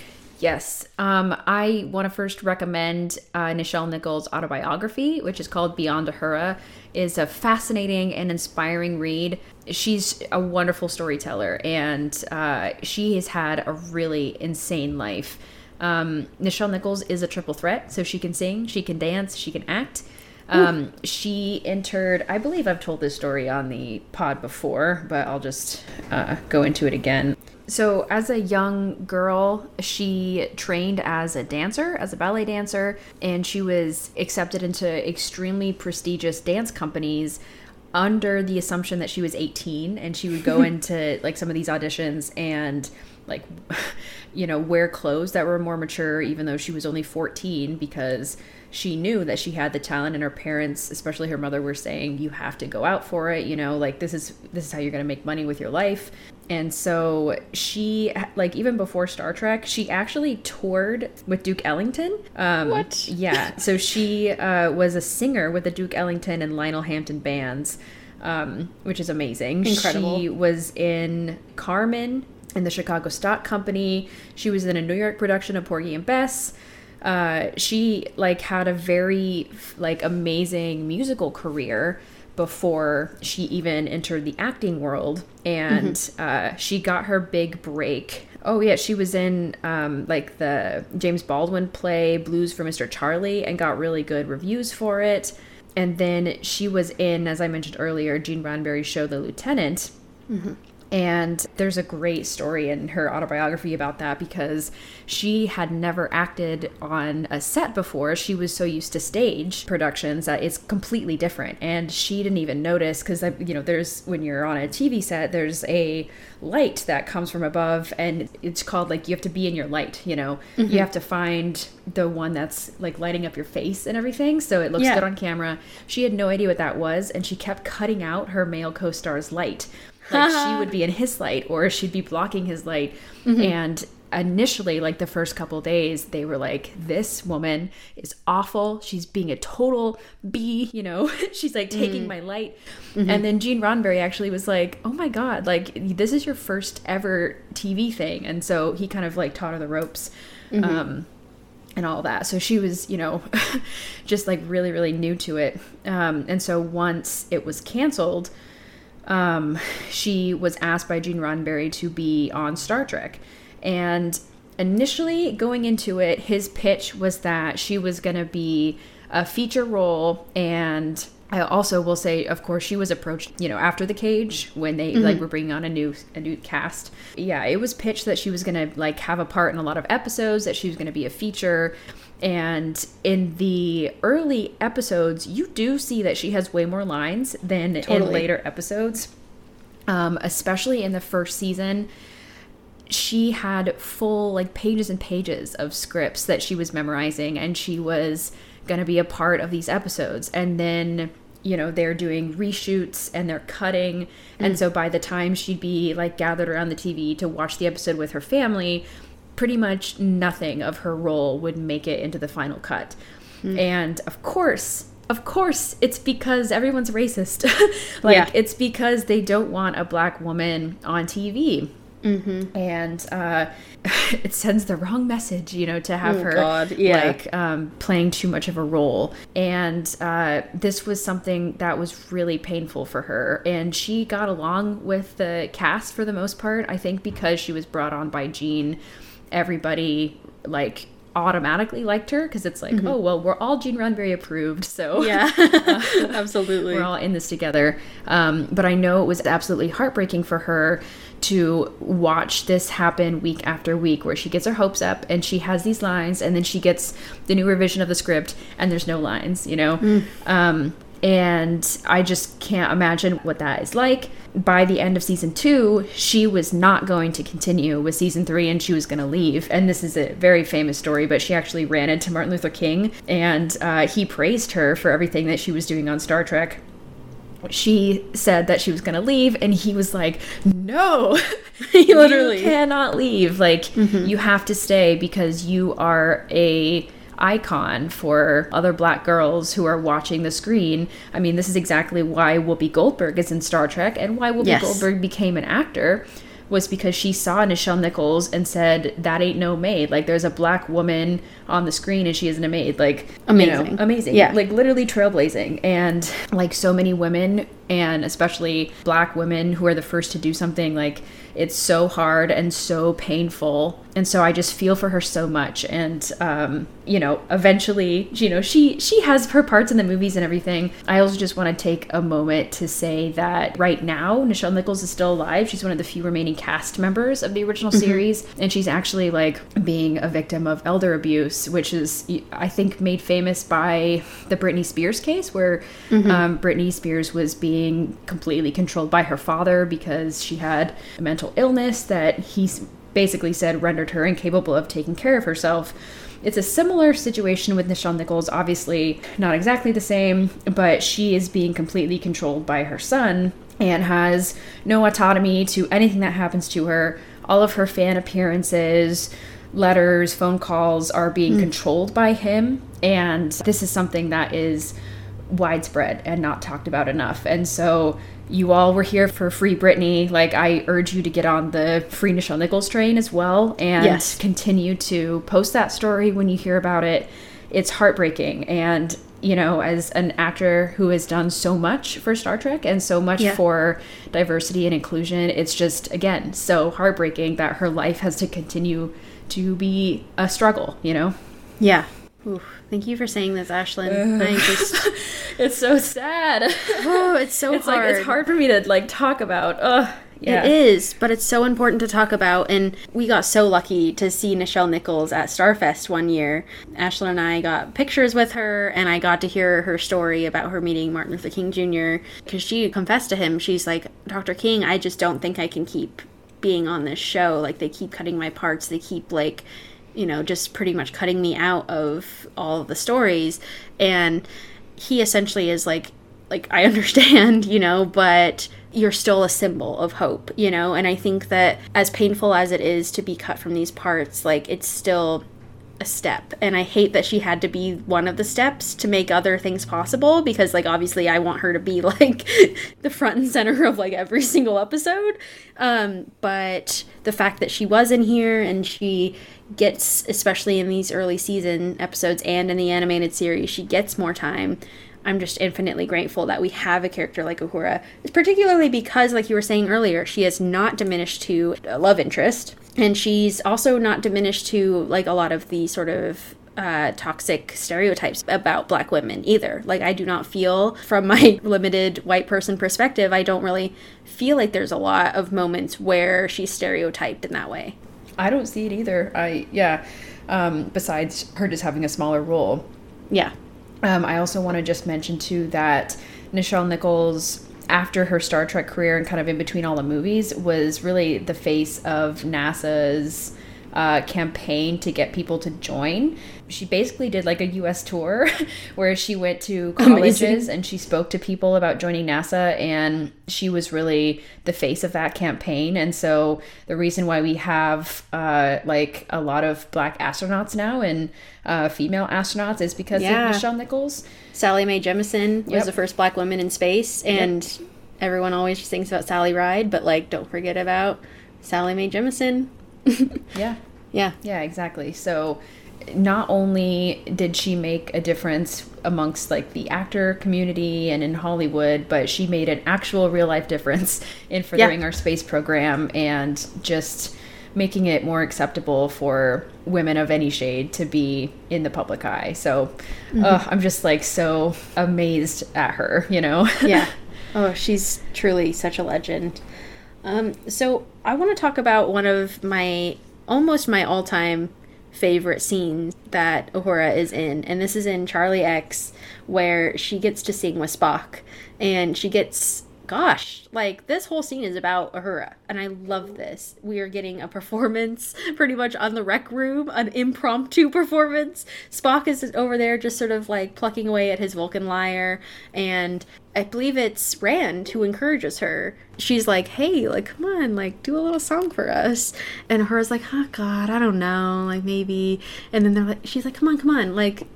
Yes. Um, I want to first recommend uh, Nichelle Nichols' autobiography, which is called Beyond Uhura. is a fascinating and inspiring read. She's a wonderful storyteller, and uh, she has had a really insane life. Um, Nichelle Nichols is a triple threat, so she can sing, she can dance, she can act. Um, she entered, I believe I've told this story on the pod before, but I'll just uh, go into it again. So, as a young girl, she trained as a dancer, as a ballet dancer, and she was accepted into extremely prestigious dance companies under the assumption that she was 18 and she would go [LAUGHS] into like some of these auditions and like [LAUGHS] you know wear clothes that were more mature even though she was only 14 because she knew that she had the talent and her parents especially her mother were saying you have to go out for it you know like this is this is how you're going to make money with your life and so she like even before star trek she actually toured with duke ellington um What? yeah so she uh, was a singer with the duke ellington and lionel hampton bands um, which is amazing Incredible. she was in carmen in the chicago stock company. She was in a new york production of porgy and bess. Uh, she like had a very like amazing musical career before she even entered the acting world. And uh, she got her big break. Oh yeah she was in um, like the james baldwin play blues for mr charlie and got really good reviews for it. And then she was in as i mentioned earlier gene roddenberry's show the lieutenant and there's a great story in her autobiography about that because she had never acted on a set before. She was so used to stage productions that it's completely different. And she didn't even notice because, you know, there's when you're on a TV set, there's a light that comes from above and it's called like you have to be in your light, you know, you mm-hmm. have to find the one that's like lighting up your face and everything. So it looks Yeah. good on camera. She had no idea what that was and she kept cutting out her male co star's light like she [LAUGHS] would be in his light or she'd be blocking his light. And initially like the first couple days they were like this woman is awful. She's being a total bee you know? [LAUGHS] She's like taking my light. And then gene roddenberry actually was like oh my god like this is your first ever tv thing. And so he kind of like taught her the ropes um and all that. So she was, you know, [LAUGHS] just like really, really new to it. Um, and so once it was canceled, um, she was asked by Gene Roddenberry to be on Star Trek. And initially going into it, his pitch was that she was going to be a feature role and I also will say, of course, she was approached, you know, after the cage when they like were bringing on a new a new cast. Yeah, it was pitched that she was gonna like have a part in a lot of episodes, that she was gonna be a feature. And in the early episodes, you do see that she has way more lines than in later episodes. Um, especially in the first season, she had full like pages and pages of scripts that she was memorizing and she was going to be a part of these episodes. And then you know they're doing reshoots and they're cutting. And so by the time she'd be like gathered around the TV to watch the episode with her family pretty much nothing of her role would make it into the final cut and of course of course it's because everyone's racist [LAUGHS] like Yeah. it's because they don't want a black woman on TV and uh, [LAUGHS] it sends the wrong message, you know, to have Oh, her yeah. like um, playing too much of a role. And uh, this was something that was really painful for her. And she got along with the cast for the most part. I think because she was brought on by Gene, everybody like automatically liked her because it's like, oh well, we're all Gene Roddenberry approved, so Mm-hmm. Yeah, [LAUGHS] [LAUGHS] absolutely. we're all in this together. Um, but I know it was absolutely heartbreaking for her to watch this happen week after week, where she gets her hopes up and she has these lines, and then she gets the new revision of the script, and there's no lines, you know? Um, and I just can't imagine what that is like. By the end of season two, she was not going to continue with season three and she was going to leave. And this is a very famous story, but she actually ran into Martin Luther King and uh, he praised her for everything that she was doing on Star Trek she said that she was going to leave and he was like no [LAUGHS] He literally- you cannot leave like you have to stay because you are a icon for other black girls who are watching the screen i mean this is exactly why whoopi goldberg is in star trek and why whoopi Yes. goldberg became an actor was because she saw Nichelle Nichols and said, "That ain't no maid. Like, there's a black woman on the screen and she isn't a maid. Like, you know, Amazing. amazing. Yeah. like literally trailblazing. And like so many women, and especially black women who are the first to do something, like it's so hard and so painful. And so I just feel for her so much. And um, you know, eventually, you know, she she has her parts in the movies and everything. I also just want to take a moment to say that right now, Nichelle Nichols is still alive. She's one of the few remaining cast members of the original series, and she's actually like being a victim of elder abuse, which is I think made famous by the Britney Spears case, where um, Britney Spears was being completely controlled by her father because she had a mental illness that he s- basically said rendered her incapable of taking care of herself. It's a similar situation with Nichelle Nichols, obviously not exactly the same, but she is being completely controlled by her son and has no autonomy to anything that happens to her. All of her fan appearances, letters, phone calls are being hmm. controlled by him, and this is something that is widespread and not talked about enough. And so you all were here for Free Britney. Like I urge you to get on the Free Nichelle Nichols train as well and Yes. continue to post that story when you hear about it. It's heartbreaking and you know, as an actor who has done so much for Star Trek and so much Yeah. for diversity and inclusion, it's just again so heartbreaking that her life has to continue to be a struggle, you know? Yeah. Oof. Thank you for saying this, Ashlyn. [LAUGHS] I just It's so sad. oh, it's so it's hard. like it's hard for me to like talk about. Ugh. Yeah. It is, but it's so important to talk about. And we got so lucky to see Nichelle Nichols at Starfest one year. Ashlyn and I got pictures with her, and I got to hear her story about her meeting Martin Luther King Jr. Because she confessed to him, she's like, Dr. King, I just don't think I can keep being on this show. Like, they keep cutting my parts, they keep, like, you know, just pretty much cutting me out of all of the stories. And he essentially is like, like I [LAUGHS] understand, you know, but you're still a symbol of hope, you know? And I think that as painful as it is to be cut from these parts, like it's still a step. And I hate that she had to be one of the steps to make other things possible because like obviously I want her to be [LAUGHS] like the front and center of like every single episode. Um but the fact that she was in here and she gets especially in these early season episodes and in the animated series, she gets more time. I'm just infinitely grateful that we have a character like Uhura, particularly because, like you were saying earlier, she is not diminished to a love interest, and she's also not diminished to like a lot of the sort of uh, toxic stereotypes about black women either. Like, I do not feel, from my [LAUGHS] limited white person perspective, I don't really feel like there's a lot of moments where she's stereotyped in that way. I don't see it either. I, yeah. Um, besides her just having a smaller role. Yeah. Um, I also want to just mention too that Nichelle Nichols, after her Star Trek career and kind of in between all the movies, was really the face of NASA's uh, campaign to get people to join. She basically did like a US tour [LAUGHS] where she went to colleges Amazing. and she spoke to people about joining NASA, and she was really the face of that campaign. And so, the reason why we have uh, like a lot of black astronauts now and uh, female astronauts is because yeah. of Nichelle Nichols. Sally Mae Jemison was the first black woman in space, and yep. everyone always just thinks about Sally Ride, but like, don't forget about Sally Mae Jemison. [LAUGHS] yeah. Yeah. Yeah, exactly. So not only did she make a difference amongst like the actor community and in Hollywood, but she made an actual real life difference [LAUGHS] in furthering yeah. our space program and just making it more acceptable for women of any shade to be in the public eye. So mm-hmm. uh, I'm just like so amazed at her, you know? yeah. [LAUGHS] Oh, she's truly such a legend. Um, so I want to talk about one of my almost my all time favorite scenes that Uhura is in, and this is in Charlie X, where she gets to sing with Spock, and she gets gosh, like this whole scene is about Uhura, and I love this. We are getting a performance [LAUGHS] pretty much on the rec room, an impromptu [LAUGHS] performance. Spock is over there just sort of like plucking away at his Vulcan lyre, and I believe it's Rand who encourages her. She's like, "Hey, like, come on, like, do a little song for us." And hers like, "Oh God, I don't know, like maybe." And then they're like, she's like, "Come on, come on, like,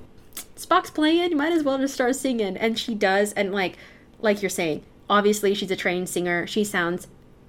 Spock's playing, you might as well just start singing." And she does, and like, like you're saying, obviously she's a trained singer. She sounds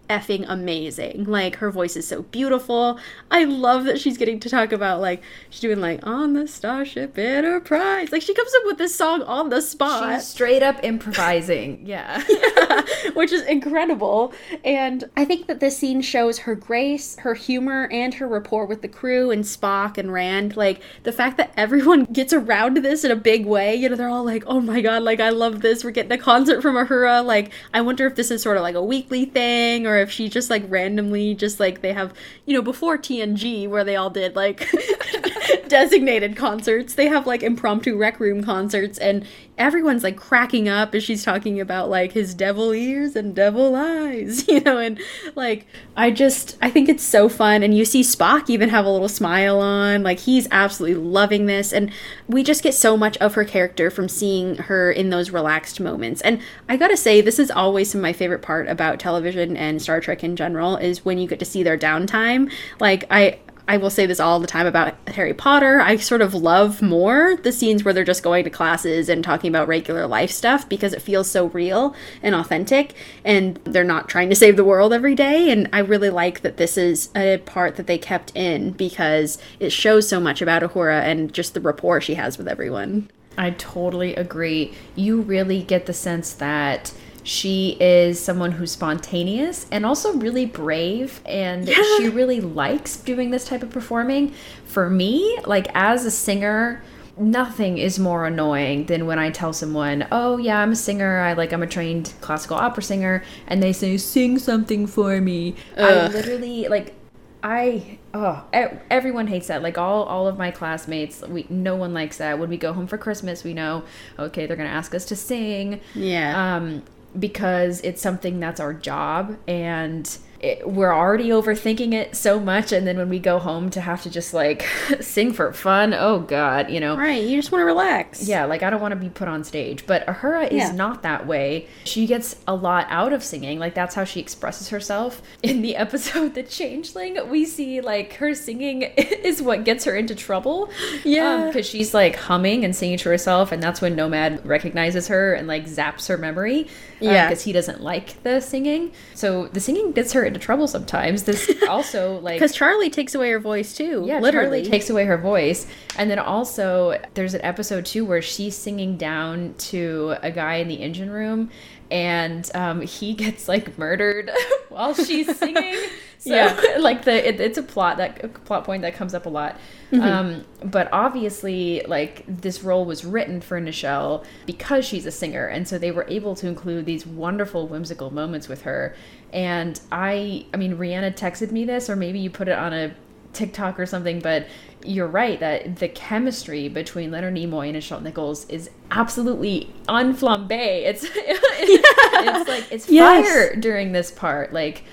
effing amazing. Like her voice is so beautiful. I love that she's getting to talk about like she's doing like on the Starship Enterprise. Like she comes up with this song on the spot. She's straight up improvising. [LAUGHS] yeah. yeah. [LAUGHS] Which is incredible. And I think that this scene shows her grace, her humor, and her rapport with the crew and Spock and Rand. Like the fact that everyone [LAUGHS] gets around this in a big way. You know, they're all like, oh my god, like I love this. We're getting a concert from Uhura. Like I wonder if this is sort of like a weekly thing or if she just like randomly just like they have you know before TNG where they all did like [LAUGHS] [LAUGHS] [LAUGHS] designated concerts. They have like impromptu rec room concerts and everyone's like cracking up as she's talking about like his devil ears and devil eyes [LAUGHS] you know and like I just I think it's so fun and you see Spock even have a little smile on. Like he's absolutely loving this and we just get so much of her character from seeing her in those relaxed moments. And I got to say this is always my favorite part about television and Star Trek in general is when you get to see their downtime. Like I I will say this all the time about Harry Potter. I sort of love more the scenes where they're just going to classes and talking about regular life stuff because it feels so real and authentic and they're not trying to save the world every day. And I really like that this is a part that they kept in because it shows so much about Uhura and just the rapport she has with everyone. I totally agree. You really get the sense that she is someone who's spontaneous and also really brave, and yeah. she really likes doing this type of performing. For me, like as a singer, nothing is more annoying than when I tell someone, "Oh yeah, I'm a singer. I like I'm a trained classical opera singer," and they say, "Sing something for me." Ugh. I literally like I oh everyone hates that. Like all all of my classmates, we no one likes that. When we go home for Christmas, we know okay they're gonna ask us to sing. Yeah. Um, because it's something that's our job and it, we're already overthinking it so much and then when we go home to have to just like [LAUGHS] sing for fun oh god you know? Right you just want to relax. Yeah like i don't want to be put on stage but uhura is yeah. not that way. She gets a lot out of singing like that's how she expresses herself. In the [LAUGHS] episode the changeling we see like her singing [LAUGHS] is what gets her into trouble. Yeah. because um, she's like humming and singing to herself and that's when nomad recognizes her and like zaps her memory yeah. because um, he doesn't like the singing. So the singing gets her into trouble sometimes. This [LAUGHS] also like because Charlie takes away her voice too. Yeah, literally Charlie takes away her voice, and then also there's an episode too where she's singing down to a guy in the engine room, and um, he [LAUGHS] gets like murdered [LAUGHS] while she's singing. So, Yeah. like the it, it's a plot that a plot point that comes up a lot. Um, but obviously, like this role was written for Nichelle because she's a singer, and so they were able to include these wonderful whimsical moments with her. And I, I mean, Rhianna texted me this, or maybe you put it on a TikTok or something, but you're right that the chemistry between Leonard Nimoy and Nichelle Nichols is absolutely unflambe. It's [LAUGHS] it's like it's Yes. fire during this part. Like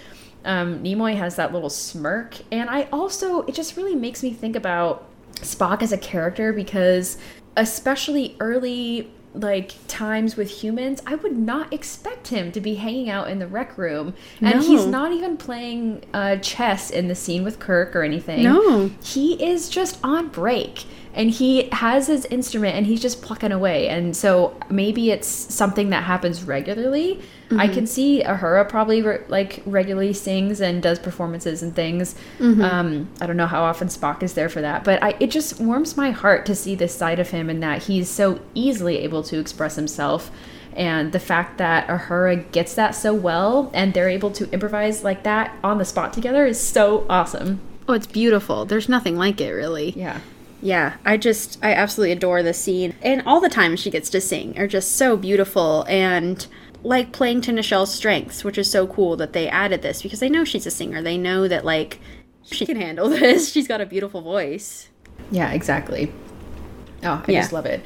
um, Nimoy has that little smirk, and I also it just really makes me think about Spock as a character because especially early like times with humans, I would not expect him to be hanging out in the rec room, and he's not even playing uh, chess in the scene with Kirk or anything. No. he is just on break. And he has his instrument and he's just plucking away. And so maybe it's something that happens regularly. I can see Uhura probably re- like regularly sings and does performances and things. Um, I don't know how often Spock is there for that, but I, it just warms my heart to see this side of him and that he's so easily able to express himself. And the fact that Uhura gets that so well and they're able to improvise like that on the spot together is so awesome. Oh, it's beautiful. There's nothing like it, really. Yeah. Yeah, I just I absolutely adore this scene, and all the times she gets to sing are just so beautiful and like playing to Nichelle's strengths, which is so cool that they added this because they know she's a singer. They know that like she can handle [LAUGHS] this. She's got a beautiful voice. Yeah, exactly. Oh, I Yeah. just love it.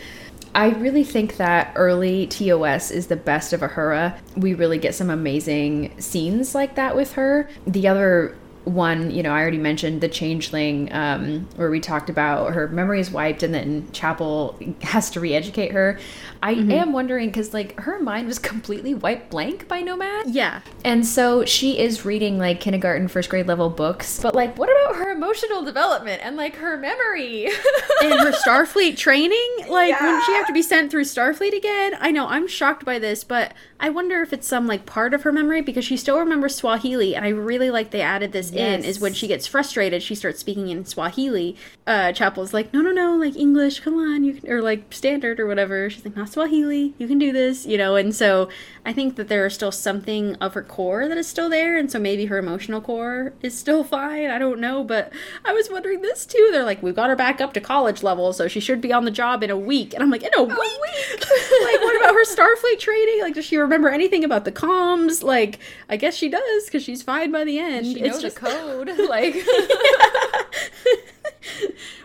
I really think that early TOS is the best of Uhura. We really get some amazing scenes like that with her. The other one, you know, I already mentioned the changeling, um, where we talked about her memory is wiped and then Chapel has to re educate her. I am wondering because, like, her mind was [LAUGHS] completely wiped blank by Nomad. Yeah, And so she is reading like kindergarten, first grade level books. But like, what about her emotional development and like her memory? [LAUGHS] and her Starfleet training, like when she have to be sent through Starfleet again. I know I'm shocked by this, but I wonder if it's some like part of her memory because she still remembers Swahili, and I really like they added this in. Is when she gets frustrated, she starts speaking in Swahili. Uh, Chapel's like, no, no, no, like English, come on, you can, or like standard or whatever. She's like, not Swahili, you can do this, you know. And so I think that there is still something of her core that is still there, and so maybe her emotional core is still [LAUGHS] fine. I don't know, but I was wondering this too. They're like, we've got her back up to college level, so she should be on the job in a week. And I'm like, in a week? [LAUGHS] like, what about her Starfleet training? Like, does she remember anything about the comms? Like, I guess she does because she's fine by the end. she it's knows just the code. [LAUGHS] Like,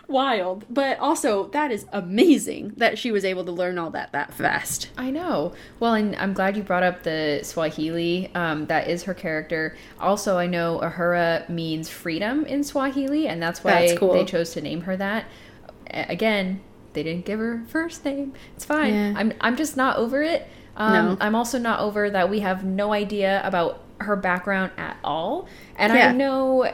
wild, but also that is amazing that she was able to learn all that that fast. I know. Well, and I'm glad you brought up the Swahili. Um, that is her character. Also, I know Uhura means freedom in Swahili, and that's why That's cool. they chose to name her that. Again, they didn't give her first name. It's fine. Yeah. I'm I'm just not over it. Um, No. I'm also not over that we have no idea about her background at all. And Yeah. I know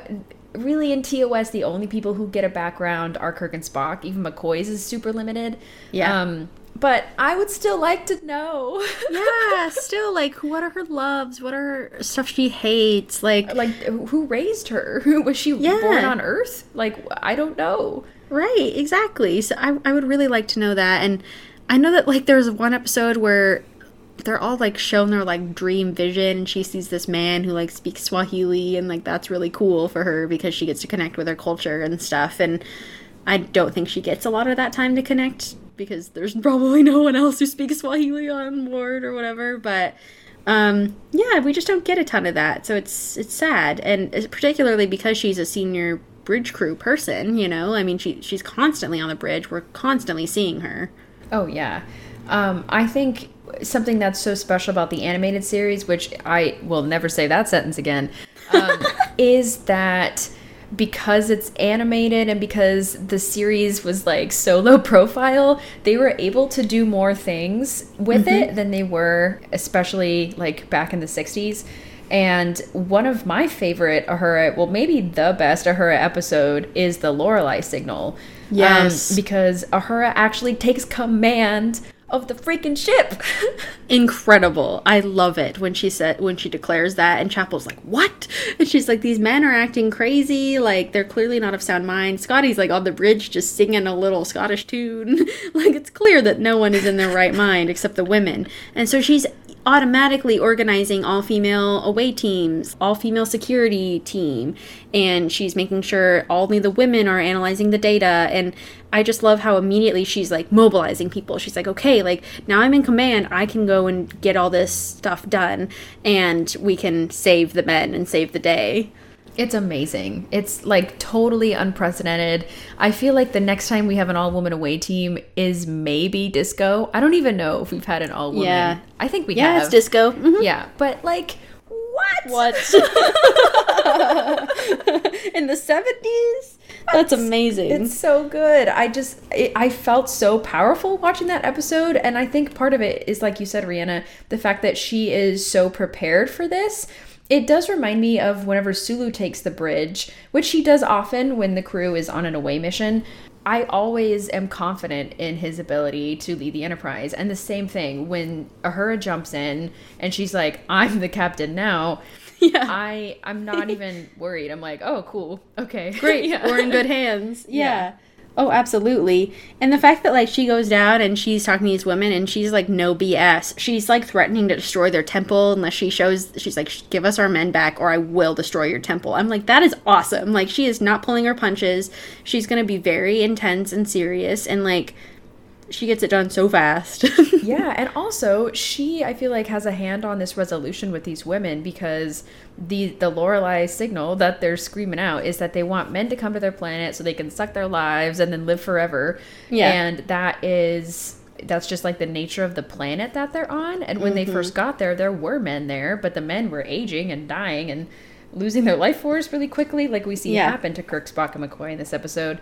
really in TOS the only people who get a background are Kirk and Spock. Even McCoy's is super limited. Yeah. Um, but I would still like to know. [LAUGHS] yeah, still like what are her loves? What are her stuff she hates? Like like who raised her? [LAUGHS] Who was she Yeah. born on Earth? Like I don't know. Right, exactly. So I, I would really like to know that. And I know that like there was one episode where they're all like shown their like dream vision and she sees this man who like speaks Swahili and like that's really cool for her because she gets to connect with her culture and stuff. And I don't think she gets a lot of that time to connect because there's [LAUGHS] probably no one else who speaks Swahili on board or whatever. But um yeah we just don't get a ton of that so it's it's sad and particularly because she's a senior bridge crew person you know i mean she she's constantly on the bridge we're constantly seeing her Oh yeah. Um, I think something that's so special about the animated series, which I will never say that sentence again, um, [LAUGHS] is that because it's animated and because the series was like so low profile, they were able to do more things with it than they were, especially like back in the 60s. And one of my favorite Uhura, well, maybe the best Uhura episode is the Lorelei signal. Um, Yes. because Uhura actually takes command of the freaking ship. [LAUGHS] incredible. I love it when she said when she declares that and chapel's like what? And she's like these men are acting crazy. Like they're clearly not of sound mind. Scotty's like on the bridge just singing a little scottish tune. [LAUGHS] Like it's clear that no one is in their right mind except the women. And so she's automatically organizing all female away teams, all female security team, and she's making sure only the women are analyzing the data. And I just love how immediately she's like mobilizing people. She's like, okay, like now I'm in command, I can go and get all this stuff done, and we can save the men and save the day. It's amazing. It's like totally unprecedented. I feel like the next time we have an all woman away team is maybe disco. I don't even know if we've had an all woman. Yeah. I think we Yeah, have. it's disco. Mhm. Yeah, but like what? What? [LAUGHS] [LAUGHS] in the 70s? That's amazing. It's so good. I just it, I felt so powerful watching that episode and I think part of it is like you said Rhianna, the fact that she is so prepared for this. It does remind me of whenever Sulu takes the bridge, which he does often when the crew is on an away mission. I always am confident in his ability to lead the Enterprise. And the same thing when Uhura jumps in and she's like, I'm the captain now. [LAUGHS] Yeah. I I'm not [LAUGHS] even worried. I'm like, oh cool. Okay. Great. [LAUGHS] Yeah. We're in good hands. Yeah. Yeah. Oh, absolutely. And the fact that like she goes down and she's talking to these women and she's like no BS. She's like threatening to destroy their temple unless she shows she's like give us our men back or I will destroy your temple. I'm like that is awesome. Like she is not pulling her punches. She's going to be very intense and serious and like she gets it done so fast. [LAUGHS] yeah, and also she I feel like has a hand on this resolution with these women because the the Lorelei signal that they're screaming out is that they want men to come to their planet so they can suck their lives and then live forever. Yeah. And that is that's just like the nature of the planet that they're on. And when they first got there, there were men there, but the men were aging and dying and losing their life force really quickly, like we see Yeah. happen to Kirk, Spock, and McCoy in this episode.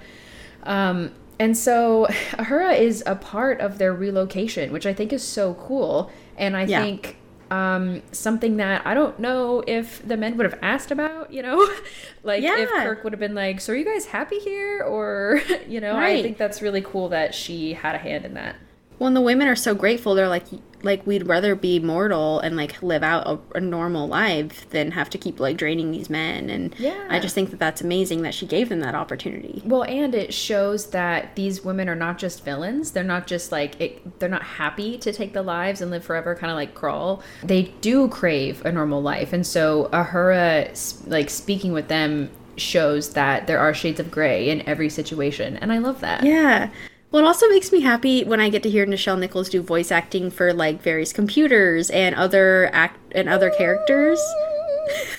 Um, and so [LAUGHS] Uhura is a part of their relocation, which I think is so cool. And I Yeah. think um, something that I don't know if the men would have asked about, you know, [LAUGHS] like if Kirk would have been like, "So are you guys happy here?" Or [LAUGHS] you know, I think that's really cool that she had a hand in that. When the women are so grateful, they're like, like we'd rather be mortal and like live out a, a normal life than have to keep like draining these men. And Yeah. I just think that that's amazing that she gave them that opportunity. Well, and it shows that these women are not just villains. They're not just like it, they're not happy to take the lives and live forever, kind of like Krall. They do crave a normal life, and so Uhura, like speaking with them, shows that there are shades of gray in every situation, and I love that. Yeah. Well, it also makes me happy when I get to hear Nichelle Nichols do voice acting for like various computers and other act and other characters. [LAUGHS]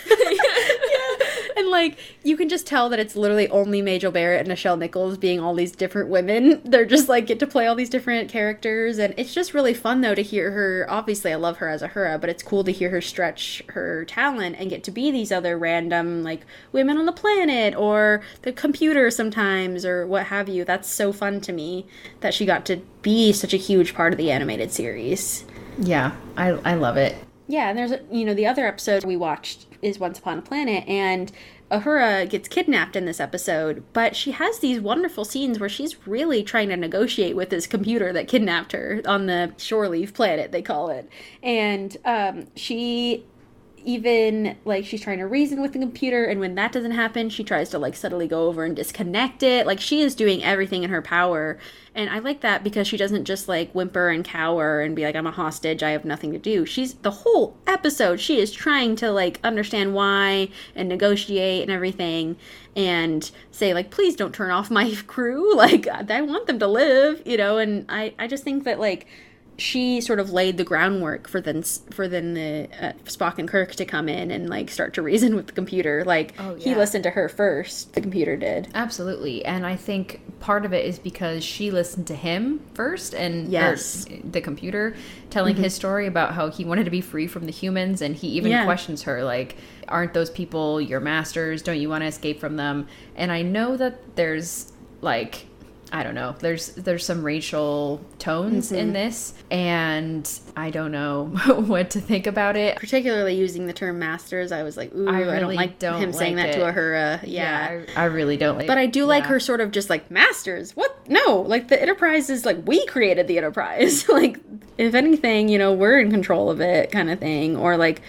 [LAUGHS] Like you can just tell that it's literally only Majel Barrett and Nichelle Nichols being all these different women. [LAUGHS] They're just like get to play all these different characters and it's just really fun though to hear her obviously I love her as Uhura, but it's cool to hear her stretch her talent and get to be these other random like women on the planet or the computer sometimes or what have you. That's so fun to me that she got to be such a huge part of the animated series. Yeah, I I love it. Yeah, and there's you know the other episode we watched is Once Upon a Planet, and Uhura gets kidnapped in this episode, but she has these wonderful scenes where she's really trying to negotiate with this computer that kidnapped her on the shore leave planet they call it, and um, she even like she's trying to reason with the computer and when that doesn't happen she tries to like subtly go over and disconnect it. Like she is doing everything in her power. And i like that because she doesn't just like whimper and cower and be like i'm a hostage. I have nothing to do. She's the whole episode she is trying to like understand why and negotiate and everything and say like please don't turn off my [LAUGHS] crew. Like i want them to live you know? And i i just think that like she sort of laid the groundwork for then for then the uh, Spock and Kirk to come in and like start to reason with the computer. Like Oh, he listened to her first, the computer did. Absolutely. And I think part of it is because she listened to him first and Yes. the computer telling his story about how he wanted to be free from the humans and he even Yeah. questions her like aren't those people your masters? Don't you want to escape from them? And I know that there's like I don't know. There's there's some racial tones in mm-hmm. this and I don't know [LAUGHS] what to think about it. Particularly using the term masters, I was like, ooh, I I, don't like don't him saying like that to it. a Uhura. Yeah. I, I really don't like it. but I do like yeah. her sort of just like masters. What? No, like the Enterprise is like we created the Enterprise. [LAUGHS] like if anything, you know, we're in control of it, kind of thing, or like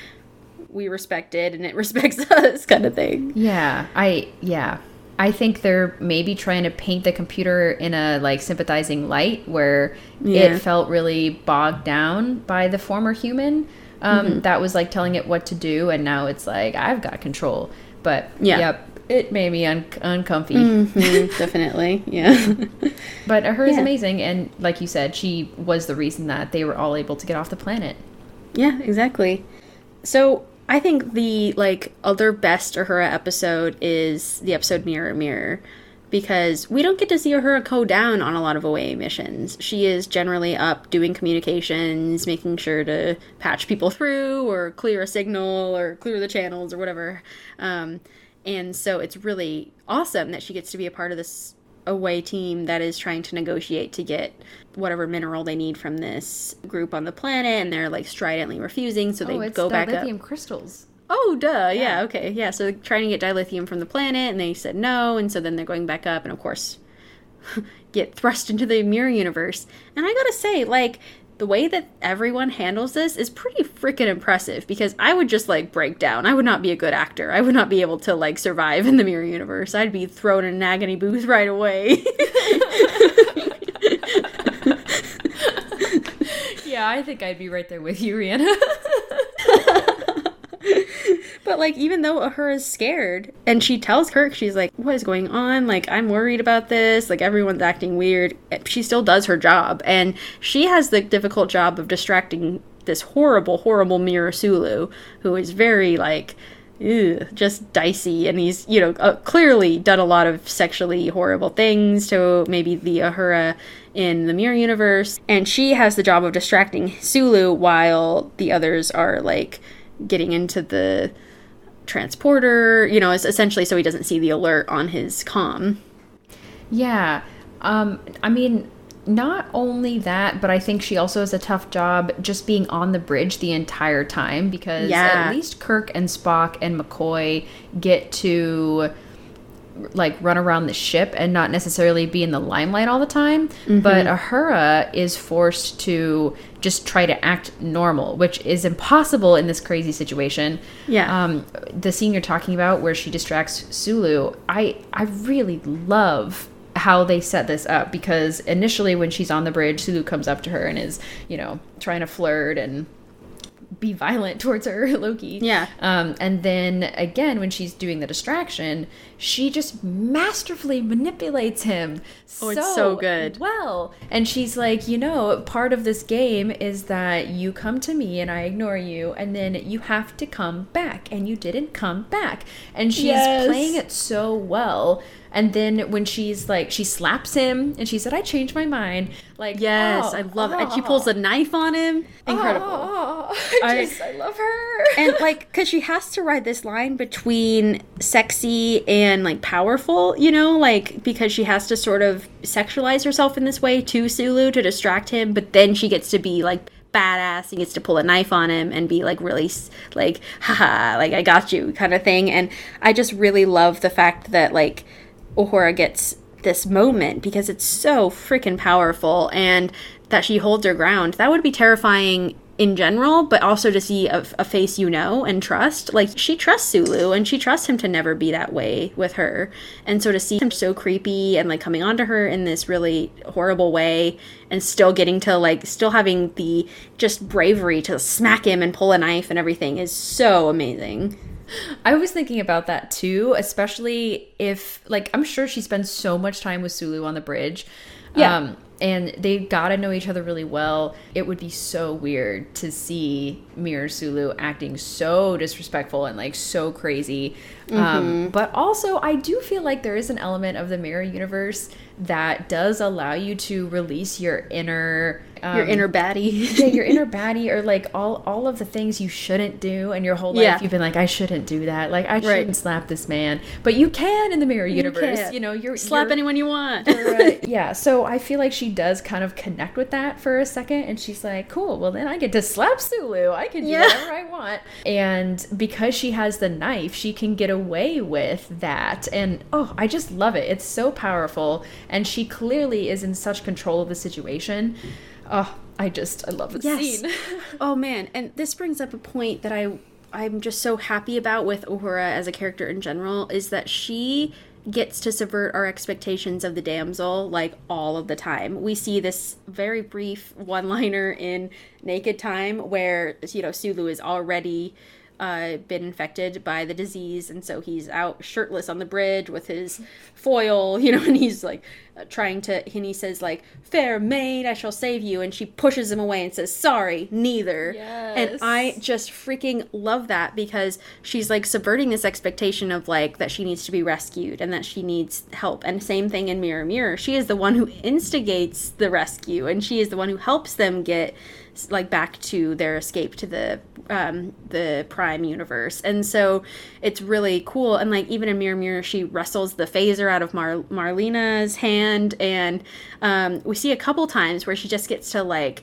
we respect it and it [LAUGHS] respects us, kind of thing. Yeah, I yeah. I think they're maybe trying to paint the computer in a like sympathizing light where Yeah. it felt really bogged down by the former human. um, Mm-hmm. that was like telling it what to do, and now it's like I've got control. But Yeah. yep, it made me un- uncomfy. Mhm, [LAUGHS] definitely. Yeah. [LAUGHS] But her is Yeah. amazing, and like you said, she was the reason that they were all able to get off the planet. Yeah, exactly. So I think the like other best Uhura episode is the episode Mirror Mirror. Because we don't get to see Uhura go down on a lot of away missions. She is generally up doing communications, making sure to patch people through or clear a signal or clear the channels or whatever. Um, and so it's really awesome that she gets to be a part of this away team that is trying to negotiate to get whatever mineral they need from this group on the planet and they're like stridently refusing so they oh, go back up dilithium crystals. oh duh yeah. okay yeah so they're trying to get dilithium from the planet and they said no and so then they're going back up and of course [LAUGHS] get thrust into the mirror universe and i gotta say like the way that everyone handles this is pretty freaking impressive because I would just like break down. I would not be a good actor. I would not be able to like survive in the mirror universe. I'd be thrown in an agony booth right away. [LAUGHS] [LAUGHS] Yeah, I think I'd be right there with you, Rhianna. [LAUGHS] [LAUGHS] But like, even though Uhura's scared, and she tells Kirk, she's like, "What is going on? Like, I'm worried about this. Like, everyone's acting weird." She still does her job, and she has the difficult job of distracting this horrible, horrible Mirror Sulu, who is very like. Ew, just dicey, and he's you know uh, clearly done a lot of sexually horrible things to maybe the Uhura in the mirror universe, and she has the job of distracting Sulu while the others are like getting into the transporter, you know, essentially so he doesn't see the alert on his comm. Yeah. Um, I mean, not only that, but I think she also has a tough job just being on the bridge the entire time because Yeah. at least Kirk and Spock and McCoy get to like run around the ship and not necessarily be in the limelight all the time. Mm-hmm. But Uhura is forced to just try to act normal, which is impossible in this crazy situation. Yeah. Um, the scene you're talking about where she distracts Sulu, I I really love how they set this up because initially when she's on the bridge, Sulu comes up to her and is, you know, trying to flirt and be violent towards her, [LAUGHS] lowkey. Yeah. Um, and then again, when she's doing the distraction, she just masterfully manipulates him. Oh, it's so good. Well, and she's like, you know, part of this game is that you come to me and I ignore you, and then you have to come back, and you didn't come back. And she's Yes. playing it so well. And then when she's like, she slaps him, and she said, "I changed my mind." Like, Yes, oh, I love it. And she oh, pulls a knife on him. Incredible. Oh, I just, I love her. and [LAUGHS] like because she has to ride this line between sexy and like powerful you know like because she has to sort of sexualize herself in this way to sulu to distract him but then she gets to be like badass and gets to pull a knife on him and be like really s- like haha like i got you kind of thing and i just really love the fact that like Uhura gets this moment because it's so freaking powerful and that she holds her ground. That would be terrifying in general, but also to see a, a face you know and trust. Like she trusts Sulu and she trusts him to never be that way with her. And so to see him so creepy and like coming onto her in this really horrible way and still getting to like still having the just bravery to smack him and pull a knife and everything is so amazing. I was thinking about that too, especially if like I'm sure she spends so much time with Sulu on the bridge. Yeah. Um, and they got to know each other really well. It would be so weird to see Mirror Sulu acting so disrespectful and like so crazy. Um, but also, I do feel like there is an element of the Mirror universe that does allow you to release your inner um, Your inner baddie. [LAUGHS] yeah, your inner [LAUGHS] baddie or like all all of the things you shouldn't do and your whole life Yeah. you've been like I shouldn't do that. Like I shouldn't slap this man. But you can in the mirror universe. can. You know, you're Slap you're, anyone you want. uh, [LAUGHS] yeah, so I feel like she does kind of connect with that for a second and she's like, "Cool, well then I get to slap Sulu. I can do Yeah. whatever I want." And because she has the knife, she can get away with that. And oh, I just love it. It's so powerful and she clearly is in such control of the situation. Oh, I just I love the Yes. scene. [LAUGHS] oh man, and this brings up a point that I I'm just so happy about with Uhura as a character in general is that she gets to subvert our expectations of the damsel like all of the time. We see this very brief one liner in Naked Time where, you know, Sulu is already uh, been infected by the disease, and so he's out shirtless on the bridge with his foil, [LAUGHS] you know, and he's like uh, trying to. And he says like, "Fair maid, I shall save you," and she pushes him away and says, "Sorry, neither." And I just freaking love that because she's like subverting this expectation of like that she needs to be rescued and that she needs help. And same thing in Mirror Mirror, she is the one who instigates the rescue, and she is the one who helps them get like back to their escape to the um, the prime universe. And so it's really cool. And like even in mirror mirror she wrestles the phaser out of Mar- marlena's hand. And um, we see a couple times where she just gets to like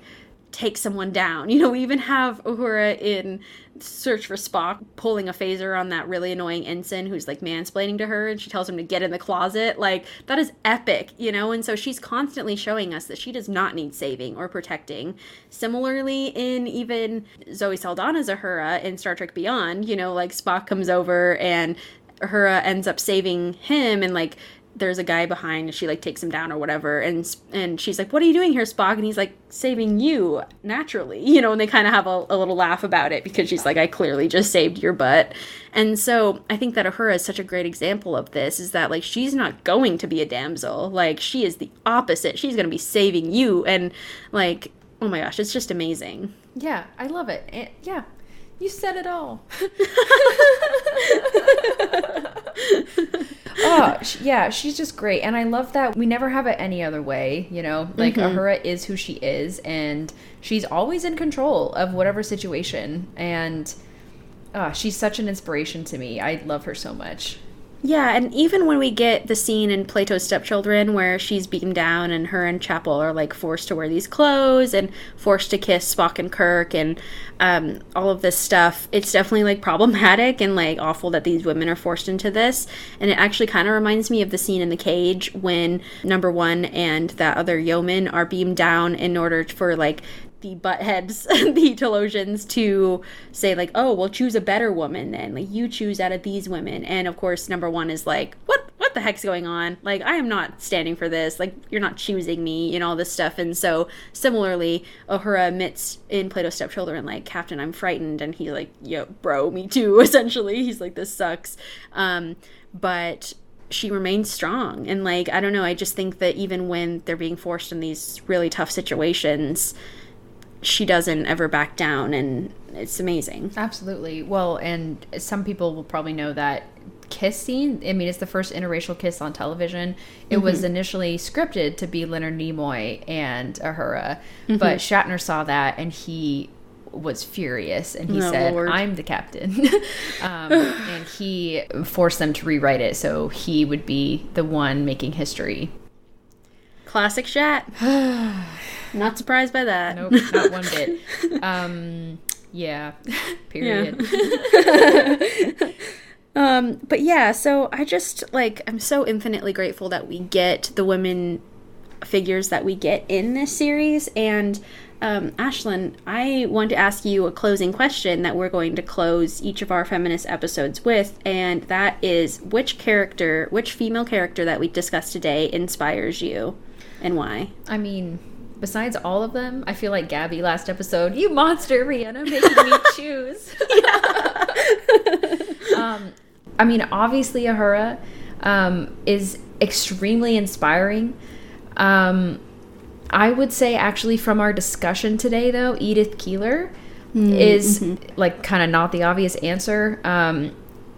take someone down. You know, we even have Uhura in Search for Spock pulling a phaser on that really annoying ensign who's like mansplaining to her and she tells him to get in the closet. Like, that is epic, you know? And so she's constantly showing us that she does not need saving or protecting. Similarly, in even Zoe Saldana's Uhura in Star Trek Beyond, you know, like Spock comes over and Uhura ends up saving him and like there's a guy behind and she like takes him down or whatever and and she's like what are you doing here spock? And he's like saving you naturally [LAUGHS] you know and they kind of have a, a, little laugh about it because she's like i clearly just saved your butt. And so i think that uhura is such a great example of this is that like she's not going to be a damsel. Like she is the opposite. She's going to be saving you and like oh my gosh it's just amazing. Yeah i love it. And, yeah you said it all. [LAUGHS] [LAUGHS] Oh yeah she's just great and i love that we never have it any other way you know? Like mm-hmm. uhura is who she is and she's always in control of whatever situation and oh, she's such an inspiration to me. I love her so much yeah, and even when we get the scene in Plato's Stepchildren where she's beaten down and her and Chapel are like forced to wear these clothes and forced to kiss Spock and Kirk and um, all of this stuff, it's definitely like problematic and like awful that these women are forced into this. And it actually kind of reminds me of the scene in the cage when number one and that other yeoman are beamed down in order for like the buttheads, [LAUGHS] the Talosians, to say like, "Oh, we'll choose a better woman then. Like you choose out of these women." And of course, number one is like, "What? What the heck's going on? Like I am not standing for this. Like you're not choosing me, and all this stuff." And so similarly, Uhura admits in Plato's Stepchildren, like, "Captain, I'm frightened," and he's like, "Yo, bro, me too." [LAUGHS] Essentially, he's like, "This sucks," um, but she remains strong and like i don't know i just think that even when they're being forced in these really tough situations she doesn't ever back down and it's amazing. Absolutely. Well, and some people will probably know that kiss scene. I mean, it's the first interracial kiss on television. It mm-hmm. was initially scripted to be Leonard Nimoy and Uhura, mm-hmm. but Shatner saw that and he was furious and he oh, said, Lord. "I'm the captain," [LAUGHS] um, [LAUGHS] and he forced them to rewrite it so he would be the one making history. Classic Shat. [SIGHS] Not surprised by that. Nope, not one bit. [LAUGHS] Um, yeah. [LAUGHS] Period. Yeah. [LAUGHS] um, but yeah, so I just like I'm so infinitely grateful that we get the women figures that we get in this series and um, Ashlyn, I want to ask you a closing question that we're going to close each of our feminist episodes with, and that is which character, which female character that we discussed today inspires you and why? I mean, besides all of them, I feel like Gabby last episode, you monster, Rhianna, making me [LAUGHS] choose. [LAUGHS] um, I mean, obviously, Uhura um, is extremely inspiring. Um, I would say, actually, from our discussion today, though, Edith Keeler mm, is mm-hmm. like kind of not the obvious answer. Um,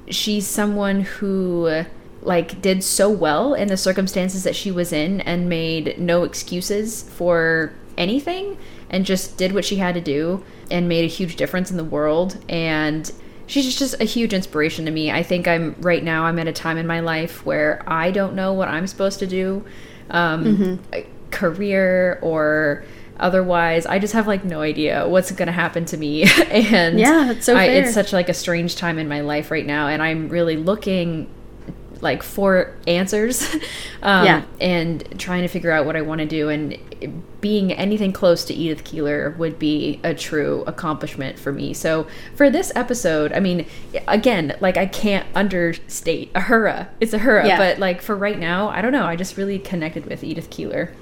she's someone who like did so well in the circumstances that she was in and made no excuses for anything and just did what she had to do and made a huge difference in the world. And she's just a huge inspiration to me. I think i'm right now i'm at a time in my life where i don't know what i'm supposed to do um, mm-hmm. career or otherwise. I just have like no idea what's gonna happen to me. [LAUGHS] And yeah it's so I, it's such like a strange time in my life right now. And i'm really looking like four answers, [LAUGHS] um, Yeah. and trying to figure out what I want to do. And being anything close to Edith Keeler would be a true accomplishment for me. So for this episode, I mean, again, like I can't understate a Uhura. It's Uhura, Yeah. but like for right now, I don't know. I just really connected with Edith Keeler.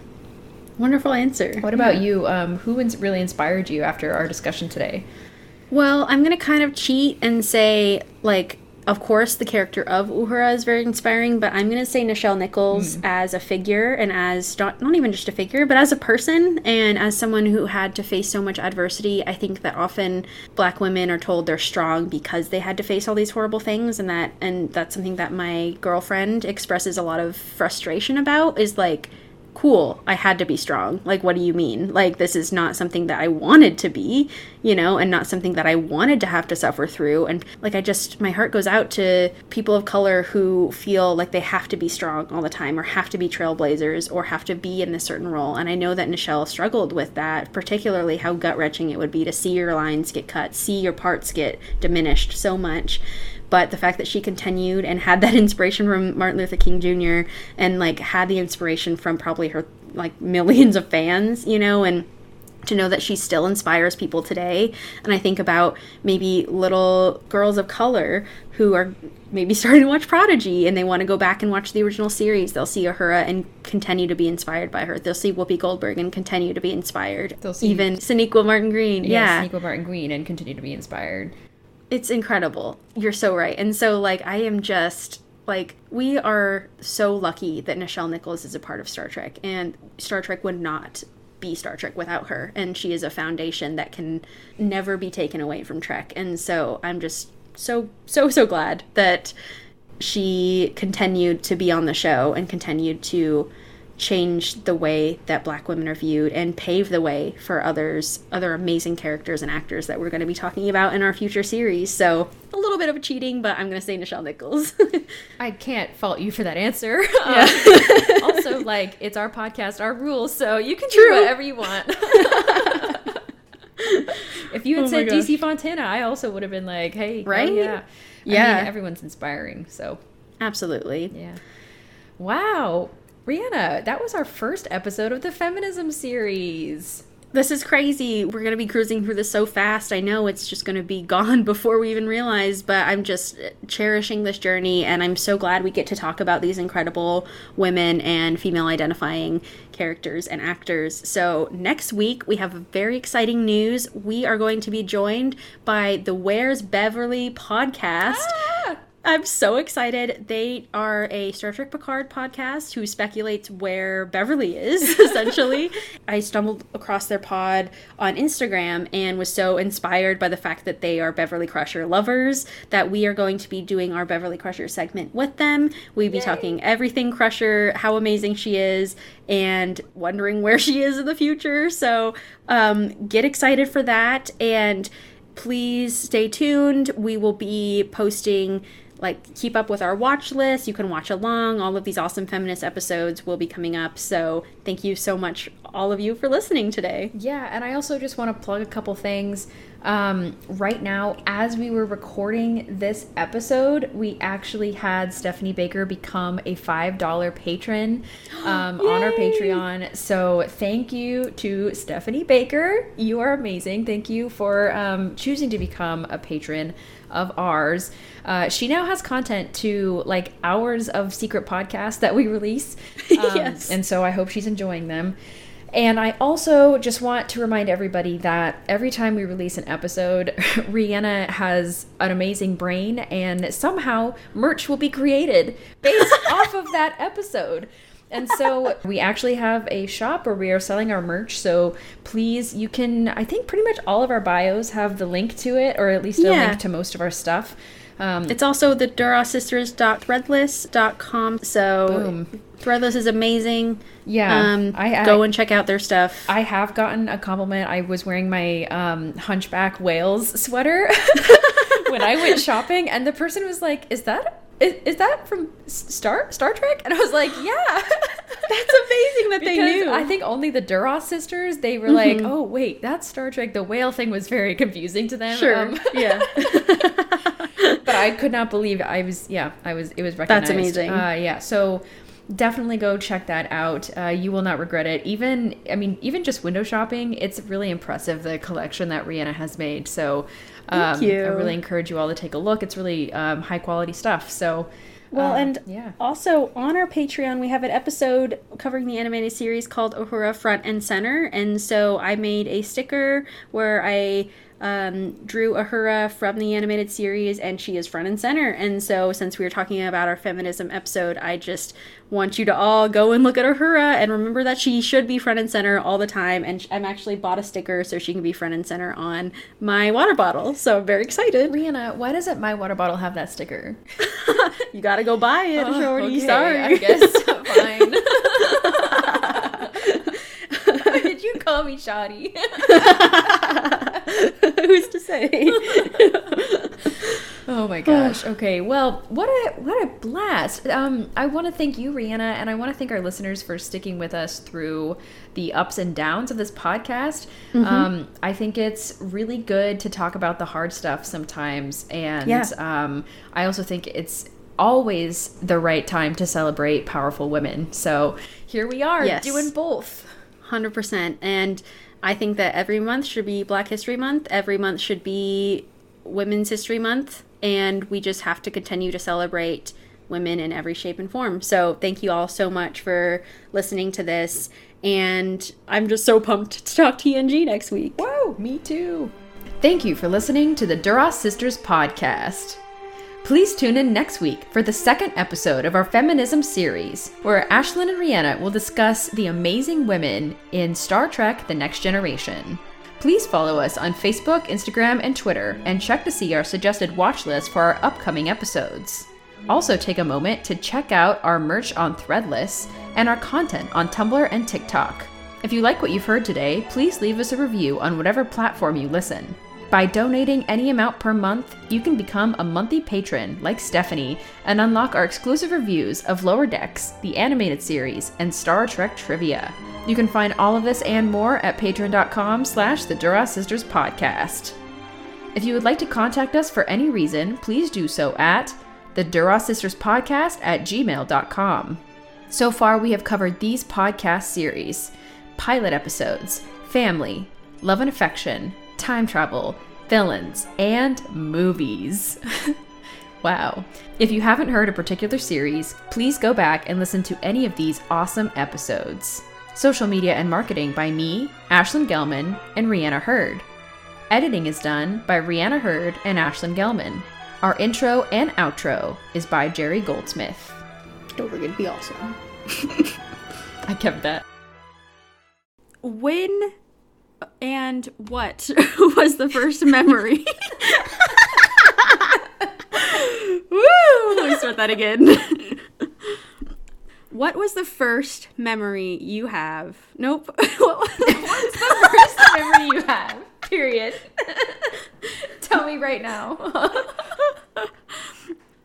Wonderful answer. What about you? Um, who ins- really inspired you after our discussion today? Well, I'm gonna kind of cheat and say, like, of course, the character of Uhura is very inspiring, but I'm gonna say Nichelle Nichols mm. as a figure and as not, not even just a figure, but as a person and as someone who had to face so much adversity. I think that often Black women are told they're strong because they had to face all these horrible things, and that and that's something that my girlfriend expresses a lot of frustration about. Is like cool i had to be strong. Like what do you mean? Like this is not something that i wanted to be you know and not something that i wanted to have to suffer through. And like i just my heart goes out to people of color who feel like they have to be strong all the time or have to be trailblazers or have to be in this certain role. And i know that nichelle struggled with that particularly how gut-wrenching it would be to see your lines get cut see your parts get diminished so much but the fact that she continued and had that [LAUGHS] inspiration from Martin Luther King Jr. and like had the inspiration from probably her like millions of fans, you know, and to know that she still inspires people today. And I think about maybe little girls of color who are maybe [LAUGHS] starting to watch Prodigy and they want to go back and watch the original series. They'll see Uhura and continue to be inspired by her. They'll see Whoopi Goldberg and continue to be inspired. They'll see- even Sonequa Martin Green. Yeah, Nico Martin Green, and continue to be inspired. It's incredible. You're so right. And so like I am just like we are so lucky that Nichelle Nichols is a part of Star Trek and Star Trek would not be Star Trek without her and she is a foundation that can never be taken away from Trek. And so I'm just so so so glad that she continued to be on the show and continued to change the way that black women are viewed and pave the way for others other amazing characters and actors that we're going to be talking about in our future series so a little bit of a cheating but i'm going to say nichelle nichols [LAUGHS] I can't fault you for that answer. [LAUGHS] Um, also, [LAUGHS] like it's our podcast, our rules, so you can do whatever you want. if you had Oh said. DC Fontana, I also would have been like, "Hey, Right? yeah, Yeah. I mean, everyone's inspiring." So absolutely yeah. Wow, Rhianna, that was our first episode of the feminism series. this is crazy. We're going to be cruising through this so fast. I know it's just going to be [LAUGHS] gone before we even realize but i'm just cherishing this journey and i'm so glad we get to talk about these incredible women and female identifying characters and actors. So next week we have very exciting news. We are going to be joined by the where's beverly podcast ah! I'm so excited. They are a Star Trek Picard podcast who speculates where Beverly is, [LAUGHS] essentially. I stumbled across their pod on Instagram and was so inspired by the fact that they are Beverly Crusher lovers that we are going to be doing our Beverly Crusher segment with them. We'll be talking everything Crusher, how amazing she is, and wondering where she is in the future. So um, get excited for that. And please stay tuned. We will be posting like keep up with our watch list. You can watch along. All of these awesome feminist episodes will be coming up. So thank you so much, all of you, for listening today. Yeah, and I also just want to plug a couple things. Um, right now, as we were recording this episode, we actually had Stephanie Baker become a $5 patron [GASPS] um, on our! Patreon. So thank you to Stephanie Baker. You are amazing. Thank you for um, choosing to become a patron of ours. Uh, she now has content to like hours of secret podcasts that we release. [LAUGHS] Um, Yes. And so I hope she's enjoying them. And I also just want to remind everybody that every time we release an episode, [LAUGHS] Rhianna has an amazing brain, and somehow merch will be created based [LAUGHS] off of that episode. And so we actually have a shop where we are selling our merch. So please, you can, I think pretty much all of our bios have the link to it, or at least a Yeah. link to most of our stuff. Um, It's also the durasisters.threadless.com. So Boom. Threadless is amazing. Yeah, Um, I- I- go and check out their stuff. I have gotten a compliment. I was wearing my um, Hunchback Whales sweater [LAUGHS] [LAUGHS] when I went shopping, and the person was like, "Is that is, is that from Star Star Trek?" And I was like, [GASPS] "Yeah." That's amazing that they knew. I think only the Duras sisters. They were like, "Oh wait, that's Star Trek." The whale thing was very confusing to them. sure. Um, yeah. but [LAUGHS] but I could not believe I was. Yeah, I was. It was recognized. That's amazing. Uh, yeah. So definitely go check that out. Uh, you will not regret it. Even I mean, even just window shopping, it's really impressive the collection that Rhianna has made. So um, you. I really encourage you all to take a look. It's really um, high quality stuff. So. Well, uh, and yeah. also on our Patreon, we have an episode covering the animated series called Uhura Front and Center. And so I made a sticker where I um, drew Uhura from the animated series, and she is front and center. And so, since we were talking about our feminism episode, I just want you to all go and look at Uhura and remember that she should be front and center all the time. And I'm actually bought a sticker so she can be front and center on my water bottle. So I'm very excited. Rhianna, why doesn't my water bottle have that sticker? [LAUGHS] You gotta go buy it, Shorty. Okay, Sorry. I guess [LAUGHS] fine. [LAUGHS] Did you call me shoddy? [LAUGHS] Who's to say? [LAUGHS] Oh my gosh. [SIGHS] Okay. Well, what a what a blast. Um, I want to thank you, Rhianna, and I want to thank our listeners for sticking with us through the ups and downs of this podcast. Um, I think it's really good to talk about the hard stuff sometimes, and Yeah. um, I also think it's always the right time to celebrate powerful women. So here we are Yes. doing both. 100%. And I think that every month should be Black History Month. Every month should be Women's History Month. And we just have to continue to celebrate women in every shape and form. So thank you all so much for listening to this. And I'm just so pumped to talk TNG next week. Whoa, me too. Thank you for listening to the Duras Sisters podcast. Please tune in next week for the second episode of our feminism series, where Ashlyn and Rhianna will discuss the amazing women in Star Trek The Next Generation. Please follow us on Facebook, Instagram, and Twitter, and check to see our suggested watch list for our upcoming episodes. Also, take a moment to check out our merch on Threadless and our content on Tumblr and TikTok. If you like what you've heard today, please leave us a review on whatever platform you listen. By donating any amount per month, you can become a monthly patron like Stephanie and unlock our exclusive reviews of Lower Decks, the animated series, and Star Trek trivia. You can find all of this and more at patreon.com slash the Duras Sisters Podcast. If you would like to contact us for any reason, please do so at the Duras Sisters Podcast at gmail.com. So far, we have covered these podcast series pilot episodes, family, love and affection, time travel, villains, and movies. [LAUGHS] wow. If you haven't heard a particular series, please go back and listen to any of these awesome episodes. Social media and marketing by me, Ashlyn Gelman, and Rhianna Hurd. Editing is done by Rhianna Hurd and Ashlyn Gelman. Our intro and outro is by Jerry Goldsmith. Don't forget to be awesome. [LAUGHS] I kept that. When and what [LAUGHS] was the first memory? [LAUGHS] Woo! Start that again. [LAUGHS] what was the first memory you have? Nope. what was the First memory you have. Period. Tell me right now.